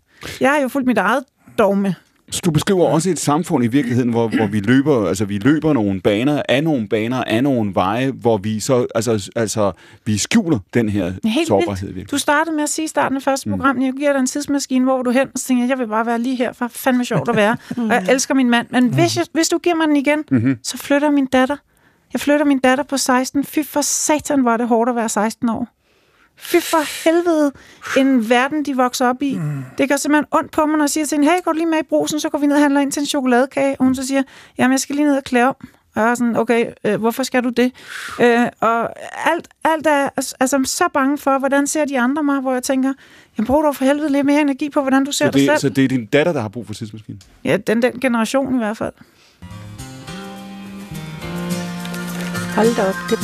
Speaker 3: jeg har jo fulgt mit eget dogme.
Speaker 2: Så du beskriver også et samfund i virkeligheden, hvor, hvor vi løber, altså vi løber nogle baner, af nogle baner, af nogle veje, hvor vi så, altså, altså vi skjuler den her
Speaker 3: Helt
Speaker 2: sårbarhed.
Speaker 3: Vildt. Du startede med at sige i starten af første program, mm. jeg giver dig en tidsmaskine, hvor du hen, og så tænker jeg, jeg vil bare være lige her, for fandme sjovt at være. [LAUGHS] og jeg elsker min mand, men hvis, jeg, hvis du giver mig den igen, mm-hmm. så flytter min datter. Jeg flytter min datter på 16. Fy for satan, var det hårdt at være 16 år. Fy for helvede, en verden, de vokser op i. Mm. Det gør simpelthen ondt på mig, når jeg siger til hende, hey, går du lige med i brusen, så går vi ned og handler ind til en chokoladekage. Og hun så siger, jamen, jeg skal lige ned og klæde om. Og jeg er sådan, okay, øh, hvorfor skal du det? Øh, og alt, alt er altså, så bange for, hvordan ser de andre mig, hvor jeg tænker, jeg bruger dog for helvede lidt mere energi på, hvordan du ser
Speaker 2: så det,
Speaker 3: dig selv.
Speaker 2: Så det er din datter, der har brug for tidsmaskinen?
Speaker 3: Ja, den, den generation i hvert fald.
Speaker 1: Hold da op, det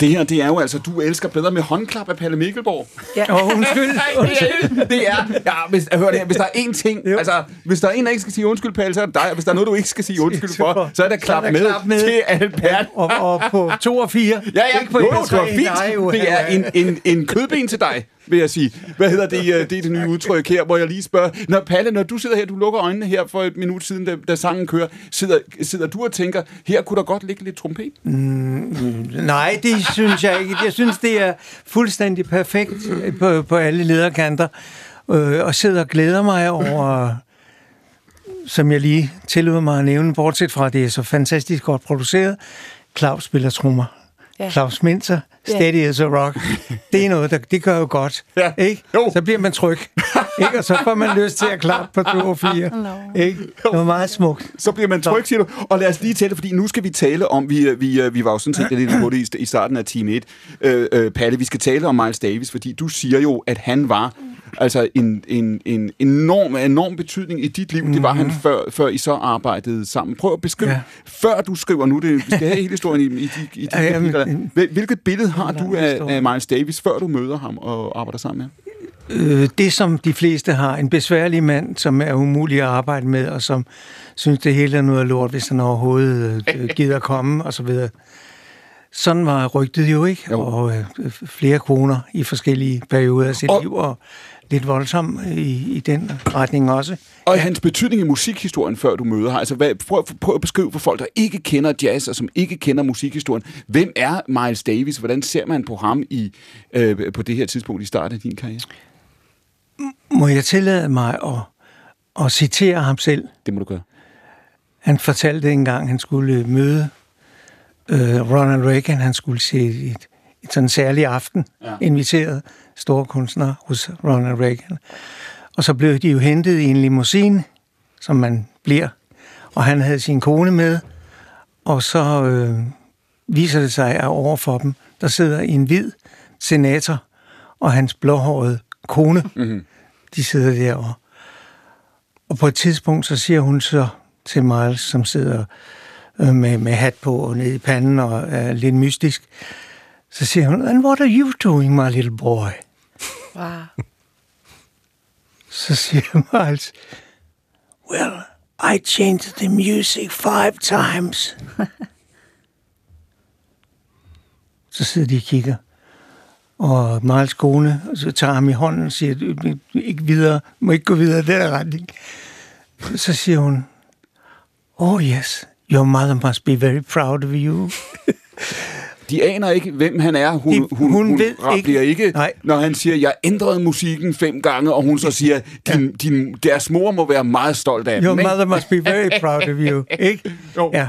Speaker 12: Og
Speaker 2: det her, det er jo altså, du elsker bedre med håndklap af Palle Mikkelborg.
Speaker 1: Ja.
Speaker 5: Åh, undskyld.
Speaker 2: det er, det er ja, hvis, hør det her, hvis der er én ting,
Speaker 5: Jo.
Speaker 2: altså, hvis der er en, der ikke skal sige undskyld, Palle, så er det dig, og hvis der er noget, du ikke skal sige undskyld [LAUGHS] for, så er der klap,
Speaker 5: er der
Speaker 2: med,
Speaker 5: klap med.
Speaker 2: til Albert.
Speaker 5: Og, og på to og fire.
Speaker 2: Ja, ja,
Speaker 5: Ikke på
Speaker 2: jo,
Speaker 5: og
Speaker 2: det var fint. Det er en, en, en kødben til dig, vil jeg sige. Hvad hedder det? øh, Det er det nye udtryk her, hvor jeg lige spørger. Når Palle, når du sidder her, du lukker øjnene her for et minut siden, da, da sangen kører, sidder, sidder du og tænker, her kunne der godt ligge lidt trompet?
Speaker 5: Nej, det synes jeg ikke. Jeg synes, det er fuldstændig perfekt på, på alle lederkanter. Øh, og sidder og glæder mig over, som jeg lige tillod mig at nævne, bortset fra, at det er så fantastisk godt produceret. Claus spiller trommer.
Speaker 1: Ja.
Speaker 5: Claus Minter. Steady as a Rock. Det er noget, der, det gør jo godt.
Speaker 2: Ja.
Speaker 5: Ikke?
Speaker 2: Jo.
Speaker 5: Så bliver man tryg. Ikke? Og så får man lyst til at klappe på to og fire. Ikke? Det var meget smukt.
Speaker 2: Så bliver man tryg, siger du. Og lad os lige tale, fordi nu skal vi tale om, vi, vi, vi var jo sådan set lidt på det i- i starten af time 1. Øh, øh, Palle, vi skal tale om Miles Davis, fordi du siger jo, at han var altså en, en, en enorm, enorm betydning i dit liv. Det var han, før, før I så arbejdede sammen. Prøv at beskrive, ja. Før du skriver nu, det, vi skal have hele historien i, i, de, i [LAUGHS] de Hvilket billede har du af, af Miles Davis, før du møder ham og arbejder sammen med ham?
Speaker 5: Øh, det, som de fleste har. En besværlig mand, som er umulig at arbejde med, og som synes, det hele er noget lort, hvis han overhovedet øh, [LAUGHS] gider at komme, og så videre. Sådan var rygtet jo, ikke?
Speaker 2: Jo.
Speaker 5: Og øh, flere koner i forskellige perioder af sit
Speaker 2: Og-
Speaker 5: og, liv, og lidt voldsom i, i den retning også.
Speaker 2: Og hans betydning i musikhistorien, før du møder ham. Altså, hvad, prøv, prøv at beskrive for folk, der ikke kender jazz, og som ikke kender musikhistorien. Hvem er Miles Davis? Hvordan ser man på ham i, øh, på det her tidspunkt i starten af din karriere?
Speaker 5: Må jeg tillade mig at, at citere ham selv?
Speaker 2: Det må du gøre.
Speaker 5: Han fortalte engang, han skulle møde øh, Ronald Reagan. Han skulle se et, et sådan særlig aften,
Speaker 2: ja.
Speaker 5: inviteret store kunstnere hos Ronald Reagan. Og så blev de jo hentet i en limousine, som man bliver. Og han havde sin kone med. Og så øh, viser det sig, at overfor dem, der sidder en hvid senator og hans blåhårede kone.
Speaker 2: Mm-hmm.
Speaker 5: De sidder der og, og på et tidspunkt, så siger hun så til Miles, som sidder øh, med, med hat på og nede i panden og er lidt mystisk, så siger hun, And what are you doing, my little boy?
Speaker 1: Wow.
Speaker 5: Så siger [LAUGHS] Miles, Well, I changed the music five times. [LAUGHS] så sidder de og kigger. Og Miles kone, så tager ham i hånden og siger, "Du- du- du- ikke videre, må ikke gå videre i den retning. Så siger hun, Oh yes, your mother must be very proud of you. [LAUGHS]
Speaker 2: De aner ikke, hvem han er. Hun,
Speaker 5: De-
Speaker 2: hun, hun,
Speaker 5: hun ved
Speaker 2: ikke,
Speaker 5: ikke- Nej.
Speaker 2: når han siger, jeg ændrede musikken fem gange, og hun så siger, din, din, deres mor må være meget stolt af
Speaker 5: Your
Speaker 2: dem.
Speaker 5: mother must be very proud of you. [LAUGHS] Ikke?
Speaker 2: Jo.
Speaker 5: Ja.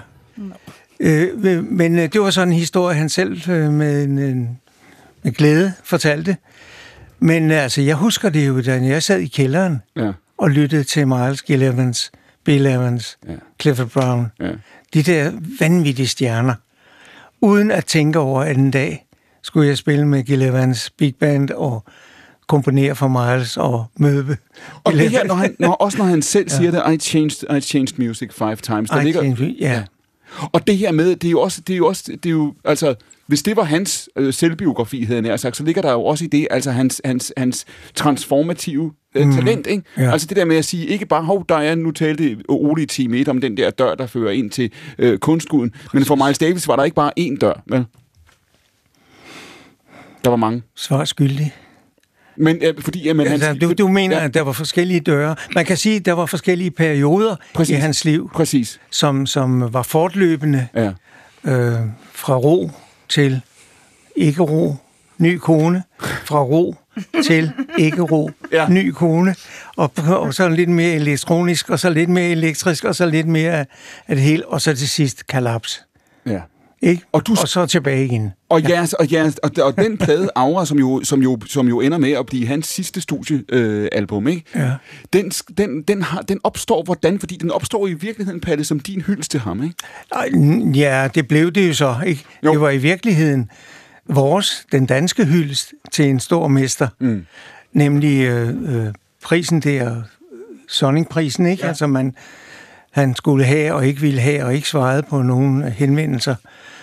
Speaker 5: Øh, men øh, det var sådan en historie, han selv øh, med, en, en, med glæde fortalte. Men øh, altså, jeg husker det jo, da jeg sad i kælderen
Speaker 2: Ja,
Speaker 5: og lyttede til Miles Gill Evans, Bill Evans,
Speaker 2: Ja.
Speaker 5: ja. Clifford Brown.
Speaker 2: ja.
Speaker 5: De der vanvittige stjerner. Uden at tænke over, at en dag skulle jeg spille med Gil Evans Big Band og komponere for Miles og møde
Speaker 2: Og det her, når han, når, også når han selv siger det, I changed, I changed music five times. Der
Speaker 5: I
Speaker 2: ligger,
Speaker 5: changed- ja.
Speaker 2: Og det her med, det er jo også, det er jo også, det er jo, altså, hvis det var hans øh, selvbiografi, havde jeg sagt, så ligger der jo også i det, altså hans, hans, hans transformative øh,
Speaker 5: Mm.
Speaker 2: talent, ikke?
Speaker 5: Ja.
Speaker 2: Altså det der med at sige, ikke bare, hov, der er, nu talte Ole i time 1 om den der dør, der fører ind til øh, kunstguden, men for Miles Davis var der ikke bare én dør, vel? Der var mange.
Speaker 5: Svar skyldig.
Speaker 2: Men øh, fordi, jamen,
Speaker 5: Altså,
Speaker 2: han,
Speaker 5: du, du mener,
Speaker 2: ja.
Speaker 5: at der var forskellige døre. Man kan sige, at der var forskellige perioder
Speaker 2: Præcis.
Speaker 5: i hans liv,
Speaker 2: Præcis.
Speaker 5: som, som var fortløbende
Speaker 2: Ja.
Speaker 5: øh, fra ro til ikke ro, ny kone, fra ro til ikke ro, [LAUGHS]
Speaker 2: Ja.
Speaker 5: ny kone, og, og så lidt mere elektronisk, og så lidt mere elektrisk, og så lidt mere af det hele, og så til sidst kollaps.
Speaker 2: Ja.
Speaker 5: Ikke?
Speaker 2: Og du-
Speaker 5: og så tilbage igen.
Speaker 2: Og, jeres, og, jeres, og, og den plade Aura, som jo, som, jo, som jo ender med at blive hans sidste studiealbum, øh, ikke?
Speaker 5: Ja.
Speaker 2: Den, den, den, har, den opstår hvordan? Fordi den opstår i virkeligheden, Palle, som din hyldest til ham, ikke?
Speaker 5: Ja, det blev det jo så. Ikke?
Speaker 2: Jo.
Speaker 5: Det var i virkeligheden vores, den danske hyldest til en stor mester.
Speaker 2: Mm.
Speaker 5: Nemlig øh, øh, prisen der, Sonningprisen, ikke? Ja. Altså man, han skulle have og ikke ville have og ikke svarede på nogen henvendelser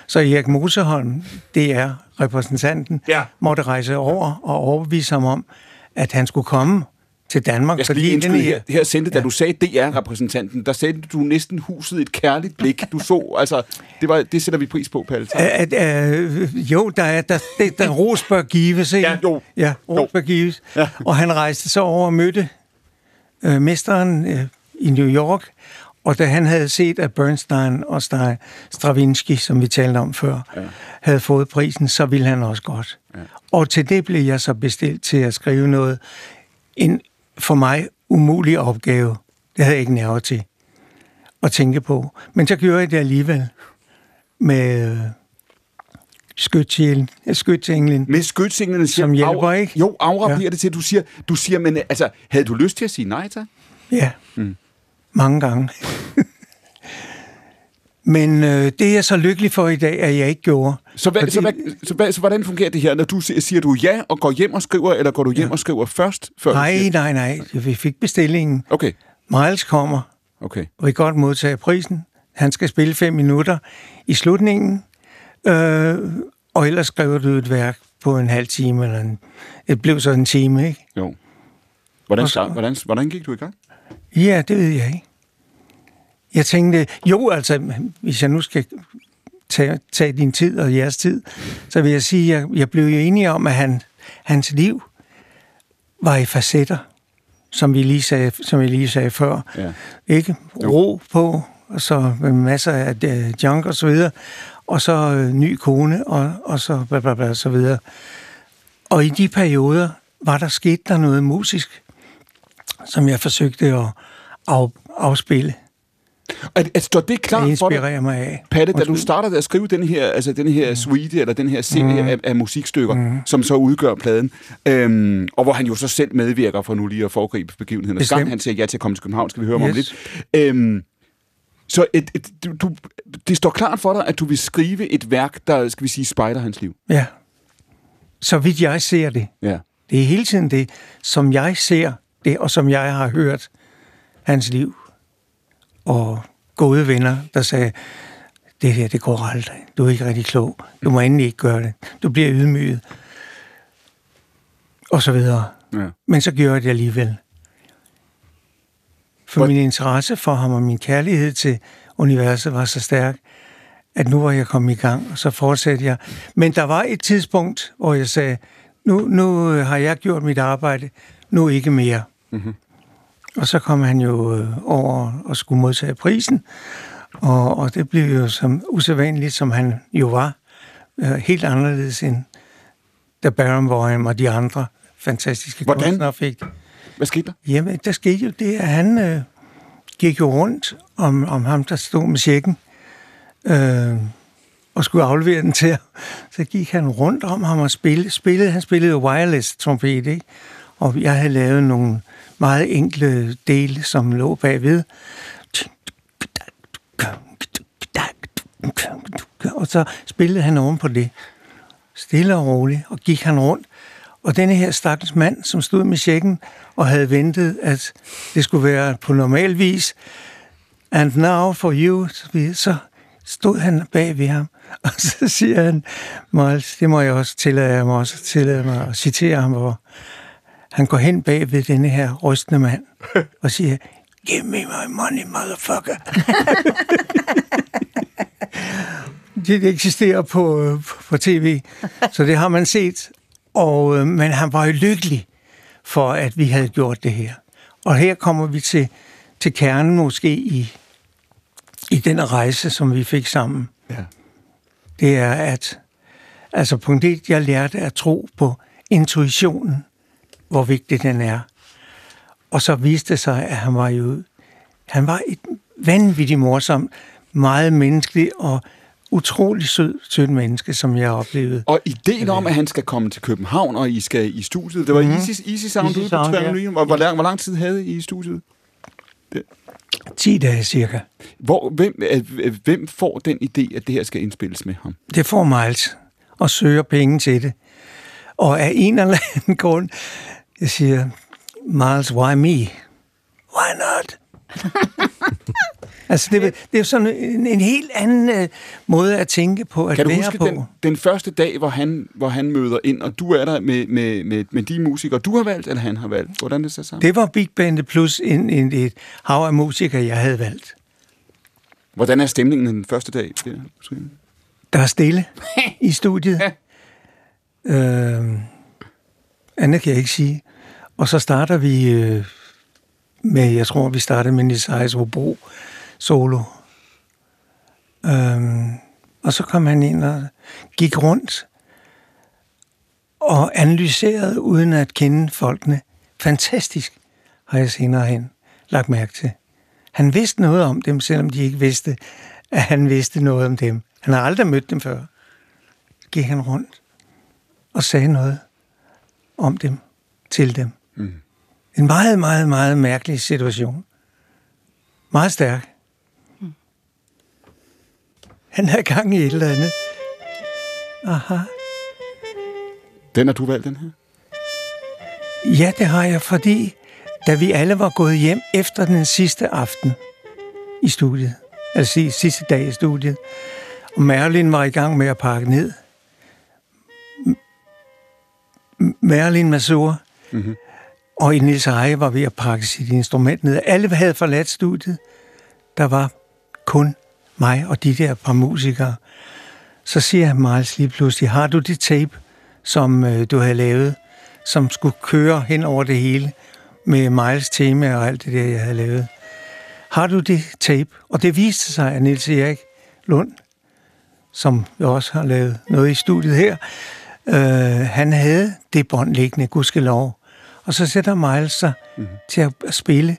Speaker 5: Så Erik Moseholm, det er repræsentanten,
Speaker 2: ja.
Speaker 5: måtte rejse over og overbevise ham om, at han skulle komme til Danmark.
Speaker 2: Jeg skal lige indskyde her, her sendte, da du sagde DR-repræsentanten, der sendte du næsten huset et kærligt blik. Du så, altså, det, var, det sætter vi pris på, Palle.
Speaker 5: At, øh, jo, der er der, der, der ros bør gives, ikke?
Speaker 2: Ja, jo.
Speaker 5: Ja, ros bør gives. Ja. Og han rejste så over og mødte øh, mesteren øh, i New York, og da han havde set, at Bernstein og Stravinsky, som vi talte om før, ja. havde fået prisen, så ville han også godt. Ja. Og til det blev jeg så bestilt til at skrive noget. En for mig umulig opgave. Det havde jeg ikke nerver til at tænke på. Men så gjorde jeg det alligevel med øh, skytsenglen.
Speaker 2: Med skytsenglen,
Speaker 5: som hjælper, ikke?
Speaker 2: Jo, afrapperer ja. det til, du siger, du siger, men altså, havde du lyst til at sige nej til?
Speaker 5: Ja. Mange gange. [LAUGHS] Men øh, det er jeg så lykkelig for i dag, at jeg ikke gjorde.
Speaker 2: Så, hvad, fordi... så, hvad, så, hvad, så hvordan fungerer det her? Når du siger, siger du ja og går hjem og skriver, eller går du hjem ja. og skriver først? Før
Speaker 5: nej, nej, nej. Vi fik bestillingen.
Speaker 2: Okay.
Speaker 5: Miles kommer.
Speaker 2: Okay.
Speaker 5: Og vi godt modtage prisen. Han skal spille fem minutter i slutningen. Øh, og ellers skriver du et værk på en halv time, eller en, det blev så en time, ikke?
Speaker 2: Jo. Hvordan, så, hvordan, hvordan gik du i gang?
Speaker 5: Ja, det ved jeg ikke. Jeg tænkte, jo, altså, hvis jeg nu skal tage, tage din tid og jeres tid, så vil jeg sige, at jeg, jeg blev jo enig om, at han, hans liv var i facetter, som vi lige sagde, som vi lige sagde før. Ja. Ikke? Ro på, og så masser af uh, junk og så videre, og så uh, ny kone, og, og så bla, bla, bla, så videre. Og i de perioder var der sket der noget musisk, som jeg forsøgte at af, afspille.
Speaker 2: At, at står det klart
Speaker 5: det for dig, mig af.
Speaker 2: Patte, da du startede at skrive den her, altså den her mm. suite, eller den her serie mm. af, af musikstykker, mm. som så udgør pladen, øhm, og hvor han jo så selv medvirker for nu lige at foregribe begivenheden. Gang han siger ja til at komme til København, skal vi høre yes. om lidt. Øhm, så et, et, du, det står klart for dig, at du vil skrive et værk, der, skal vi sige, spejler hans liv.
Speaker 5: Ja. Så vidt jeg ser det.
Speaker 2: Ja.
Speaker 5: Det er hele tiden det, som jeg ser det, og som jeg har hørt hans liv og gode venner, der sagde, det her, det går aldrig. Du er ikke rigtig klog. Du må endelig ikke gøre det. Du bliver ydmyget. Og så videre. Ja. Men så gjorde jeg det alligevel. For What? min interesse for ham og min kærlighed til universet var så stærk, at nu var jeg kommet i gang, og så fortsatte jeg. Men der var et tidspunkt, hvor jeg sagde, nu, nu har jeg gjort mit arbejde, nu ikke mere. Mm-hmm. Og så kom han jo øh, over og skulle modtage prisen, og, og det blev jo som usædvanligt, som han jo var, øh, helt anderledes end da Barenboim og de andre fantastiske
Speaker 2: Hvordan?
Speaker 5: kunstnere fik.
Speaker 2: Hvad skete der?
Speaker 5: Jamen, der skete jo det, at han øh, gik jo rundt om, om ham, der stod med tjekken, øh, og skulle aflevere den til Så gik han rundt om ham og spillede. spillede han spillede wireless trompet, ikke? Og jeg havde lavet nogle meget enkle dele, som lå bagved. Og så spillede han oven på det. Stille og roligt, og gik han rundt. Og denne her stakkels mand, som stod med tjekken og havde ventet, at det skulle være på normal vis, and now for you, så stod han bag ved ham, [LAUGHS] og så siger han, Miles, det må jeg også tillade mig, også tillade mig at citere ham, hvor han går hen bag ved denne her rystende mand og siger, Give me my money, motherfucker. [LAUGHS] det eksisterer på, på tv, så det har man set. Og, øh, men han var jo lykkelig for, at vi havde gjort det her. Og her kommer vi til, til kernen måske i, i den rejse, som vi fik sammen.
Speaker 2: Ja.
Speaker 5: Det er, at altså punkt 1, jeg lærte at tro på intuitionen hvor vigtig den er. Og så viste det sig, at han var jo han var et vanvittigt morsomt, meget menneskelig og utrolig sød, sød menneske, som jeg oplevede.
Speaker 2: Og ideen om, at han skal komme til København, og I skal i studiet, det var mm-hmm. Easy, Easy Sound, Easy Sound ja. hvor, hvor, lang, hvor lang tid havde I i studiet?
Speaker 5: Det. 10 dage cirka.
Speaker 2: Hvor, hvem, hvem får den idé, at det her skal indspilles med ham?
Speaker 5: Det får Miles, og søger penge til det. Og af en eller anden [LAUGHS] grund, jeg siger, Miles, why me? Why not? [LAUGHS] Altså, det, er- det er jo sådan en, en helt anden øh, måde at tænke på, at
Speaker 2: Kan du
Speaker 5: være
Speaker 2: huske
Speaker 5: på.
Speaker 2: den, den første dag, hvor han, hvor han møder ind, og du er der med, med, med, med de musikere, du har valgt, eller han har valgt? Hvordan er det så sammen?
Speaker 5: Det var Big Bandet plus en, en, et hav af musikere, jeg havde valgt.
Speaker 2: Hvordan er stemningen den første dag? Der?
Speaker 5: Er stille [LAUGHS] i studiet. øh, andet kan jeg ikke sige. Og så starter vi øh, med, jeg tror, vi starter med Nils Hayes Hobro solo. Øh, og så kom han ind og gik rundt og analyserede uden at kende folkene. Fantastisk, har jeg senere hen lagt mærke til. Han vidste noget om dem, selvom de ikke vidste, at han vidste noget om dem. Han har aldrig mødt dem før. Gik han rundt og sagde noget om dem, til dem.
Speaker 2: Mm.
Speaker 5: En meget, meget, meget mærkelig situation. Meget stærk. Han er gang i et eller andet. Aha.
Speaker 2: Den har du valgt, den her?
Speaker 5: Ja, det har jeg, fordi da vi alle var gået hjem efter den sidste aften i studiet, altså si- sidste dag i studiet, og Merlin var i gang med at pakke ned. Merlin Masur
Speaker 2: Mm-hmm
Speaker 5: og Nils Eje var ved at pakke sit instrument ned. Alle havde forladt studiet. Der var kun mig og de der par musikere. Så siger Miles lige pludselig, har du det tape, som øh, du havde lavet, som skulle køre hen over det hele med Miles tema og alt det der, jeg havde lavet? Har du det tape? Og det viste sig, at Nils Erik Lund, som jo også har lavet noget i studiet her, øh, han havde det bånd liggende, gudskelov. Og så sætter Miles sig mm-hmm. til at spille,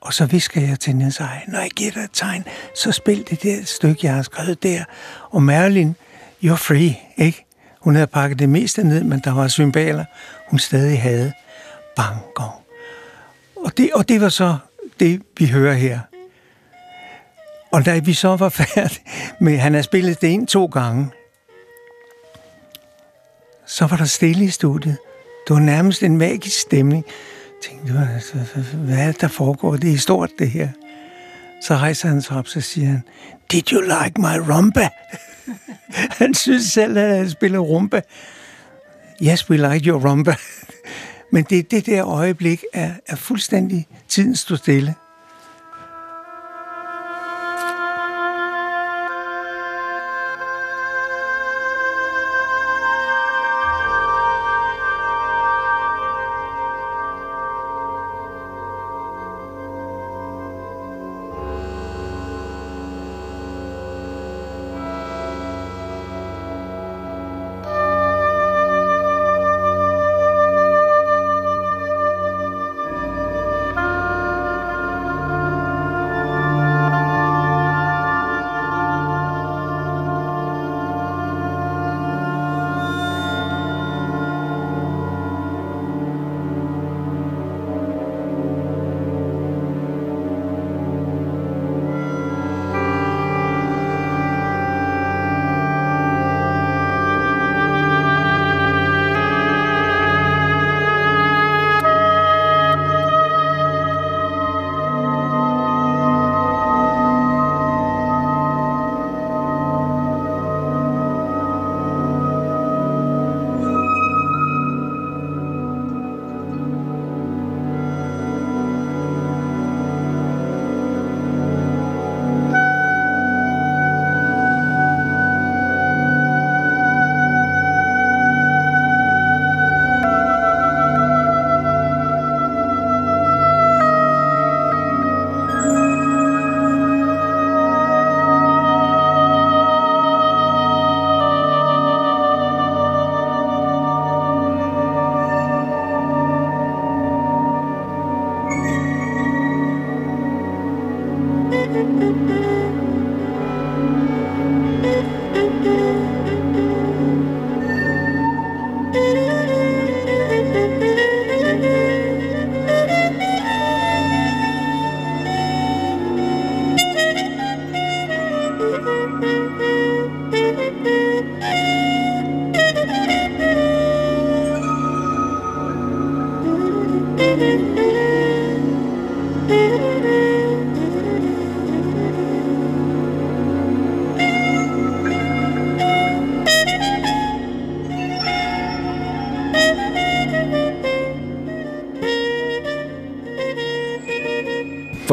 Speaker 5: og så visker jeg til Niels Eje, når jeg giver dig et tegn, så spil det der stykke, jeg har skrevet der. Og Marilyn, you're free, ikke? Hun havde pakket det meste ned, men der var symboler, hun stadig havde. Bang, gong. Og det, og det var så det, vi hører her. Og da vi så var [LAUGHS] færdige med, han har spillet det en to gange, så var der stille i studiet. Det var nærmest en magisk stemning. Jeg tænkte, "Hvad- hvad er det, der foregår? Det er stort, det her. Så rejser han sig op, så siger han, Did you like my rumba? [LAUGHS] han synes selv, at han spiller rumba. Yes, we like your rumba. [LAUGHS] Men det, det der øjeblik er, er fuldstændig tiden stod stille.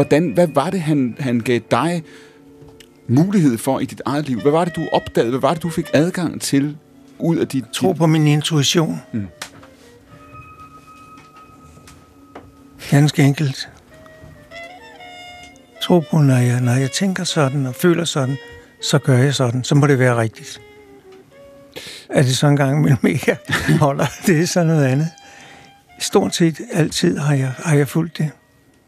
Speaker 2: Hvordan, hvad var det, han, han gav dig mulighed for i dit eget liv? Hvad var det, du opdagede? Hvad var det, du fik adgang til ud af dit...
Speaker 5: Tro på min intuition.
Speaker 2: Mm.
Speaker 5: Ganske enkelt. Tro på, når jeg, når jeg tænker sådan og føler sådan, så gør jeg sådan. Så må det være rigtigt. Er det så en gang imellem ikke holder? [LAUGHS] Det er så noget andet. Stort set altid har jeg, har jeg fulgt det.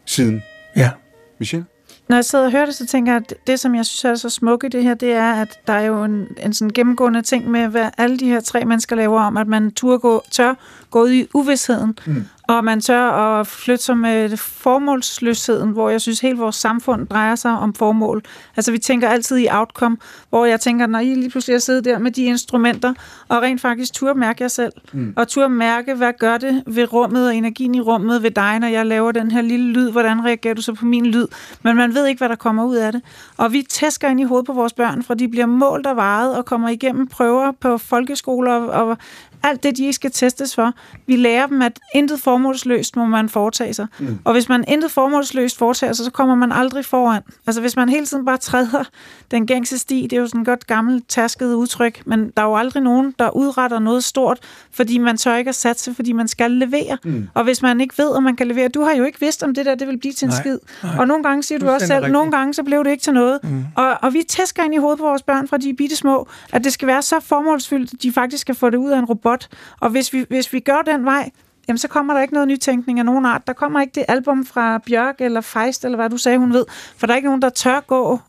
Speaker 2: Siden?
Speaker 5: Ja.
Speaker 2: Michelle?
Speaker 3: Når jeg sidder og hører det, så tænker jeg, at det, som jeg synes er så smukt i det her, det er, at der er jo en, en sådan gennemgående ting med, hvad alle de her tre mennesker laver om, at man tør gå, tør gå ud i uvidsheden, mm. Og man tør at flytte sig med formålsløsheden, hvor jeg synes, hele vores samfund drejer sig om formål. Altså, vi tænker altid i outcome, hvor jeg tænker, når I lige pludselig sidder der med de instrumenter, og rent faktisk turde mærke jer selv, mm. og turde mærke, hvad gør det ved rummet og energien i rummet ved dig, når jeg laver den her lille lyd, hvordan reagerer du så på min lyd? Men man ved ikke, hvad der kommer ud af det. Og vi tæsker ind i hovedet på vores børn, for de bliver målt og varet og kommer igennem prøver på folkeskoler og alt det, de ikke skal testes for. Vi lærer dem, at intet formålsløst må man foretage sig. Mm. Og hvis man intet formålsløst foretager sig, så kommer man aldrig foran. Altså hvis man hele tiden bare træder den gængse sti, det er jo sådan et godt gammelt tasket udtryk, men der er jo aldrig nogen, der udretter noget stort, fordi man tør ikke at satse, fordi man skal levere. Mm. Og hvis man ikke ved, om man kan levere, du har jo ikke vidst, om det der det vil blive til en
Speaker 5: Nej,
Speaker 3: skid.
Speaker 5: nej.
Speaker 3: Og nogle gange siger du også selv,
Speaker 5: Fuldstændig
Speaker 3: nogle
Speaker 5: rigtigt.
Speaker 3: gange så blev det ikke til noget.
Speaker 5: Mm.
Speaker 3: Og, og vi tæsker ind i hovedet på vores børn, fra de er bitte små, at det skal være så formålsfyldt, at de faktisk skal få det ud af en robot. Og hvis vi, hvis vi gør den vej, jamen så kommer der ikke noget nytænkning af nogen art. Der kommer ikke det album fra Bjørk eller Feist, eller hvad du sagde, hun ved. For der er ikke nogen, der tør gå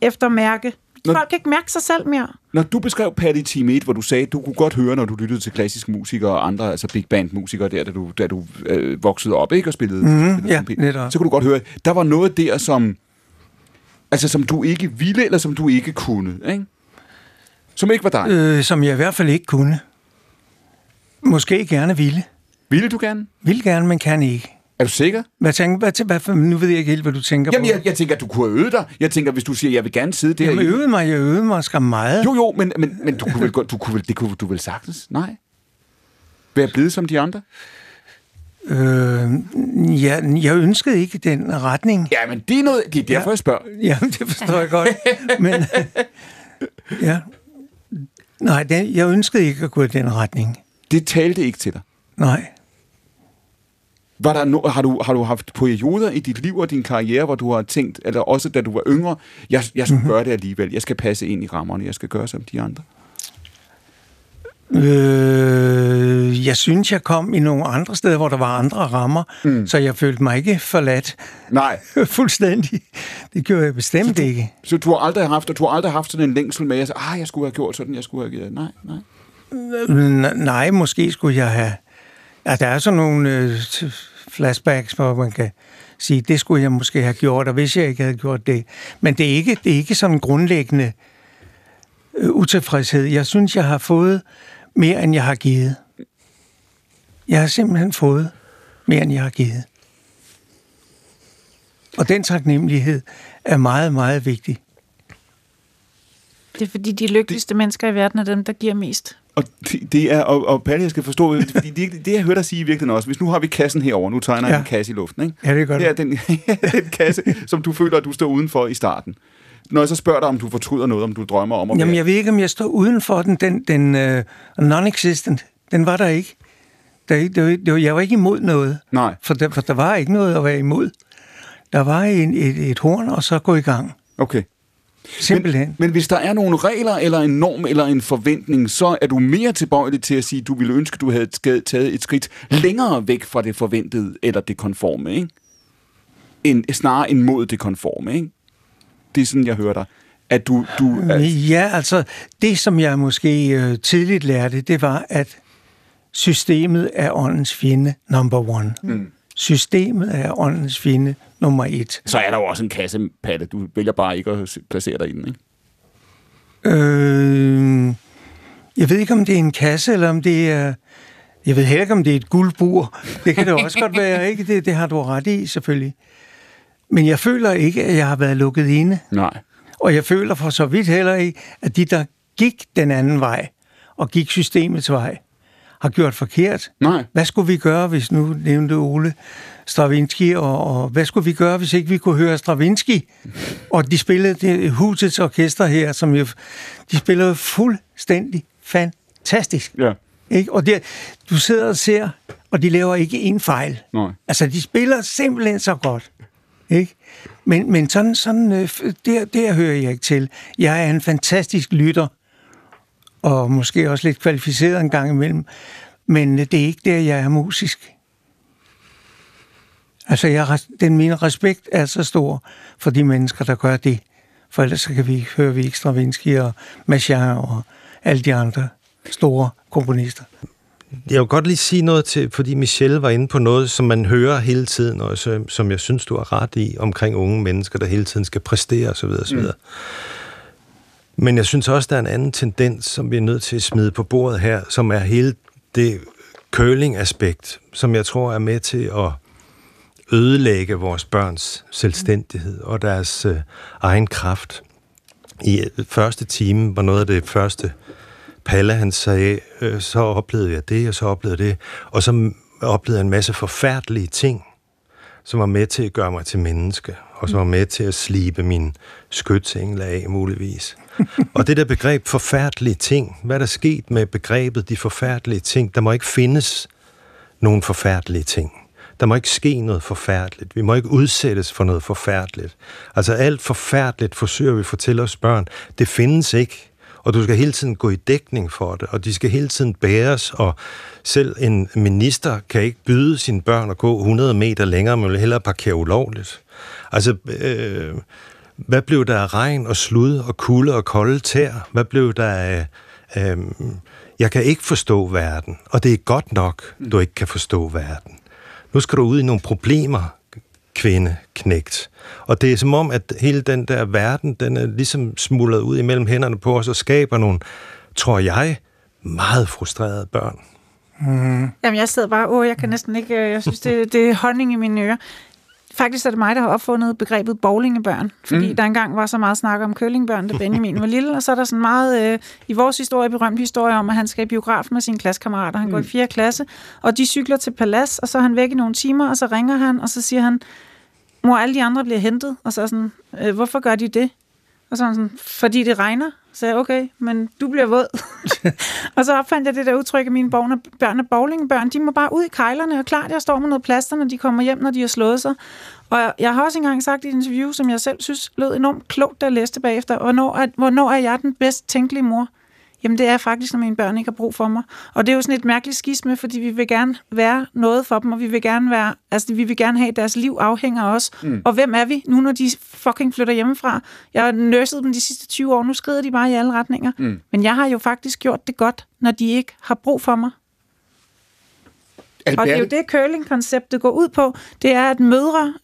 Speaker 3: efter mærke.
Speaker 2: Nå-
Speaker 3: Folk kan ikke mærke sig selv mere.
Speaker 2: Når du beskrev Patty Team 1, hvor du sagde, du kunne godt høre, når du lyttede til klassiske musikere og andre, altså big band musikere der, da du, da du øh, voksede op, ikke? Og spillede,
Speaker 5: Mhm,
Speaker 2: spillede
Speaker 5: ja, netop.
Speaker 2: Så kunne du godt høre, der var noget der, som, altså, som du ikke ville, eller som du ikke kunne, ikke? Som ikke var dig.
Speaker 5: Øh, som jeg i hvert fald ikke kunne. Måske gerne ville.
Speaker 2: Ville du gerne?
Speaker 5: Vil gerne, men kan ikke.
Speaker 2: Er du sikker?
Speaker 5: Hvad tænker, hvad, hvad, hvad, nu ved jeg ikke helt, hvad du tænker
Speaker 2: Jamen,
Speaker 5: på.
Speaker 2: jeg, jeg tænker, at du kunne have øvet dig. Jeg tænker, hvis du siger, jeg vil gerne sidde der.
Speaker 5: Jamen, øvede mig, jeg øvede mig skam meget.
Speaker 2: Jo, jo, men, men, men du kunne vel du kunne vel, det kunne du vel sagtens? Nej. Være blevet som de andre?
Speaker 5: Øh, jeg, jeg ønskede ikke den retning.
Speaker 2: Ja, men det er noget, det er derfor,
Speaker 5: Ja.
Speaker 2: jeg spørger.
Speaker 5: Jamen, det forstår jeg godt. Men, [LAUGHS] ja. Nej, den, jeg ønskede ikke at gå i den retning.
Speaker 2: Det talte ikke til dig.
Speaker 5: Nej.
Speaker 2: Var der no, har, du, har du haft perioder i dit liv og din karriere, hvor du har tænkt, eller også da du var yngre, jeg, jeg skal
Speaker 5: Mhm.
Speaker 2: mm-hmm. gøre det alligevel, jeg skal passe ind i rammerne, jeg skal gøre som de andre?
Speaker 5: Øh, jeg synes, jeg kom i nogle andre steder, hvor der var andre rammer, mm. så jeg følte mig ikke forladt.
Speaker 2: Nej. [LAUGHS]
Speaker 5: Fuldstændig. Det gjorde jeg bestemt så du, ikke.
Speaker 2: Så du har aldrig haft, og du har aldrig haft sådan en længsel med, at ah, jeg skulle have gjort sådan, jeg skulle have gjort. Nej, nej.
Speaker 5: Nej, måske skulle jeg have... Ja, der er sådan nogle øh, flashbacks, hvor man kan sige, det skulle jeg måske have gjort, og hvis jeg ikke havde gjort det. Men det er ikke, det er ikke sådan en grundlæggende øh, utilfredshed. Jeg synes, jeg har fået mere, end jeg har givet. Jeg har simpelthen fået mere, end jeg har givet. Og den taknemmelighed er meget, meget vigtig.
Speaker 3: Det er fordi, de lykkeligste det... mennesker i verden er dem, der giver mest.
Speaker 2: Og det, det er, og, og Palle, jeg skal forstå, [LAUGHS] fordi det, det jeg hørte dig sige i virkeligheden også, hvis nu har vi kassen herover, nu tegner jeg
Speaker 5: Ja.
Speaker 2: en kasse i luften, ikke?
Speaker 5: Ja, det gør
Speaker 2: Det er den, [LAUGHS] den kasse, som du føler, at du står udenfor i starten. Når jeg så spørger dig, om du fortryder noget, om du drømmer om at
Speaker 5: Jamen, jeg ved ikke, om jeg står uden for den. Den, den uh, non-existent, den var der ikke. Der, det var, jeg var ikke imod noget.
Speaker 2: Nej.
Speaker 5: For der, for der var ikke noget at være imod. Der var en, et, et horn, og så gå i gang.
Speaker 2: Okay.
Speaker 5: Simpelthen.
Speaker 2: Men, men hvis der er nogle regler, eller en norm, eller en forventning, så er du mere tilbøjelig til at sige, at du ville ønske, at du havde taget et skridt længere væk fra det forventede, eller det konforme, ikke? En, snarere end mod det konforme, ikke? Det er sådan, jeg hører dig. At du... du er,
Speaker 5: Ja, altså, det som jeg måske øh, tidligt lærte, det var, at systemet er åndens fjende number one.
Speaker 2: Mm.
Speaker 5: Systemet er åndens fjende nummer et.
Speaker 2: så er der jo også en kasse, Patte. Du vælger bare ikke at placere dig i den, ikke?
Speaker 5: Øh, jeg ved ikke, om det er en kasse, eller om det er... Jeg ved heller ikke, om det er et guldbur. Det kan det også godt være, ikke? Det, det har du ret i, selvfølgelig. Men jeg føler ikke, at jeg har været lukket inde.
Speaker 2: Nej.
Speaker 5: Og jeg føler for så vidt heller ikke, at de, der gik den anden vej, og gik systemets vej, har gjort forkert.
Speaker 2: Nej.
Speaker 5: Hvad skulle vi gøre, hvis nu nævnte Ole Stravinsky, og, og hvad skulle vi gøre, hvis ikke vi kunne høre Stravinsky? Og de spillede det, husets orkester her, som jo, de spillede fuldstændig fantastisk.
Speaker 2: Ja.
Speaker 5: Ikke? Og det, du sidder og ser, og de laver ikke en fejl.
Speaker 2: Nej.
Speaker 5: Altså, de spiller simpelthen så godt. Ikke? Men, men sådan, sådan øh, der, der hører jeg ikke til. Jeg er en fantastisk lytter, og måske også lidt kvalificeret en gang imellem, men det er ikke der, jeg er musisk. Altså, jeg, den, min respekt er så stor for de mennesker, der gør det. For ellers så kan vi, ikke- hører vi ikke Stravinsky og Machin og alle de andre store komponister.
Speaker 4: Jeg vil godt lige sige noget til, fordi Michelle var inde på noget, som man hører hele tiden, og som, som jeg synes, du har ret i, omkring unge mennesker, der hele tiden skal præstere osv. osv. Mm. Men jeg synes også, der er en anden tendens, som vi er nødt til at smide på bordet her, som er hele det curling-aspekt, som jeg tror er med til at ødelægge vores børns selvstændighed og deres øh, egen kraft. I øh, første time var noget af det første, Palle han sagde, øh, så oplevede jeg det, og så oplevede det, og så oplevede jeg en masse forfærdelige ting, som var med til at gøre mig til menneske, og som var med til at slibe min skytsengel af, muligvis. og det der begreb forfærdelige ting, hvad er der sket med begrebet de forfærdelige ting? Der må ikke findes nogen forfærdelige ting. Der må ikke ske noget forfærdeligt. Vi må ikke udsættes for noget forfærdeligt. Altså alt forfærdeligt forsøger vi at fortælle os børn. Det findes ikke. Og du skal hele tiden gå i dækning for det, og de skal hele tiden bæres, og selv en minister kan ikke byde sine børn at gå 100 meter længere, men vil hellere parkere ulovligt. Altså, øh, hvad blev der af regn og slud og kulde og kolde tær? Hvad blev der af... Øh, jeg kan ikke forstå verden, og det er godt nok, du ikke kan forstå verden. Nu skal du ud i nogle problemer, kvinde, knægt. Og det er som om, at hele den der verden, den er ligesom smuldret ud imellem hænderne på os og skaber nogle, tror jeg, meget frustrerede børn.
Speaker 3: Mm. Jamen, jeg sidder bare, åh, jeg kan næsten ikke, øh, jeg synes, det, det er honning i mine ører. Faktisk er det mig, der har opfundet begrebet bowlingebørn, fordi mm. der engang var så meget snak om kølingbørn, da Benjamin var lille, og så er der sådan meget, øh, i vores historie, berømt historie om, at han skal i biografen med sine klassekammerater. Han mm. går i 4. klasse, og de cykler til Palas, og så er han væk i nogle timer, og så ringer han, og så siger han, mor, alle de andre bliver hentet, og så er sådan, øh, hvorfor gør de det? Og så er han sådan, fordi det regner. Så sagde jeg, okay, men du bliver våd. [LAUGHS] og så opfandt jeg det der udtryk, at mine børn er, børn er bowlingbørn. De må bare ud i kejlerne, og klart, jeg står med noget plaster, når de kommer hjem, når de har slået sig. Og jeg, har også engang sagt i et interview, som jeg selv synes lød enormt klogt, da jeg læste bagefter, hvornår er, hvornår er jeg den bedst tænkelige mor? Jamen det er faktisk, når mine børn ikke har brug for mig. Og det er jo sådan et mærkeligt skisme, fordi vi vil gerne være noget for dem, og vi vil gerne være, altså vi vil gerne have, at deres liv afhænger af os. Mm. Og hvem er vi nu, når de fucking flytter hjemmefra? Jeg har nurset dem de sidste 20 år, nu skrider de bare i alle retninger. Mm. Men jeg har jo faktisk gjort det godt, når de ikke har brug for mig.
Speaker 2: Albert,
Speaker 3: Og det er jo det, curling-konceptet går ud på. Det er, at mødre,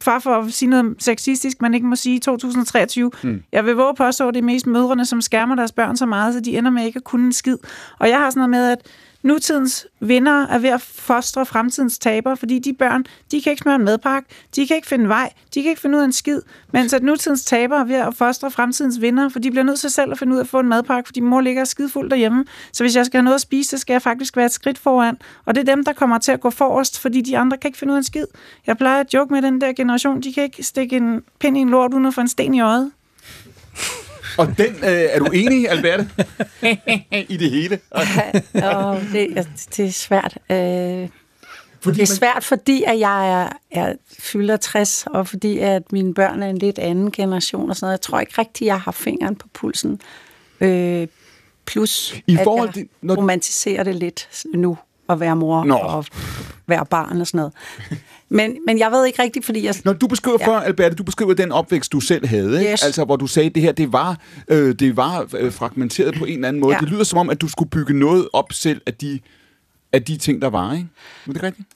Speaker 3: far for at sige noget sexistisk, man ikke må sige i 2023, mm. jeg vil våge påstå, at det er mest mødrene, som skærmer deres børn så meget, så de ender med ikke at kunne en skid. Og jeg har sådan noget med, at nutidens vinder er ved at fostre fremtidens tabere, fordi de børn, de kan ikke smøre en madpakke, de kan ikke finde vej, de kan ikke finde ud af en skid, mens at nutidens tabere er ved at fostre fremtidens vinder, for de bliver nødt til selv at finde ud af at få en madpakke, fordi mor ligger skidefuld derhjemme. Så hvis jeg skal have noget at spise, så skal jeg faktisk være et skridt foran. Og det er dem, der kommer til at gå forrest, fordi de andre kan ikke finde ud af en skid. Jeg plejer at joke med den der generation, de kan ikke stikke en pind i en lort uden at få en sten i øjet.
Speaker 2: Og den, øh, er du enig, Alberte? I det hele? [LAUGHS]
Speaker 1: og det, er- det er svært. Øh, fordi det er svært, fordi at jeg er, er fylder 60, og fordi at mine børn er en lidt anden generation og sådan noget. Jeg tror ikke rigtig, jeg har fingeren på pulsen. Øh, plus,
Speaker 2: I
Speaker 1: at
Speaker 2: forhold
Speaker 1: jeg
Speaker 2: til- når-
Speaker 1: romantiserer det lidt nu, at være mor
Speaker 2: Nå.
Speaker 1: og være barn og sådan noget. Men, men jeg ved ikke rigtigt, fordi jeg...
Speaker 2: Når du beskriver ja. før, Alberte, du beskriver den opvækst, du selv havde, ikke?
Speaker 1: Yes.
Speaker 2: altså hvor du sagde, at det her det var, øh, det var øh, fragmenteret på en eller anden måde.
Speaker 1: Ja.
Speaker 2: Det lyder som om, at du skulle bygge noget op selv af de, af de ting, der var. Ikke? Er det rigtigt?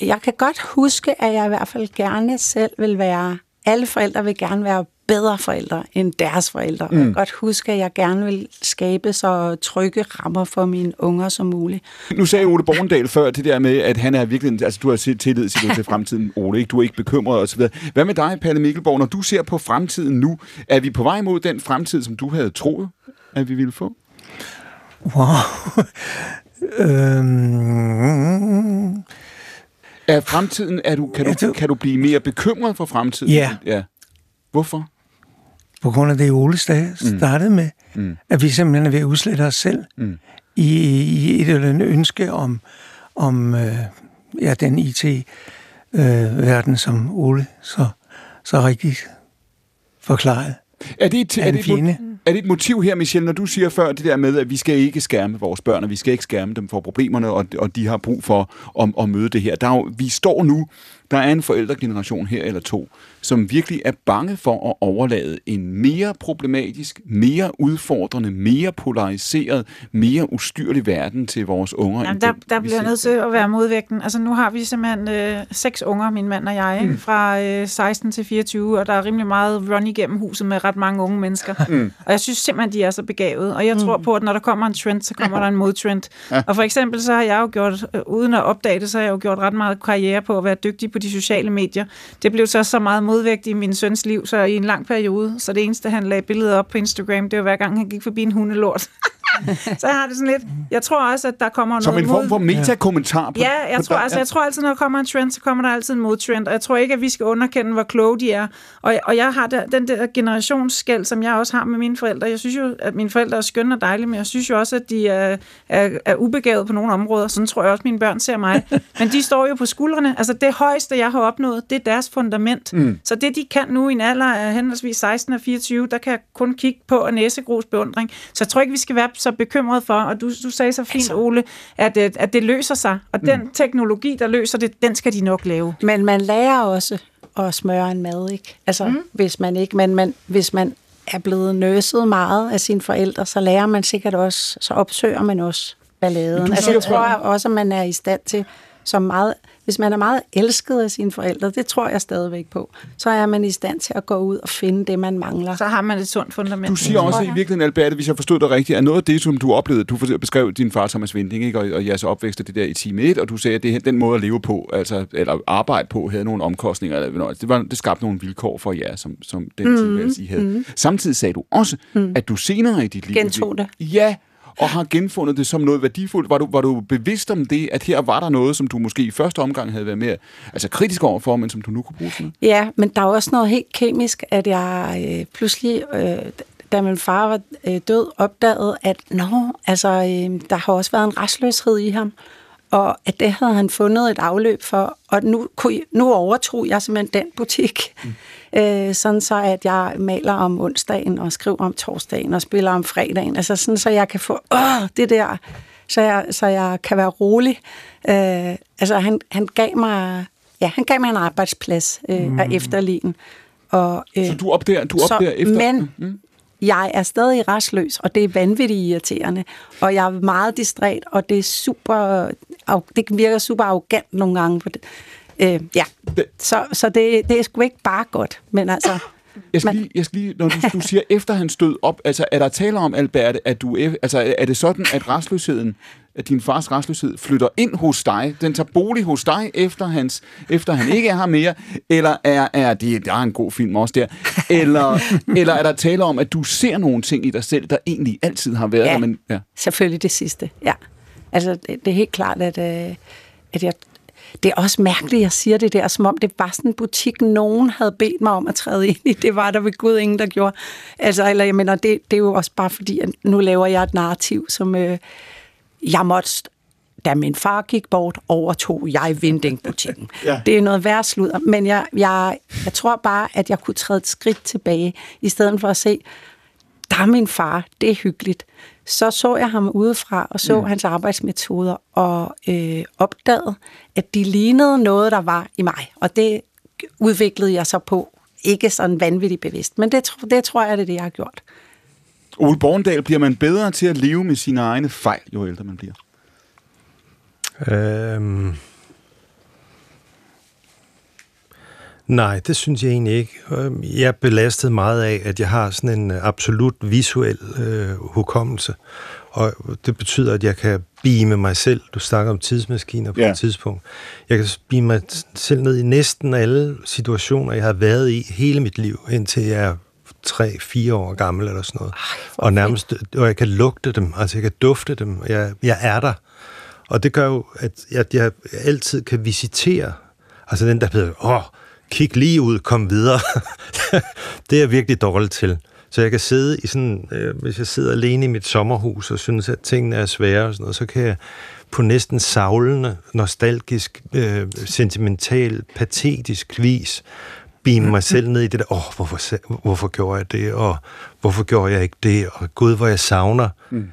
Speaker 1: jeg kan godt huske, at jeg i hvert fald gerne selv vil være... Alle forældre vil gerne være bedre forældre end deres forældre. Mm. Jeg kan godt huske, at jeg gerne vil skabe så trygge rammer for mine unger som muligt.
Speaker 2: Nu sagde Ole Borgendal før det der med, at han er virkelig, altså du har set tillid du, til fremtiden, Ole, ikke? du er ikke bekymret osv. Hvad med dig, Palle Mikkelborg, når du ser på fremtiden nu, er vi på vej mod den fremtid, som du havde troet, at vi ville få?
Speaker 5: Wow. [LAUGHS] øhm,
Speaker 2: Er fremtiden, er du, kan, du, kan du blive mere bekymret for fremtiden?
Speaker 5: Ja.
Speaker 2: ja. Hvorfor?
Speaker 5: På grund af det, Ole sta- startede med,
Speaker 2: Mm.
Speaker 5: at vi simpelthen er ved at udslette os selv
Speaker 2: Mm.
Speaker 5: i, i et eller andet ønske om, om øh, ja, den IT-verden, som Ole så, så rigtigt forklarede.
Speaker 2: Er det, et,
Speaker 5: Er
Speaker 2: det et, er det et motiv her, Michelle, når du siger før det der med, at vi skal ikke skærme vores børn, og vi skal ikke skærme dem for problemerne, og, og de har brug for at, at møde det her. Der er jo, vi står nu, der er en forældregeneration her eller to, som virkelig er bange for at overlade en mere problematisk, mere udfordrende, mere polariseret, mere ustyrlig verden til vores unger.
Speaker 3: Jamen, der,
Speaker 2: den,
Speaker 3: der bliver nødt til at være modvægten. Altså, nu har vi simpelthen øh, seks unger, min mand og jeg, mm. fra øh, 16 til 24, og der er rimelig meget run igennem huset med ret mange unge mennesker. [LAUGHS]
Speaker 2: Mm.
Speaker 3: Og jeg synes simpelthen, de er så begavet. Og jeg tror på, at når der kommer en trend, så kommer der en modtrend.
Speaker 2: Ja.
Speaker 3: Og for eksempel så har jeg jo gjort, øh, uden at opdage det, så har jeg jo gjort ret meget karriere på at være dygtig på de sociale medier. Det blev så så meget modvægt i min søns liv, så i en lang periode, så det eneste, han lagde billeder op på Instagram, det var hver gang, han gik forbi en hundelort. [LAUGHS] [LAUGHS] så jeg har det sådan lidt, jeg tror også, at der kommer
Speaker 2: Som
Speaker 3: noget
Speaker 2: en form
Speaker 3: mod-
Speaker 2: for metakommentar på
Speaker 3: Ja, jeg
Speaker 2: på
Speaker 3: tror,
Speaker 2: der-
Speaker 3: altså, jeg tror altid, når der kommer en trend, så kommer der altid en modtrend, og jeg tror ikke, at vi skal underkende, hvor kloge de er. Og, og jeg har der, den der generationsskæld, som jeg også har med mine forældre. Jeg synes jo, at mine forældre er skønne og dejlige, men jeg synes jo også, at de er, er, er ubegavet på nogle områder. Sådan tror jeg også, mine børn ser mig. [LAUGHS] Men de står jo på skuldrene. Altså det højeste, jeg har opnået, det er deres fundament.
Speaker 13: Mm.
Speaker 3: Så det, de kan nu i en alder af henholdsvis 16 og 24, der kan jeg kun kigge på og næsegros beundring. Så jeg tror ikke, vi skal være så bekymrede for, og du, du sagde så fint, altså. Ole, at, øh, at det løser sig. Og mm. den teknologi, der løser det, den skal de nok lave.
Speaker 1: Men man lærer også at smøre en mad, ikke? Altså, mm. hvis man ikke, men man, hvis man er blevet nøset meget af sine forældre, så lærer man sikkert også, så opsøger man også balladen. Altså, jeg tror også, at man er i stand til, som meget, hvis man er meget elsket af sine forældre, det tror jeg stadigvæk på, så er man i stand til at gå ud og finde det, man mangler.
Speaker 3: Så har man et sundt fundament.
Speaker 2: Du siger også i virkeligheden, Albert, hvis jeg forstod dig rigtigt, at noget af det, som du oplevede, du for- beskrev din far Thomas Vinding, ikke? Og, og jeres opvækst det der i time 1, og du sagde, at det, den måde at leve på, altså, eller arbejde på, havde nogle omkostninger, eller, noget. det, var, det skabte nogle vilkår for jer, som, som den mm, tilværelse, I havde.
Speaker 1: mhm.
Speaker 2: Samtidig sagde du også,
Speaker 1: Mm.
Speaker 2: at du senere i dit liv...
Speaker 1: Gentog det.
Speaker 2: Ja, og har genfundet det som noget værdifuldt. Var du, var du bevidst om det, at her var der noget, som du måske i første omgang havde været mere altså kritisk overfor, men som du nu kunne bruge til noget?
Speaker 1: Ja, men der er også noget helt kemisk, at jeg øh, pludselig, øh, da min far var øh, død, opdagede, at nå, altså, øh, der har også været en restløshed i ham, og at det havde han fundet et afløb for, og nu, kunne, nu overtog jeg simpelthen den butik, mm. øh, sådan så at jeg maler om onsdagen, og skriver om torsdagen, og spiller om fredagen, altså sådan så jeg kan få åh, det der, så jeg, så jeg kan være rolig. Øh, altså han, han gav mig ja, han gav mig en arbejdsplads øh, mm. af efterligen. Og, øh,
Speaker 2: Så du opdager, du opdager
Speaker 1: så,
Speaker 2: efter...
Speaker 1: Men
Speaker 2: Mm.
Speaker 1: jeg er stadig restløs, og det er vanvittigt irriterende. Og jeg er meget distræt, og det er super, det virker super arrogant nogle gange. På det. Øh, ja, så, så det, det er sgu ikke bare godt, men altså... [GASPS]
Speaker 2: Jeg skal, lige, jeg skal lige, når du, du [LAUGHS] siger, efter han stød op, altså er der tale om, Albert, at du, ef- altså er det sådan, at restløsheden, at din fars restløshed flytter ind hos dig, den tager bolig hos dig, efter, hans, efter han ikke er her mere, eller er, er det, der er en god film også der, [LAUGHS] eller, eller er der tale om, at du ser nogle ting i dig selv, der egentlig altid har været
Speaker 1: Ja.
Speaker 2: der, men ja.
Speaker 1: Selvfølgelig det sidste, ja. Altså, det, det er helt klart, at, øh, at jeg... Det er også mærkeligt, at jeg siger det der, som om det var sådan en butik, nogen havde bedt mig om at træde ind i. Det var der ved Gud ingen, der gjorde. Altså, eller jeg mener, det, det er jo også bare fordi, at nu laver jeg et narrativ, som øh, jeg måtte, da min far gik bort, overtog jeg Vinding-butikken.
Speaker 13: Ja.
Speaker 1: Det er noget værd sludder, men jeg, jeg, jeg tror bare, at jeg kunne træde et skridt tilbage, i stedet for at se, der er min far, det er hyggeligt. Så så jeg ham udefra og så mm. hans arbejdsmetoder og øh, opdagede, at de lignede noget, der var i mig. Og det udviklede jeg så på. Ikke sådan vanvittigt bevidst, men det, det tror jeg, det er det, jeg har gjort.
Speaker 2: Ole Borgendal, bliver man bedre til at leve med sine egne fejl, jo ældre man bliver?
Speaker 4: Øhm... Nej, det synes jeg egentlig ikke. Øhm, Jeg er belastet meget af, at jeg har sådan en øh, absolut visuel øh, hukommelse. Og det betyder, at jeg kan beame mig selv. Du snakker om tidsmaskiner på
Speaker 2: Ja.
Speaker 4: et tidspunkt. Jeg kan beame mig selv ned i næsten alle situationer, jeg har været i hele mit liv, indtil jeg er 3-4 år gammel eller sådan noget. og nærmest, og jeg kan lugte dem, altså jeg kan dufte dem, og jeg, jeg er der. Og det gør jo, at jeg, jeg altid kan visitere, altså den der hedder, åh, kig lige ud, kom videre. [LAUGHS] det er jeg virkelig dårligt til. Så jeg kan sidde i sådan, øh, hvis jeg sidder alene i mit sommerhus og synes, at tingene er svære og sådan noget, så kan jeg på næsten savlende, nostalgisk, øh, sentimental, patetisk vis beame mig [LAUGHS] selv ned i det der, åh, oh, hvorfor, hvorfor gjorde jeg det, og hvorfor gjorde jeg ikke det, og gud, hvor jeg savner
Speaker 2: Mm.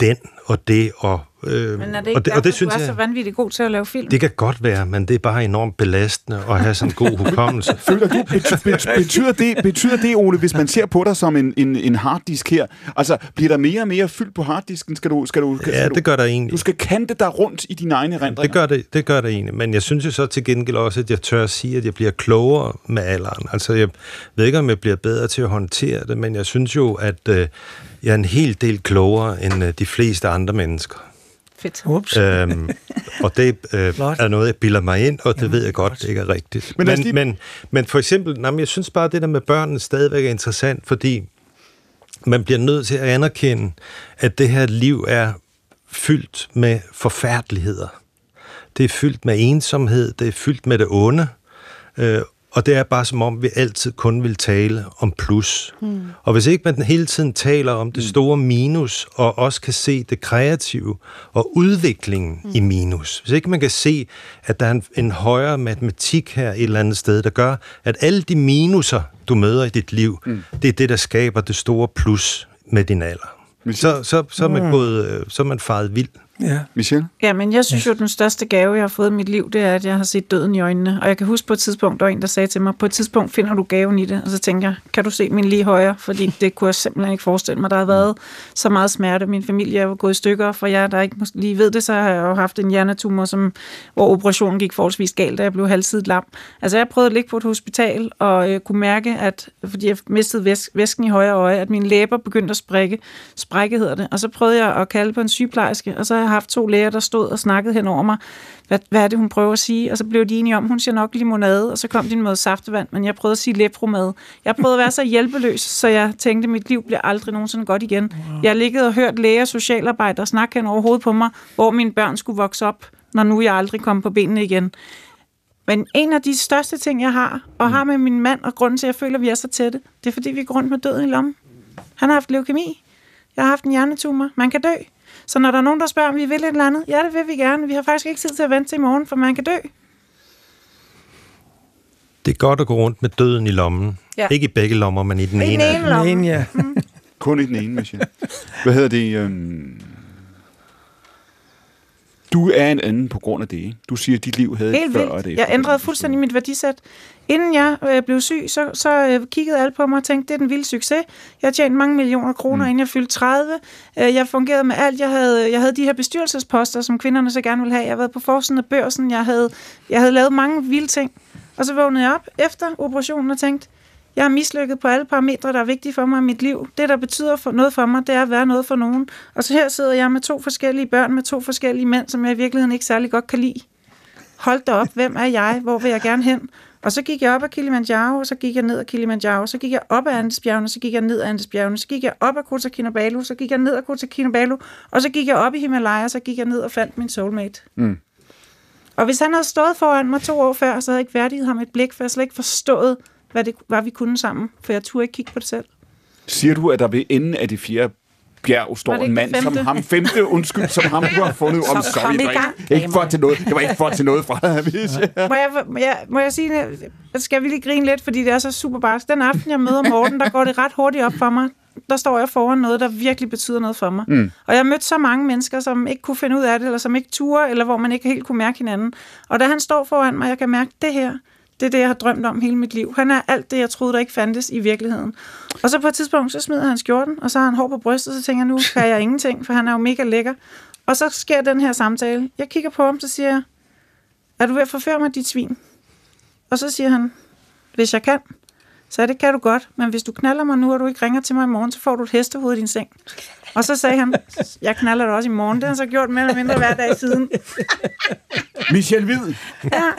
Speaker 4: den og det, og, øh,
Speaker 3: Men er det
Speaker 4: og
Speaker 3: ikke
Speaker 4: det, og det
Speaker 3: du
Speaker 4: synes
Speaker 3: er
Speaker 4: jeg,
Speaker 3: så vanvittigt god til at lave film?
Speaker 4: det kan godt være, men det er bare enormt belastende at have sådan en god hukommelse. [LAUGHS]
Speaker 2: Føler du, [LAUGHS] bety, bety, betyder, det, betyder det, Ole, hvis man ser på dig som en, en, en harddisk her, altså bliver der mere og mere fyldt på harddisken? Skal du, skal du, skal
Speaker 4: Ja,
Speaker 2: du,
Speaker 4: det gør der egentlig.
Speaker 2: Du skal kante dig rundt i dine egne erindringer.
Speaker 4: Det gør det, det gør det egentlig, men jeg synes jo så til gengæld også, at jeg tør at sige, at jeg bliver klogere med alderen. Altså, jeg ved ikke, om jeg bliver bedre til at håndtere det, men jeg synes jo, at øh, jeg er en hel del klogere end øh, de fleste andre mennesker.
Speaker 3: Fedt.
Speaker 5: Ups.
Speaker 4: Øhm, og det øh, [LAUGHS] er noget, jeg bilder mig ind, og det Jamen, ved jeg godt, det ikke er rigtigt.
Speaker 2: Men
Speaker 4: Men,
Speaker 2: lige-
Speaker 4: men, men for eksempel, nej, men jeg synes bare, at det der med børnene stadigvæk er interessant, fordi man bliver nødt til at anerkende, at det her liv er fyldt med forfærdeligheder. Det er fyldt med ensomhed, det er fyldt med det onde, øh, og det er bare som om, vi altid kun vil tale om plus.
Speaker 13: Hmm.
Speaker 4: Og hvis ikke man hele tiden taler om det store minus, og også kan se det kreative og udviklingen mm. i minus, hvis ikke man kan se, at der er en, en højere matematik her et eller andet sted, der gør, at alle de minuser, du møder i dit liv, mm. det er det, der skaber det store plus med din alder. Så, så, så, er man
Speaker 3: Mm.
Speaker 4: gået, øh, så er man faret vild.
Speaker 5: Ja.
Speaker 2: Michelle?
Speaker 3: Ja, men jeg synes jo, at den største gave, jeg har fået i mit liv, det er, at jeg har set døden i øjnene. Og jeg kan huske på et tidspunkt, der var en, der sagde til mig, på et tidspunkt finder du gaven i det. Og så tænker jeg, kan du se min lige højre? Fordi [LAUGHS] det kunne jeg simpelthen ikke forestille mig. Der har været så meget smerte. Min familie er jo gået i stykker. For jer, der ikke måske lige ved det, så har jeg jo haft en hjernetumor, som, hvor operationen gik forholdsvis galt, da jeg blev halvsidigt lam. Altså jeg prøvede at ligge på et hospital og øh, kunne mærke, at fordi jeg mistede væs- væsken i højre øje, at mine læber begyndte at sprække. Sprække hedder det. Og så prøvede jeg at kalde på en sygeplejerske, og så har haft to læger, der stod og snakkede hen over mig. Hvad, hvad er det, hun prøver at sige? Og så blev de enige om, hun siger nok limonade, og så kom de med saftevand, men jeg prøvede at sige lepromad. Jeg prøvede at være så hjælpeløs, så jeg tænkte, at mit liv bliver aldrig nogensinde godt igen. Jeg liggede og hørt læger og socialarbejdere snakke hen over hovedet på mig, hvor mine børn skulle vokse op, når nu jeg aldrig kom på benene igen. Men en af de største ting, jeg har, og har med min mand, og grunden til, at jeg føler, at vi er så tætte, det er, fordi vi går rundt med døden i lommen. Han har haft leukemi. Jeg har haft en hjernetumor. Man kan dø. Så når der er nogen, der spørger, om vi vil et eller andet, ja, det vil vi gerne. Vi har faktisk ikke tid til at vente til i morgen, for man kan dø.
Speaker 4: Det er godt at gå rundt med døden i lommen.
Speaker 3: Ja.
Speaker 4: Ikke i begge lommer, men i den
Speaker 3: I den
Speaker 4: ene. af
Speaker 3: ene
Speaker 4: dem.
Speaker 3: lomme.
Speaker 5: ja.
Speaker 2: Kun i den ene, Michelle. Hvad hedder det? Øhm... Du er en anden på grund af det, ikke? Du siger, at dit liv havde
Speaker 3: Helt
Speaker 2: før og et
Speaker 3: vildt.
Speaker 2: efter.
Speaker 3: Jeg ændrede fuldstændig mit værdisæt. Inden jeg øh, blev syg, så, så øh, kiggede alle på mig og tænkte, det er den vilde succes. Jeg har tjent mange millioner kroner, mm. inden jeg fyldte 30. Øh, jeg fungerede med alt. Jeg havde, jeg havde de her bestyrelsesposter, som kvinderne så gerne ville have. Jeg havde været på forsiden af børsen. Jeg havde, jeg havde lavet mange vilde ting. Og så vågnede jeg op efter operationen og tænkte, jeg er mislykket på alle parametre, der er vigtige for mig i mit liv. Det, der betyder for noget for mig, det er at være noget for nogen. Og så her sidder jeg med to forskellige børn, med to forskellige mænd, som jeg i virkeligheden ikke særlig godt kan lide. Hold da op, hvem er jeg? Hvor vil jeg gerne hen? Og så gik jeg op ad Kilimanjaro, og så gik jeg ned ad Kilimanjaro, så gik jeg op ad Andesbjergene, så gik jeg ned ad Andesbjergene, så gik jeg op ad Kota Kinabalu, så gik jeg ned ad Kota Kinabalu, og så gik jeg op i Himalaya, så gik jeg ned og fandt min soulmate.
Speaker 2: Mm.
Speaker 3: Og hvis han havde stået foran mig to år før, så havde jeg ikke værdiget ham et blik, for jeg slet ikke forstået, hvad det var, vi kunne sammen, for jeg turde ikke kigge på det selv.
Speaker 2: Siger du, at der ved enden af det fjerde bjerg står en mand
Speaker 3: det
Speaker 2: som
Speaker 3: femte?
Speaker 2: ham femte, undskyld, som ham du har fundet om
Speaker 3: Som
Speaker 2: sorry,
Speaker 3: kom i
Speaker 2: det var ikke, ikke for til noget, det var ikke for til noget fra dig.
Speaker 3: Må jeg, må jeg, må jeg sige, skal vi lige grine lidt, fordi det er så super barsk. Den aften, jeg møder Morten, der går det ret hurtigt op for mig. Der står jeg foran noget, der virkelig betyder noget for mig.
Speaker 13: Mm.
Speaker 3: Og jeg har mødt så mange mennesker, som ikke kunne finde ud af det, eller som ikke turde, eller hvor man ikke helt kunne mærke hinanden. Og da han står foran mig, jeg kan mærke, det her, det er det, jeg har drømt om hele mit liv. Han er alt det, jeg troede, der ikke fandtes i virkeligheden. Og så på et tidspunkt, så smider han skjorten, og så har han hår på brystet, så tænker jeg, nu kan jeg ingenting, for han er jo mega lækker. Og så sker den her samtale. Jeg kigger på ham, så siger jeg, er du ved at forføre mig, dit svin? Og så siger han, hvis jeg kan. Så det kan du godt, men hvis du knaller mig nu, og du ikke ringer til mig i morgen, så får du et hestehoved i din seng. Og så sagde han, jeg knaller dig også i morgen. Det har han så gjort mere eller mindre hver dag siden.
Speaker 2: Michelle Hvid,
Speaker 3: Ja.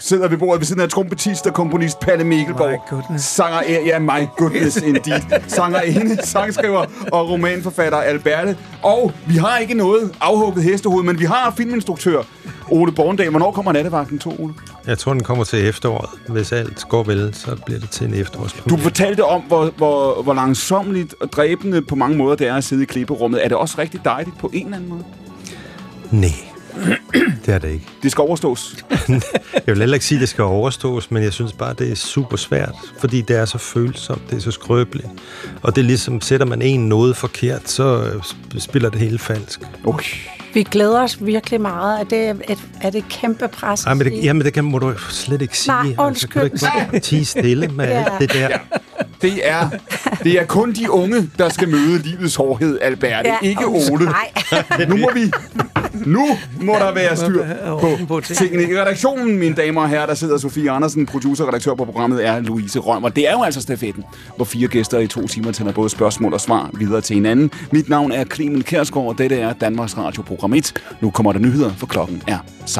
Speaker 2: Sidder ved bordet ved siden af trompetist og komponist Palle Mikkelborg. Sanger, ja, my goodness indeed. Sangerinde, sangskriver og romanforfatter Alberte. Og vi har ikke noget afhugget hestehoved, men vi har filminstruktør Ole Borndal. Hvornår kommer nattevagten 2, Ole?
Speaker 4: Jeg tror, den kommer til efteråret. Hvis alt går vel, så bliver det til en efterårspremiere.
Speaker 2: Du fortalte om, hvor, hvor, hvor langsomligt og dræbende på mange måder det er at sidde i klipperummet. Er det også rigtig dejligt på en eller anden måde?
Speaker 4: Nej, det er det ikke.
Speaker 2: Det skal overstås. [LAUGHS]
Speaker 4: jeg vil heller ikke sige, at det skal overstås, men jeg synes bare, det er super svært, fordi det er så følsomt, det er så skrøbeligt. Og det er ligesom, sætter man en noget forkert, så øh, spiller det hele falsk.
Speaker 2: Okay.
Speaker 1: Vi glæder os virkelig meget. Er det et, er det et kæmpe pres?
Speaker 4: Ej, men det, jamen, det kan, må du slet ikke sige.
Speaker 1: Nej,
Speaker 4: Altså, kan du ikke [LAUGHS] tige stille med
Speaker 1: Ja.
Speaker 4: alt det der?
Speaker 2: Det er, det er kun de unge, der skal møde livets hårdhed, Alberte.
Speaker 1: Ja,
Speaker 2: ikke Ole.
Speaker 1: Nej. [LAUGHS]
Speaker 2: Nu må vi... Nu må der være styr på tingene. I redaktionen, mine damer og herrer, der sidder Sofie Andersen, producer og redaktør på programmet, er Louise Rømer. Det er jo altså stafetten, hvor fire gæster i to timer tænder både spørgsmål og svar videre til hinanden. Mit navn er Clemen Kærsgaard, og dette er Danmarks Radio Program 1. Nu kommer der nyheder, for klokken er 16.